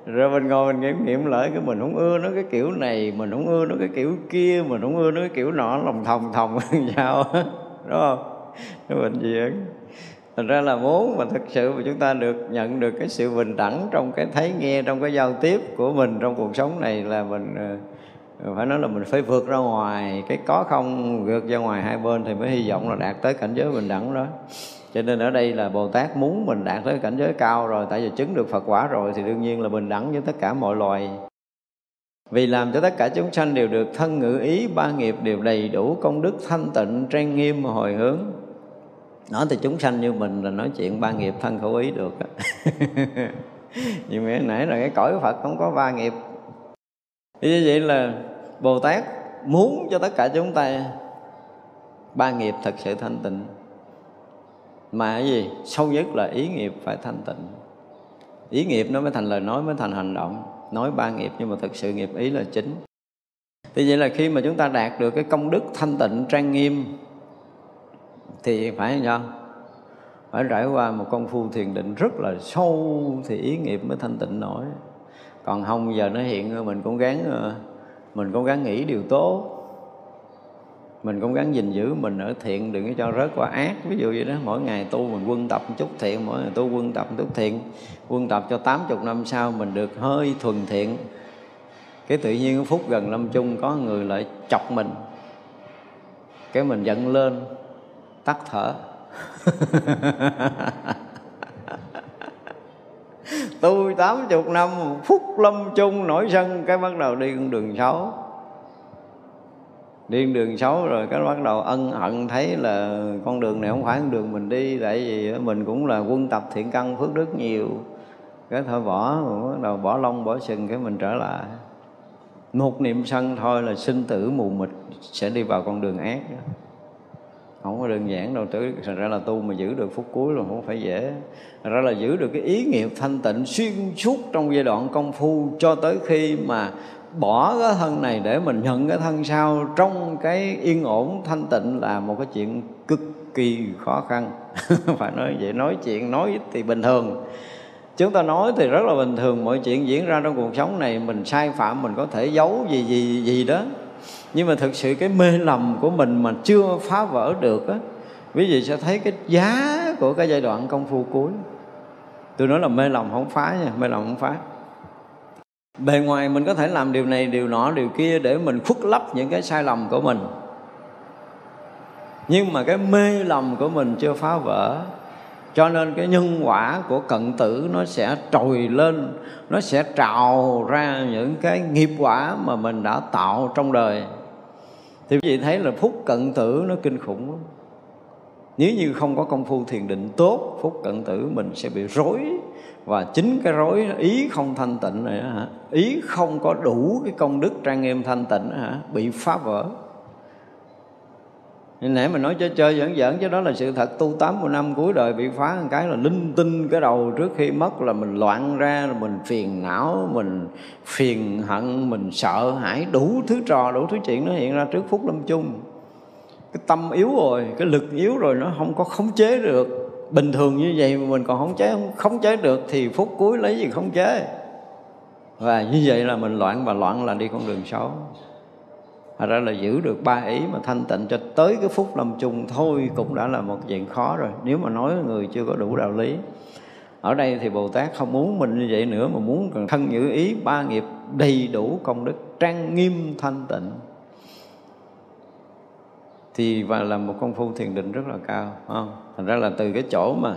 rồi mình ngồi mình nghiệm nghiệm lại cái mình không ưa nó cái kiểu này, mình không ưa nó cái kiểu kia, mình không ưa nó cái kiểu nọ, lòng thòng thòng sao đúng không? Nó bệnh dị thành ra là muốn mà thực sự mà chúng ta được nhận được cái sự bình đẳng trong cái thấy nghe, trong cái giao tiếp của mình trong cuộc sống này là mình ờ, phải nói là mình phải vượt ra ngoài. Cái có không vượt ra ngoài hai bên thì mới hy vọng là đạt tới cảnh giới bình đẳng đó cho nên ở đây là bồ tát muốn mình đạt tới cảnh giới cao rồi, tại vì chứng được phật quả rồi thì đương nhiên là bình đẳng với tất cả mọi loài. Vì làm cho tất cả chúng sanh đều được thân ngữ ý, ba nghiệp đều đầy đủ, công đức, thanh tịnh, trang nghiêm, hồi hướng. Nói thì chúng sanh như mình là nói chuyện ba nghiệp thân khẩu ý được nhưng mà nãy là cái cõi phật không có ba nghiệp. Như vậy là bồ tát muốn cho tất cả chúng ta ba nghiệp thật sự thanh tịnh mà cái gì? Sâu nhất là ý nghiệp phải thanh tịnh. Ý nghiệp nó mới thành lời nói, mới thành hành động. Nói ba nghiệp nhưng mà thực sự nghiệp ý là chính. Thì vậy là khi mà chúng ta đạt được cái công đức thanh tịnh, trang nghiêm, thì phải sao phải trải qua một công phu thiền định rất là sâu thì ý nghiệp mới thanh tịnh nổi. Còn không, giờ nó hiện, mình cũng gắng ờ, mình cố gắng nghĩ điều tốt mình cũng gắng gìn giữ mình ở thiện, đừng có cho rớt qua ác. Ví dụ vậy đó, mỗi ngày tu mình quân tập một chút thiện, mỗi ngày tu quân tập một chút thiện. Quân tập cho 80 năm sau mình được hơi thuần thiện. Cái tự nhiên phút gần lâm chung có người lại chọc mình. Cái mình giận lên, tắt thở. Tôi tám chục năm, phút lâm chung nổi sân, cái bắt đầu đi con đường xấu đi đường xấu rồi cái bắt đầu ân hận thấy là con đường này không phải con đường mình đi, tại vì mình cũng là quân tập thiện căn phước đức nhiều. Cái thôi bỏ, bắt đầu bỏ lông, bỏ sừng, cái mình trở lại. Một niệm sân thôi là sinh tử mù mịt sẽ đi vào con đường ác không có đơn giản đâu, tới thành ra là tu mà giữ được phút cuối là không phải dễ. Thật ra là giữ được cái ý nghiệp thanh tịnh xuyên suốt trong giai đoạn công phu cho tới khi mà bỏ cái thân này để mình nhận cái thân sau. Trong cái yên ổn, thanh tịnh là một cái chuyện cực kỳ khó khăn. Phải nói vậy, nói chuyện nói thì bình thường. Chúng ta nói thì rất là bình thường. Mọi chuyện diễn ra trong cuộc sống này, mình sai phạm, mình có thể giấu gì gì gì đó. Nhưng mà thực sự cái mê lầm của mình mà chưa phá vỡ được á, quý vị sẽ thấy cái giá của cái giai đoạn công phu cuối. Tôi nói là mê lầm không phá nha, mê lầm không phá bề ngoài mình có thể làm điều này, điều nọ, điều kia để mình khuất lấp những cái sai lầm của mình. Nhưng mà cái mê lầm của mình chưa phá vỡ. Cho nên cái nhân quả của cận tử nó sẽ trồi lên, nó sẽ trào ra những cái nghiệp quả mà mình đã tạo trong đời. Thì quý vị thấy là phúc cận tử nó kinh khủng lắm. Nếu như không có công phu thiền định tốt, phúc cận tử mình sẽ bị rối và chính cái rối ý không thanh tịnh này hả, ý không có đủ cái công đức trang nghiêm thanh tịnh hả, bị phá vỡ. Nên nãy mình nói chơi chơi giỡn giỡn, chứ đó là sự thật. Tu tám 80 năm cuối đời bị phá một cái là linh tinh cái đầu trước khi mất là mình loạn ra là mình phiền não, mình phiền hận, mình sợ hãi. Đủ thứ trò, đủ thứ chuyện nó hiện ra trước phút lâm chung. Cái tâm yếu rồi, cái lực yếu rồi nó không có khống chế được bình thường như vậy mà mình còn khống chế, không khống chế được thì phút cuối lấy gì khống chế? Và như vậy là mình loạn và loạn là đi con đường xấu. Thật ra là giữ được ba ý mà thanh tịnh cho tới cái phút lâm chung thôi cũng đã là một chuyện khó rồi. Nếu mà nói người chưa có đủ đạo lý. Ở đây thì Bồ Tát không muốn mình như vậy nữa Mà muốn cần thân giữ ý ba nghiệp đầy đủ công đức, trang nghiêm thanh tịnh. Thì và là một công phu thiền định rất là cao không? Thành ra là từ cái chỗ mà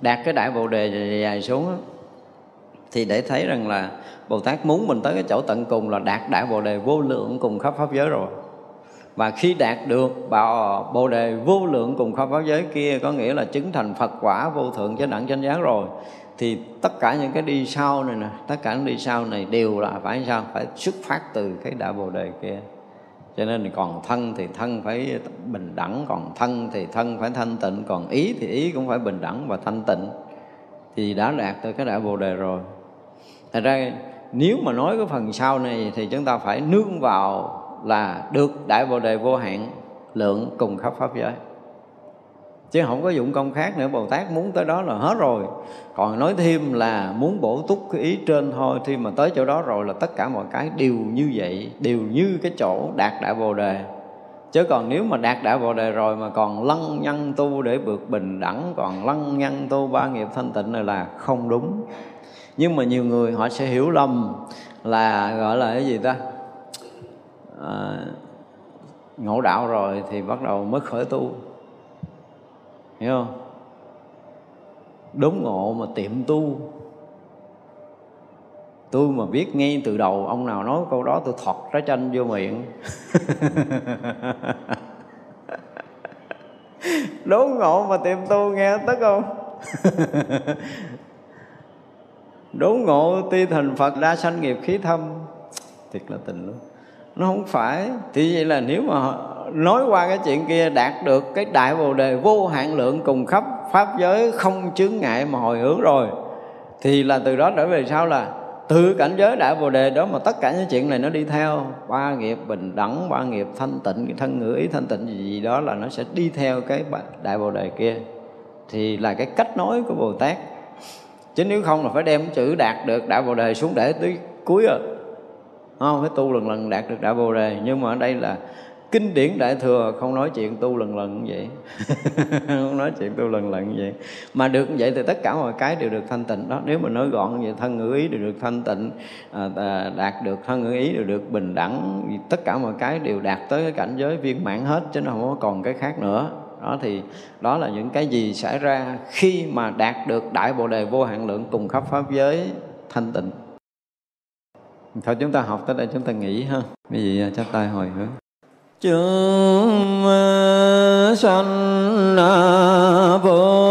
đạt cái đại bồ đề dài, dài xuống đó, thì để thấy rằng là Bồ Tát muốn mình tới cái chỗ tận cùng là đạt đại Bồ đề vô lượng cùng khắp pháp giới rồi. Và khi đạt được bảo Bồ đề vô lượng cùng khắp pháp giới kia có nghĩa là chứng thành Phật quả vô thượng chánh đẳng chánh giác rồi thì tất cả những cái đi sau này nè tất cả những đi sau này đều là phải sao? Phải xuất phát từ cái đại bồ đề kia cho nên còn thân thì thân phải bình đẳng, còn thân thì thân phải thanh tịnh, còn ý thì ý cũng phải bình đẳng và thanh tịnh. Thì đã đạt tới cái đại bồ đề rồi. Thật ra, nếu mà nói cái phần sau này thì chúng ta phải nương vào là được đại bồ đề vô hạn lượng cùng khắp pháp giới chứ không có dụng công khác nữa bồ tát muốn tới đó là hết rồi. Còn nói thêm là muốn bổ túc cái ý trên thôi thì mà tới chỗ đó rồi là tất cả mọi cái đều như vậy đều như cái chỗ đạt đại bồ đề. Chứ còn nếu mà đạt đại bồ đề rồi mà còn lăng nhăng tu để vượt bình đẳng còn lăng nhăng tu ba nghiệp thanh tịnh này là không đúng. Nhưng mà nhiều người họ sẽ hiểu lầm là gọi là cái gì ta? À, ngộ đạo rồi thì bắt đầu mới khởi tu hiểu không? Đốn ngộ mà tiệm tu. Tôi mà biết ngay từ đầu ông nào nói câu đó, tôi thọt trái chanh vô miệng. Đốn ngộ mà tiệm tu nghe tức không? Đốn ngộ ti thành phật đa sanh nghiệp khí thâm, thiệt là tình luôn. Nó không phải, thì vậy là nếu mà nói qua cái chuyện kia đạt được cái đại bồ đề vô hạn lượng cùng khắp pháp giới không chướng ngại mà hồi hướng rồi. Thì là từ đó trở về sau là từ cảnh giới đại bồ đề đó mà tất cả những chuyện này nó đi theo. Ba nghiệp bình đẳng ba nghiệp thanh tịnh cái thân ngữ ý thanh tịnh gì, gì đó là nó sẽ đi theo cái đại bồ đề kia. Thì là cái cách nói của bồ tát. Chứ nếu không là phải đem chữ đạt được đại bồ đề xuống để tới cuối rồi. Không phải tu lần lần đạt được đại bồ đề. Nhưng mà ở đây là kinh điển đại thừa, không nói chuyện tu lần lần như vậy. Không nói chuyện tu lần lần như vậy. Mà được như vậy thì tất cả mọi cái đều được thanh tịnh. Đó, nếu mà nói gọn như vậy, thân ngữ ý đều được thanh tịnh à, à, đạt được thân ngữ ý đều được bình đẳng tất cả mọi cái đều đạt tới cái cảnh giới viên mãn hết, chứ nó không có còn cái khác nữa. Đó, thì đó là những cái gì xảy ra khi mà đạt được đại bồ đề vô hạn lượng cùng khắp pháp giới thanh tịnh. Thôi, chúng ta học tới đây, chúng ta nghỉ ha. Cái gì chắp tay hồi hướng chúng ờ, sanh ờ, vô